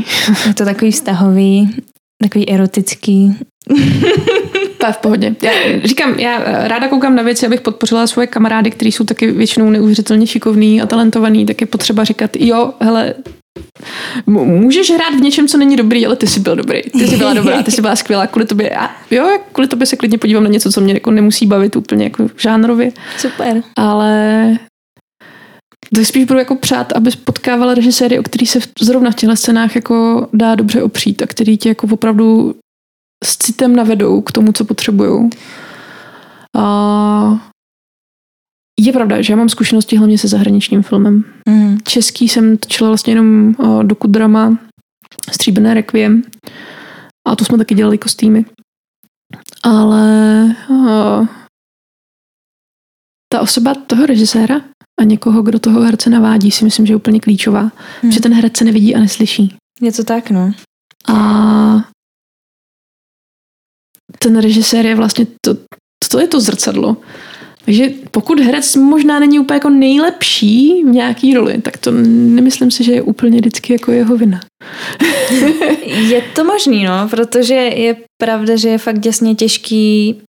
Je to takový vztahový, takový erotický. To je v pohodě. Já říkám, já ráda koukám na věci, abych podpořila svoje kamarády, kteří jsou taky většinou neuvěřitelně šikovní a talentovaní, tak je potřeba říkat, jo, hele, můžeš hrát v něčem, co není dobrý, ale ty jsi byl dobrý. Ty jsi byla dobrá, ty jsi byla skvělá kvůli tobě. A jo, kvůli tobě se klidně podívám na něco, co mě jako nemusí bavit úplně jako žánrově. Super. Ale to spíš budu jako přát, aby potkávala režiséry, o který se zrovna v těchto scénách jako dá dobře opřít a který tě jako opravdu s citem navedou k tomu, co potřebují. A je pravda, že já mám zkušenosti hlavně se zahraničním filmem. Mm. Český jsem točila vlastně jenom uh, dokud drama Stříbrné rekviem a to jsme taky dělali kostýmy. Ale uh, ta osoba toho režiséra a někoho, kdo toho herce navádí, si myslím, že je úplně klíčová. Mm. Že ten herec se nevidí a neslyší. To tak, no. A ten režisér je vlastně to, to je to zrcadlo. Takže pokud herec možná není úplně jako nejlepší v nějaký roli, tak to nemyslím si, že je úplně vždycky jako jeho vina. je to možný, no, protože je pravda, že je fakt děsně těžký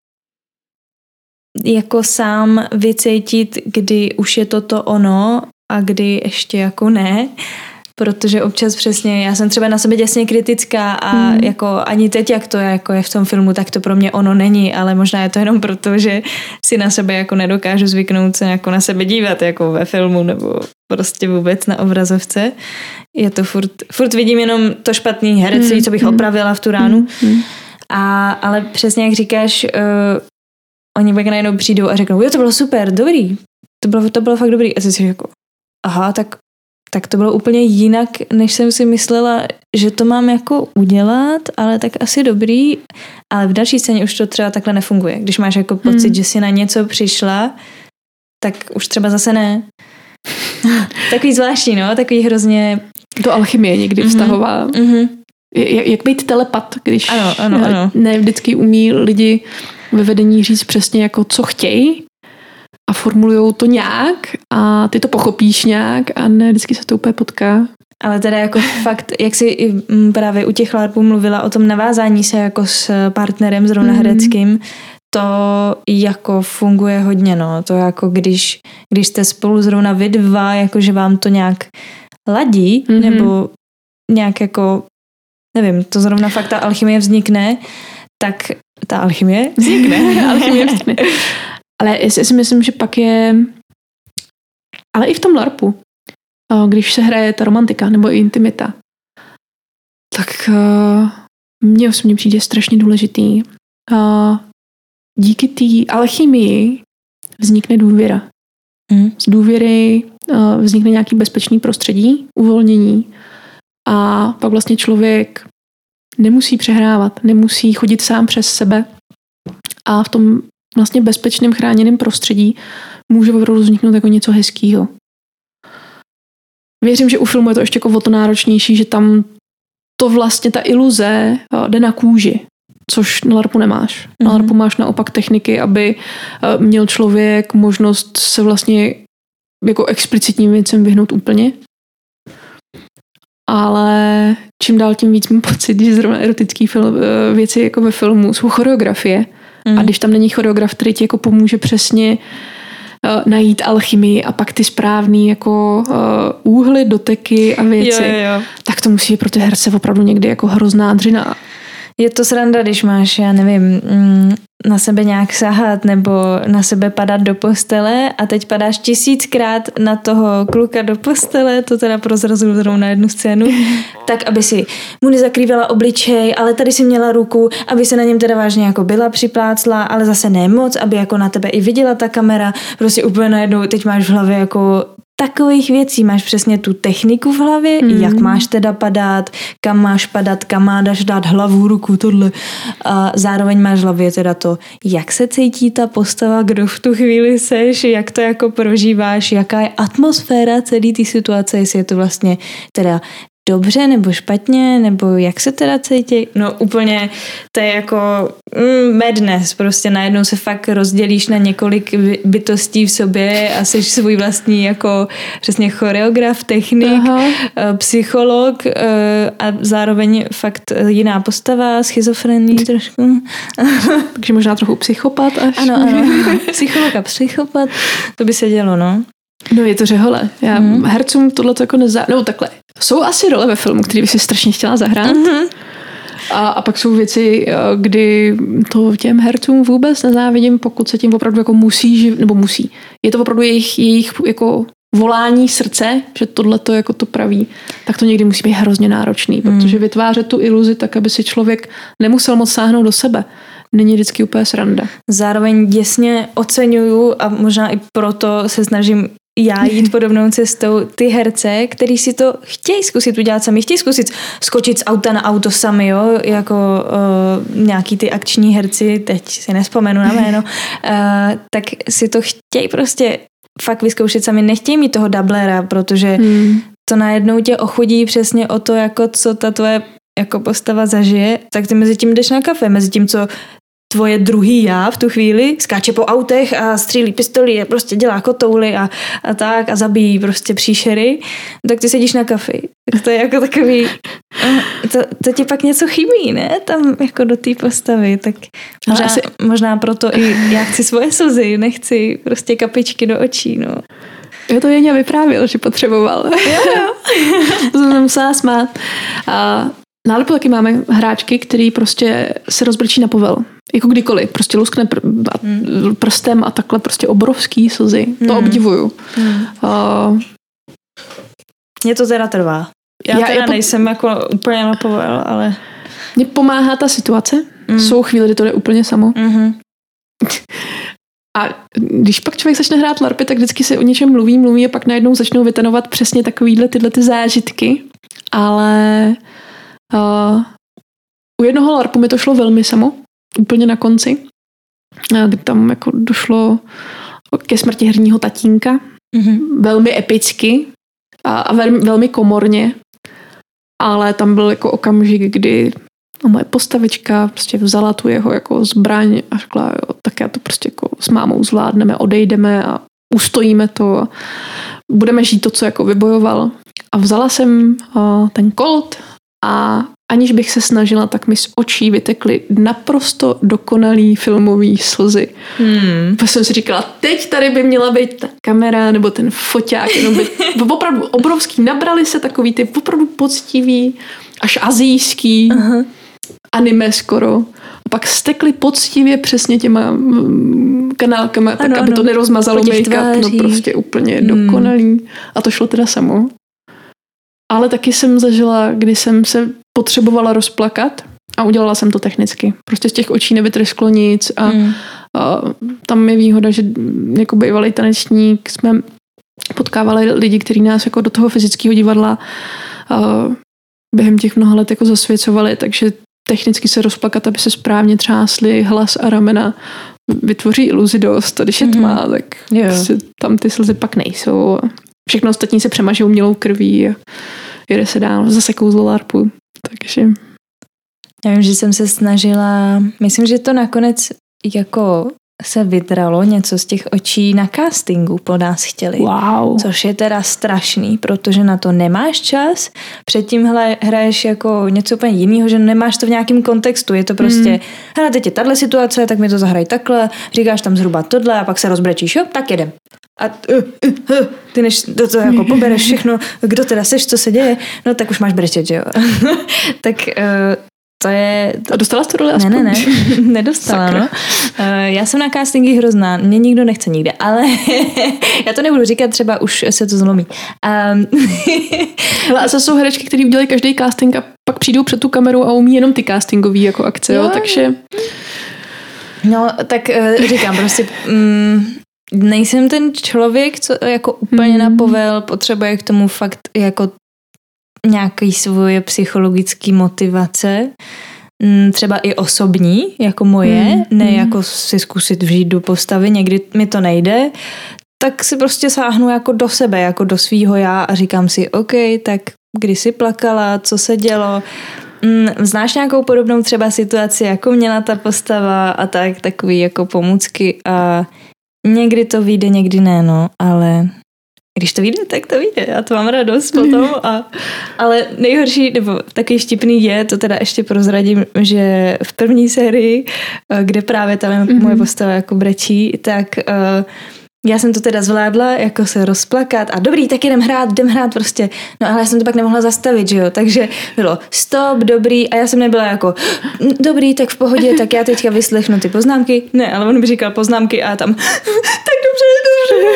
jako sám vycítit, kdy už je toto ono a kdy ještě jako ne protože občas přesně, já jsem třeba na sebe děsně kritická a mm. jako ani teď, jak to je, jako je v tom filmu, tak to pro mě ono není, ale možná je to jenom proto, že si na sebe jako nedokážu zvyknout se jako na sebe dívat jako ve filmu nebo prostě vůbec na obrazovce. Je to furt, furt vidím jenom to špatný herectví, mm. co bych mm. opravila v tu ránu. Mm. A, ale přesně jak říkáš, uh, oni pak najednou přijdou a řeknou, jo, to bylo super, dobrý, to bylo, to bylo fakt dobrý. A ty si jako, aha, tak tak to bylo úplně jinak, než jsem si myslela, že to mám jako udělat, ale tak asi dobrý, ale v další scéně už to třeba takhle nefunguje. Když máš jako pocit, hmm. že si na něco přišla, tak už třeba zase ne. takový zvláštní, no, takový hrozně... To alchymie někdy mm-hmm. vztahová. Mm-hmm. Jak, jak být telepat, když ano, ano, ano. ne vždycky umí lidi ve vedení říct přesně jako co chtějí, a formulují to nějak a ty to pochopíš nějak a ne vždycky se to úplně potká. Ale teda jako fakt, jak jsi mm, právě u těch larpů mluvila o tom navázání se jako s partnerem zrovna mm. hereckým, to jako funguje hodně, no. To jako když, když jste spolu zrovna vy dva, jako že vám to nějak ladí, mm-hmm. nebo nějak jako, nevím, to zrovna fakt ta alchymie vznikne, tak ta alchymie vznikne. alchymie vznikne. Ale já si myslím, že pak je... Ale i v tom LARPu, když se hraje ta romantika nebo i intimita, tak mně osobně přijde strašně důležitý. Díky té alchymii vznikne důvěra. Mm. Z důvěry vznikne nějaký bezpečný prostředí, uvolnění a pak vlastně člověk nemusí přehrávat, nemusí chodit sám přes sebe a v tom vlastně bezpečném chráněném prostředí může opravdu vzniknout jako něco hezkého. Věřím, že u filmu je to ještě jako o to náročnější, že tam to vlastně ta iluze eh, jde na kůži, což na LARPu nemáš. Mm-hmm. Na mhm. LARPu máš naopak techniky, aby eh, měl člověk možnost se vlastně jako explicitním věcem vyhnout úplně. Ale čím dál tím víc mám pocit, že zrovna erotické eh, věci jako ve filmu jsou choreografie, Mm. A když tam není choreograf, který ti jako pomůže přesně uh, najít alchymii a pak ty správný jako uh, úhly, doteky a věci, Jo, jo, tak to musí být pro ty herce opravdu někdy jako hrozná dřina. Je to sranda, když máš, já nevím, mm, na sebe nějak sahat nebo na sebe padat do postele a teď padáš tisíckrát na toho kluka do postele, to teda prozrazil zrovna jednu scénu, tak aby si mu nezakrývala obličej, ale tady si měla ruku, aby se na něm teda vážně jako byla připlácla, ale zase ne moc, aby jako na tebe i viděla ta kamera, prostě úplně najednou teď máš v hlavě jako takových věcí. Máš přesně tu techniku v hlavě, mm. jak máš teda padat, kam máš padat, kam máš dát hlavu, ruku, tohle. A zároveň máš v hlavě teda to, jak se cítí ta postava, kdo v tu chvíli seš, jak to jako prožíváš, jaká je atmosféra celé té situace, jestli je to vlastně teda dobře nebo špatně, nebo jak se teda cítí. No úplně to je jako mm, madness, prostě najednou se fakt rozdělíš na několik bytostí v sobě a jsi svůj vlastní jako přesně choreograf, technik, Aha. Eh, psycholog eh, a zároveň fakt jiná postava, schizofrenní trošku. Takže možná trochu psychopat až. Ano, ano. Psycholog a psychopat, to by se dělo, no. No je to řehole. Já mm. hercům tohle jako nezá... No takhle. Jsou asi role ve filmu, který by si strašně chtěla zahrát. Mm-hmm. A, a pak jsou věci, eh, kdy to těm hercům vůbec nezávidím, pokud se tím opravdu jako musí, živ, nebo musí. Je to opravdu jejich, jejich jako volání srdce, že tohle to jako to praví, tak to někdy musí být hrozně náročný, mm. protože vytvářet tu iluzi tak, aby si člověk nemusel moc sáhnout do sebe, není vždycky úplně sranda. Zároveň děsně oceňuju a možná i proto se snažím já jít podobnou cestou ty herce, který si to chtějí zkusit udělat sami, chtějí zkusit skočit z auta na auto sami, jo, jako uh, nějaký ty akční herci, teď si nespomenu na jméno, uh, tak si to chtějí prostě fakt vyzkoušet sami, nechtějí mít toho dublera, protože hmm. to najednou tě ochudí přesně o to, jako co ta tvoje jako postava zažije, tak ty mezi tím jdeš na kafe, mezi tím, co tvoje druhý já v tu chvíli skáče po autech a střílí pistoli a prostě dělá kotouly a, a tak a zabíjí prostě příšery, tak ty sedíš na kafi. Tak to je jako takový, to, to ti pak něco chybí, ne? Tam jako do té postavy, tak možná, asi... možná proto i já chci svoje slzy, nechci prostě kapičky do očí, no. Jo, to Jeně vyprávěl, že potřeboval. Jo, jo. to jsem musela smát. A Nálepo taky máme hráčky, který prostě se rozbrčí na povel. Jako kdykoliv. Prostě luskne pr- a hmm. prstem a takhle prostě obrovský slzy. Hmm. To obdivuju. Hmm. Uh, Mě to teda trvá. Já, já teda já po... nejsem jako úplně na povel, ale... Mně pomáhá ta situace. Hmm. Jsou chvíle, kdy to jde úplně samo. Hmm. A když pak člověk začne hrát larpy, tak vždycky se o něčem mluví, mluví a pak najednou začnou vytenovat přesně takovýhle tyhle ty zážitky. Ale Uh, u jednoho LARPu mi to šlo velmi samo, úplně na konci, kdy tam jako došlo ke smrti herního tatínka, mm-hmm. velmi epicky a, a velmi, velmi komorně, ale tam byl jako okamžik, kdy a moje postavička prostě vzala tu jeho jako zbraň a řekla, jo, tak já to prostě jako s mámou zvládneme, odejdeme a ustojíme to a budeme žít to, co jako vybojoval. A vzala jsem uh, ten kolt a aniž bych se snažila, tak mi z očí vytekly naprosto dokonalý filmový slzy. Hmm. Pak jsem si říkala, teď tady by měla být ta kamera nebo ten foťák, jenom by opravdu obrovský, nabrali se takový ty opravdu poctivý, až azijský, uh-huh. anime skoro. A pak stekly poctivě přesně těma mm, kanálkama, ano, tak aby ano. to nerozmazalo make-up. No prostě úplně hmm. dokonalý. A to šlo teda samo. Ale taky jsem zažila, kdy jsem se potřebovala rozplakat a udělala jsem to technicky. Prostě z těch očí nevytrysklo nic a, mm. a tam je výhoda, že jako bývalý tanečník jsme potkávali lidi, kteří nás jako do toho fyzického divadla a během těch mnoha let jako zasvěcovali, takže technicky se rozplakat, aby se správně třásly hlas a ramena, vytvoří iluzi dost a když je tma, mm. tak yeah. prostě tam ty slzy pak nejsou. Všechno ostatní se přemaží umělou krví a jede se dál. Zase kouzlo larpu. Takže... Já vím, že jsem se snažila, myslím, že to nakonec jako se vydralo něco z těch očí na castingu po nás chtěli. Wow. Což je teda strašný, protože na to nemáš čas, předtím hle, hraješ jako něco úplně jiného, že nemáš to v nějakém kontextu. Je to prostě, mm. hele, teď je tahle situace, tak mi to zahraj takhle, říkáš tam zhruba tohle a pak se rozbrečíš, jo, tak jedem. A uh, uh, uh, ty než do toho jako pobereš všechno, kdo teda seš, co se děje, no tak už máš brečet, že jo. tak uh, to je... A dostala jsi to roli aspoň? Ne, ne, ne, nedostala, Sakra. no. Uh, já jsem na castingy hrozná, mě nikdo nechce nikde, ale já to nebudu říkat, třeba už se to zlomí. Um... Hele, a jsou herečky, které udělají každý casting a pak přijdou před tu kameru a umí jenom ty castingové jako akce, jo, jo takže... No, tak uh, říkám prostě... Um, nejsem ten člověk, co jako úplně mm. napovel, potřebuje k tomu fakt jako nějaký svoje psychologické motivace, mm, třeba i osobní, jako moje, mm. ne mm. jako si zkusit vžít do postavy, někdy mi to nejde, tak si prostě sáhnu jako do sebe, jako do svýho já a říkám si, OK, tak kdy jsi plakala, co se dělo, mm, znáš nějakou podobnou třeba situaci, jako měla ta postava a tak, takový jako pomůcky a někdy to vyjde, někdy ne, no, ale když to vyjde, tak to vyjde. Já to mám radost potom. A, ale nejhorší, nebo takový štipný je, to teda ještě prozradím, že v první sérii, eh, kde právě tam mm-hmm. moje postava jako brečí, tak uh, já jsem to teda zvládla, jako se rozplakat a dobrý, tak jdem hrát, jdem hrát prostě. No ale já jsem to pak nemohla zastavit, že jo, takže bylo stop, dobrý a já jsem nebyla jako dobrý, tak v pohodě, tak já teďka vyslechnu ty poznámky. Ne, ale on mi říkal poznámky a tam tak dobře, dobře,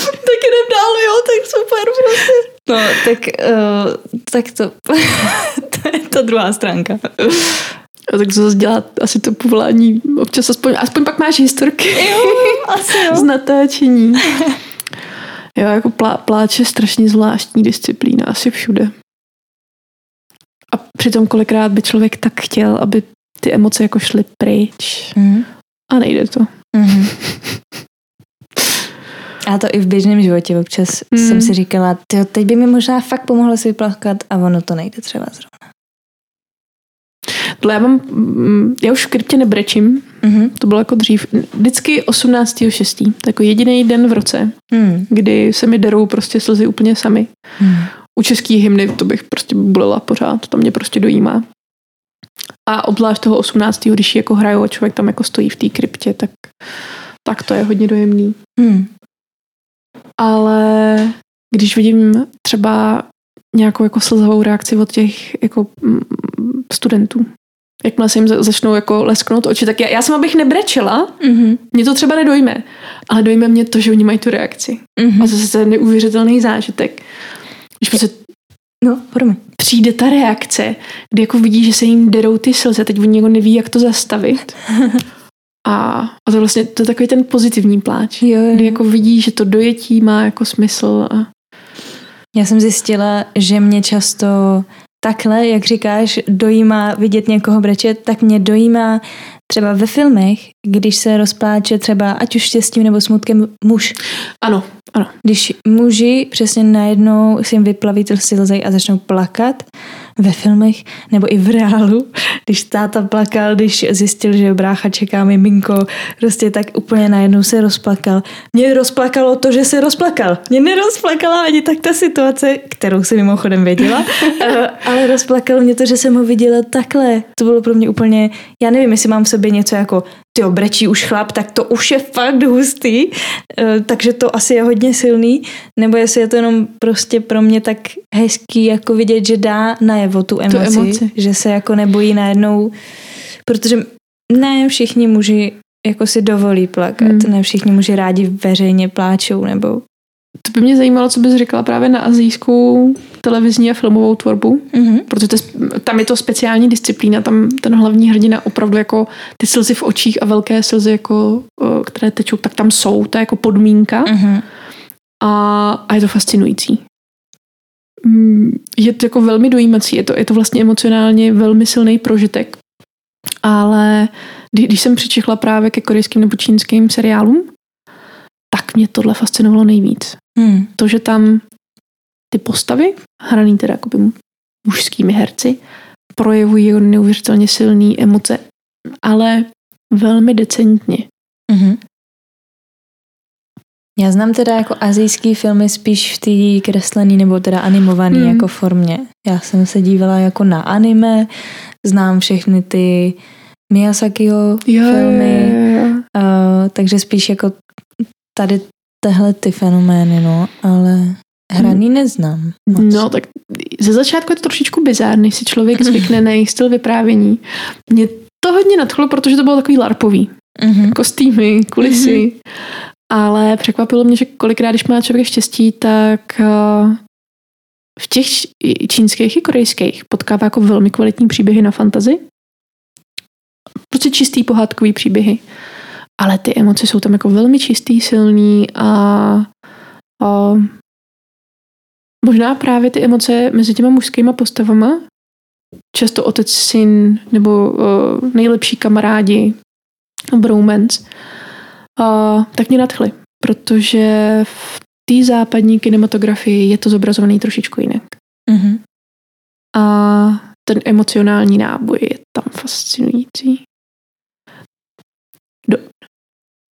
tak jdem dál, jo, tak super prostě. No, tak, uh, tak to, to je ta druhá stránka. A tak to zase dělá asi to povolání občas aspoň, aspoň pak máš historky jo, asi jo. z natáčení. Jo, jako plá, pláč je strašně zvláštní disciplína, asi všude. A přitom kolikrát by člověk tak chtěl, aby ty emoce jako šly pryč. Mm. A nejde to. Mm. A to i v běžném životě občas mm. jsem si říkala, teď by mi možná fakt pomohlo si vyplakat a ono to nejde třeba zrovna. Tohle já mám, mm, já už v kryptě nebrečím, mm-hmm. to bylo jako dřív. Vždycky 18.6. To jako jediný den v roce, mm. kdy se mi derou prostě slzy úplně sami. Mm. U český hymny to bych prostě bulela pořád, to mě prostě dojímá. A obzvlášť toho 18. když jako hrajou a člověk tam jako stojí v té kryptě, tak, tak to je hodně dojemný. Mm. Ale když vidím třeba nějakou jako slzovou reakci od těch jako mm, studentů, jakmile se jim začnou jako lesknout oči, tak já, já jsem abych nebrečela, mm-hmm. mě to třeba nedojme, ale dojme mě to, že oni mají tu reakci. Mm-hmm. A zase to je neuvěřitelný zážitek. Když prostě no, promiň. přijde ta reakce, kdy jako vidí, že se jim derou ty slzy, teď oni jako neví, jak to zastavit. A, a to vlastně to je takový ten pozitivní pláč, jo, jo. kdy jako vidí, že to dojetí má jako smysl. A... Já jsem zjistila, že mě často takhle, jak říkáš, dojímá vidět někoho brečet, tak mě dojímá třeba ve filmech, když se rozpláče třeba ať už štěstím nebo smutkem muž. Ano, ano. Když muži přesně najednou si jim vyplaví ty slzy a začnou plakat, ve filmech nebo i v reálu, když táta plakal, když zjistil, že brácha čeká miminko, prostě tak úplně najednou se rozplakal. Mě rozplakalo to, že se rozplakal. Mě nerozplakala ani tak ta situace, kterou si mimochodem věděla, eh, ale rozplakalo mě to, že jsem ho viděla takhle. To bylo pro mě úplně, já nevím, jestli mám v sobě něco jako ty brečí už chlap, tak to už je fakt hustý, eh, takže to asi je hodně silný, nebo jestli je to jenom prostě pro mě tak hezký jako vidět, že dá najevo tu emoci, tu emoci. že se jako nebojí najednou, protože ne všichni muži jako si dovolí plakat, hmm. ne všichni muži rádi veřejně pláčou, nebo to by mě zajímalo, co bys říkala právě na azijskou televizní a filmovou tvorbu, mm-hmm. protože to, tam je to speciální disciplína, tam ten hlavní hrdina opravdu jako ty slzy v očích a velké slzy, jako, které tečou, tak tam jsou, to je jako podmínka mm-hmm. a, a je to fascinující. Mm, je to jako velmi dojímací, je to, je to vlastně emocionálně velmi silný prožitek, ale když jsem přičechla právě ke korejským nebo čínským seriálům, tak mě tohle fascinovalo nejvíc. Hmm. To, že tam ty postavy, hraný teda jako mužskými herci, projevují neuvěřitelně silné emoce, ale velmi decentně. Mm-hmm. Já znám teda jako azijský filmy spíš v té kreslený nebo teda animovaný mm. jako formě. Já jsem se dívala jako na anime, znám všechny ty Miyazakiho jo, filmy, jo, jo. Uh, takže spíš jako tady tehle ty fenomény, no, ale hraný neznám. Moc. No, tak ze začátku je to trošičku bizárny, si člověk zvykne na jejich styl vyprávění. Mě to hodně nadchlo, protože to bylo takový larpový. Mm-hmm. Kostýmy, kulisy. Mm-hmm. Ale překvapilo mě, že kolikrát, když má člověk štěstí, tak uh, v těch čínských i korejských potkává jako velmi kvalitní příběhy na fantazi. Prostě čistý pohádkový příběhy. Ale ty emoce jsou tam jako velmi čistý, silný a, a možná právě ty emoce mezi těma mužskýma postavama, často otec, syn nebo uh, nejlepší kamarádi, bromance, uh, tak mě nadchly, protože v té západní kinematografii je to zobrazovaný trošičku jinak. Mm-hmm. A ten emocionální náboj je tam fascinující. Do,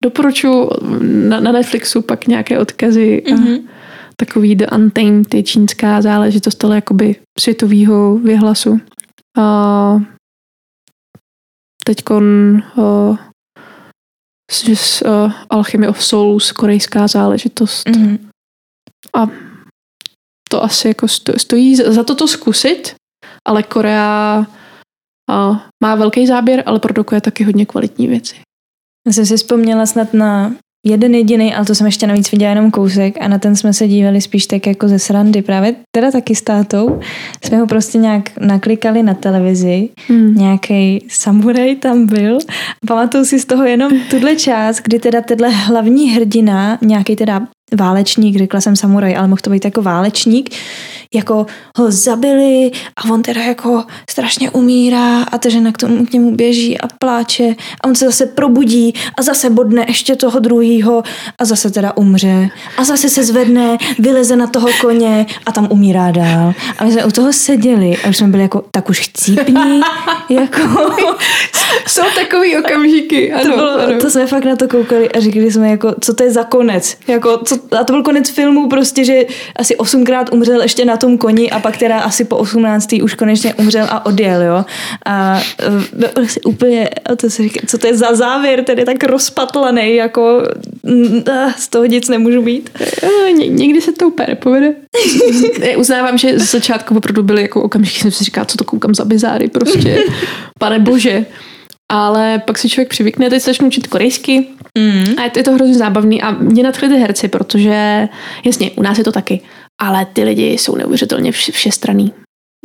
doporučuji na, na Netflixu pak nějaké odkazy mm-hmm. a takový The Untamed, je čínská záležitost, ale jakoby světovýho vyhlasu. A teďkon uh, s, uh, Alchemy of Souls, korejská záležitost. Mm-hmm. A to asi jako stojí za to to zkusit, ale Korea uh, má velký záběr, ale produkuje taky hodně kvalitní věci. Já jsem si vzpomněla snad na jeden jediný, ale to jsem ještě navíc viděla jenom kousek a na ten jsme se dívali spíš tak jako ze srandy. Právě teda taky s tátou jsme ho prostě nějak naklikali na televizi. Hmm. Nějaký samuraj tam byl. Pamatuju si z toho jenom tuhle část, kdy teda tenhle hlavní hrdina, nějaký teda válečník, řekla jsem samuraj, ale mohl to být jako válečník, jako ho zabili a on teda jako strašně umírá a ta žena k, tomu, k němu běží a pláče a on se zase probudí a zase bodne ještě toho druhýho a zase teda umře a zase se zvedne, vyleze na toho koně a tam umírá dál. A my jsme u toho seděli a už jsme byli jako tak už chcípní, jako... Jsou takový okamžiky, ano, to, bylo, ano. to jsme fakt na to koukali a říkali jsme jako, co to je za konec, jako, co, a to byl konec filmu prostě, že asi osmkrát umřel ještě na tom koni a pak teda asi po 18. už konečně umřel a odjel, jo. A byl e, si úplně, to se říká, co to je za závěr, tedy tak rozpatlaný, jako z toho nic nemůžu být. E, ně, někdy se to úplně nepovede. Uznávám, že z začátku opravdu byly jako okamžiky, jsem si říkala, co to koukám za bizáry, prostě, pane bože. Ale pak si člověk přivykne, teď začnu učit korejsky, Mm. A je to, je to hrozně zábavný a mě nadchly ty herci, protože jasně, u nás je to taky, ale ty lidi jsou neuvěřitelně vš- všestraný.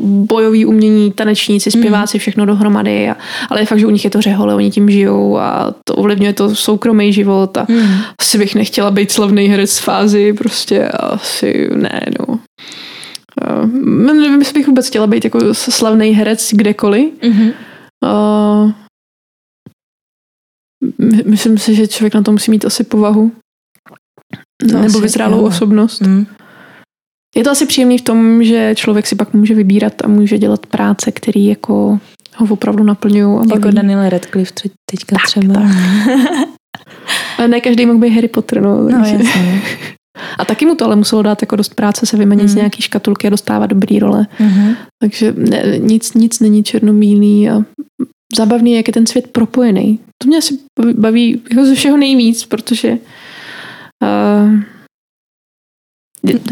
Bojový umění, tanečníci, mm. zpěváci, všechno dohromady, a, ale je fakt, že u nich je to řehole, oni tím žijou a to ovlivňuje to soukromý život a mm. asi bych nechtěla být slavný herec v fázi, prostě asi ne, no. Uh, nevím, jestli bych vůbec chtěla být jako slavný herec kdekoliv. Mm-hmm. Uh, myslím si, že člověk na to musí mít asi povahu. To nebo vyzrálou osobnost. Hmm. Je to asi příjemný v tom, že člověk si pak může vybírat a může dělat práce, které jako ho opravdu naplňují. Jako Daniel Radcliffe teďka tak, třeba. Tak. ale ne každý mohl být Harry Potter. No, no jasně. A taky mu to ale muselo dát jako dost práce se vymanit mm. z nějaký škatulky a dostávat dobrý role. Mm-hmm. Takže ne, nic, nic není černobílý a zábavný, jak je ten svět propojený. To mě asi baví jako ze všeho nejvíc, protože uh,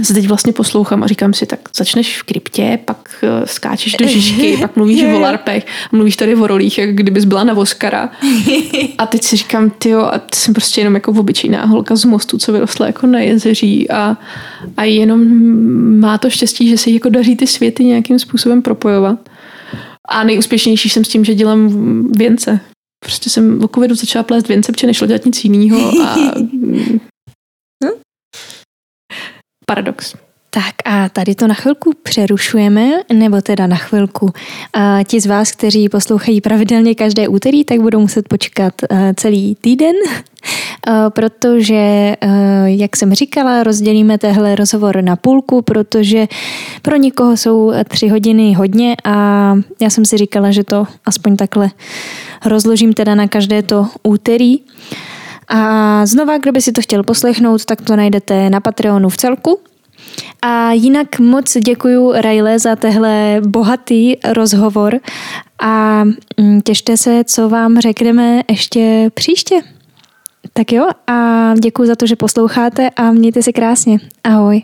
se teď vlastně poslouchám a říkám si, tak začneš v kryptě, pak uh, skáčeš do žižky, pak mluvíš o larpech, mluvíš tady o rolích, jak kdybys byla na Voskara. A teď si říkám, tyjo, a jsem prostě jenom jako obyčejná holka z mostu, co vyrostla jako na jezeří a, a jenom má to štěstí, že se jako daří ty světy nějakým způsobem propojovat. A nejúspěšnější jsem s tím, že dělám věnce. Prostě jsem o covidu začala plést věnce, protože nešlo dělat nic jiného. A... Paradox. Tak a tady to na chvilku přerušujeme, nebo teda na chvilku. A ti z vás, kteří poslouchají pravidelně každé úterý, tak budou muset počkat eh, celý týden, eh, protože, eh, jak jsem říkala, rozdělíme tehle rozhovor na půlku, protože pro někoho jsou tři hodiny hodně a já jsem si říkala, že to aspoň takhle rozložím teda na každé to úterý. A znova, kdo by si to chtěl poslechnout, tak to najdete na Patreonu v celku. A jinak moc děkuji Rajle za tehle bohatý rozhovor a mm, těšte se, co vám řekneme ještě příště. Tak jo a děkuji za to, že posloucháte a mějte si krásně. Ahoj.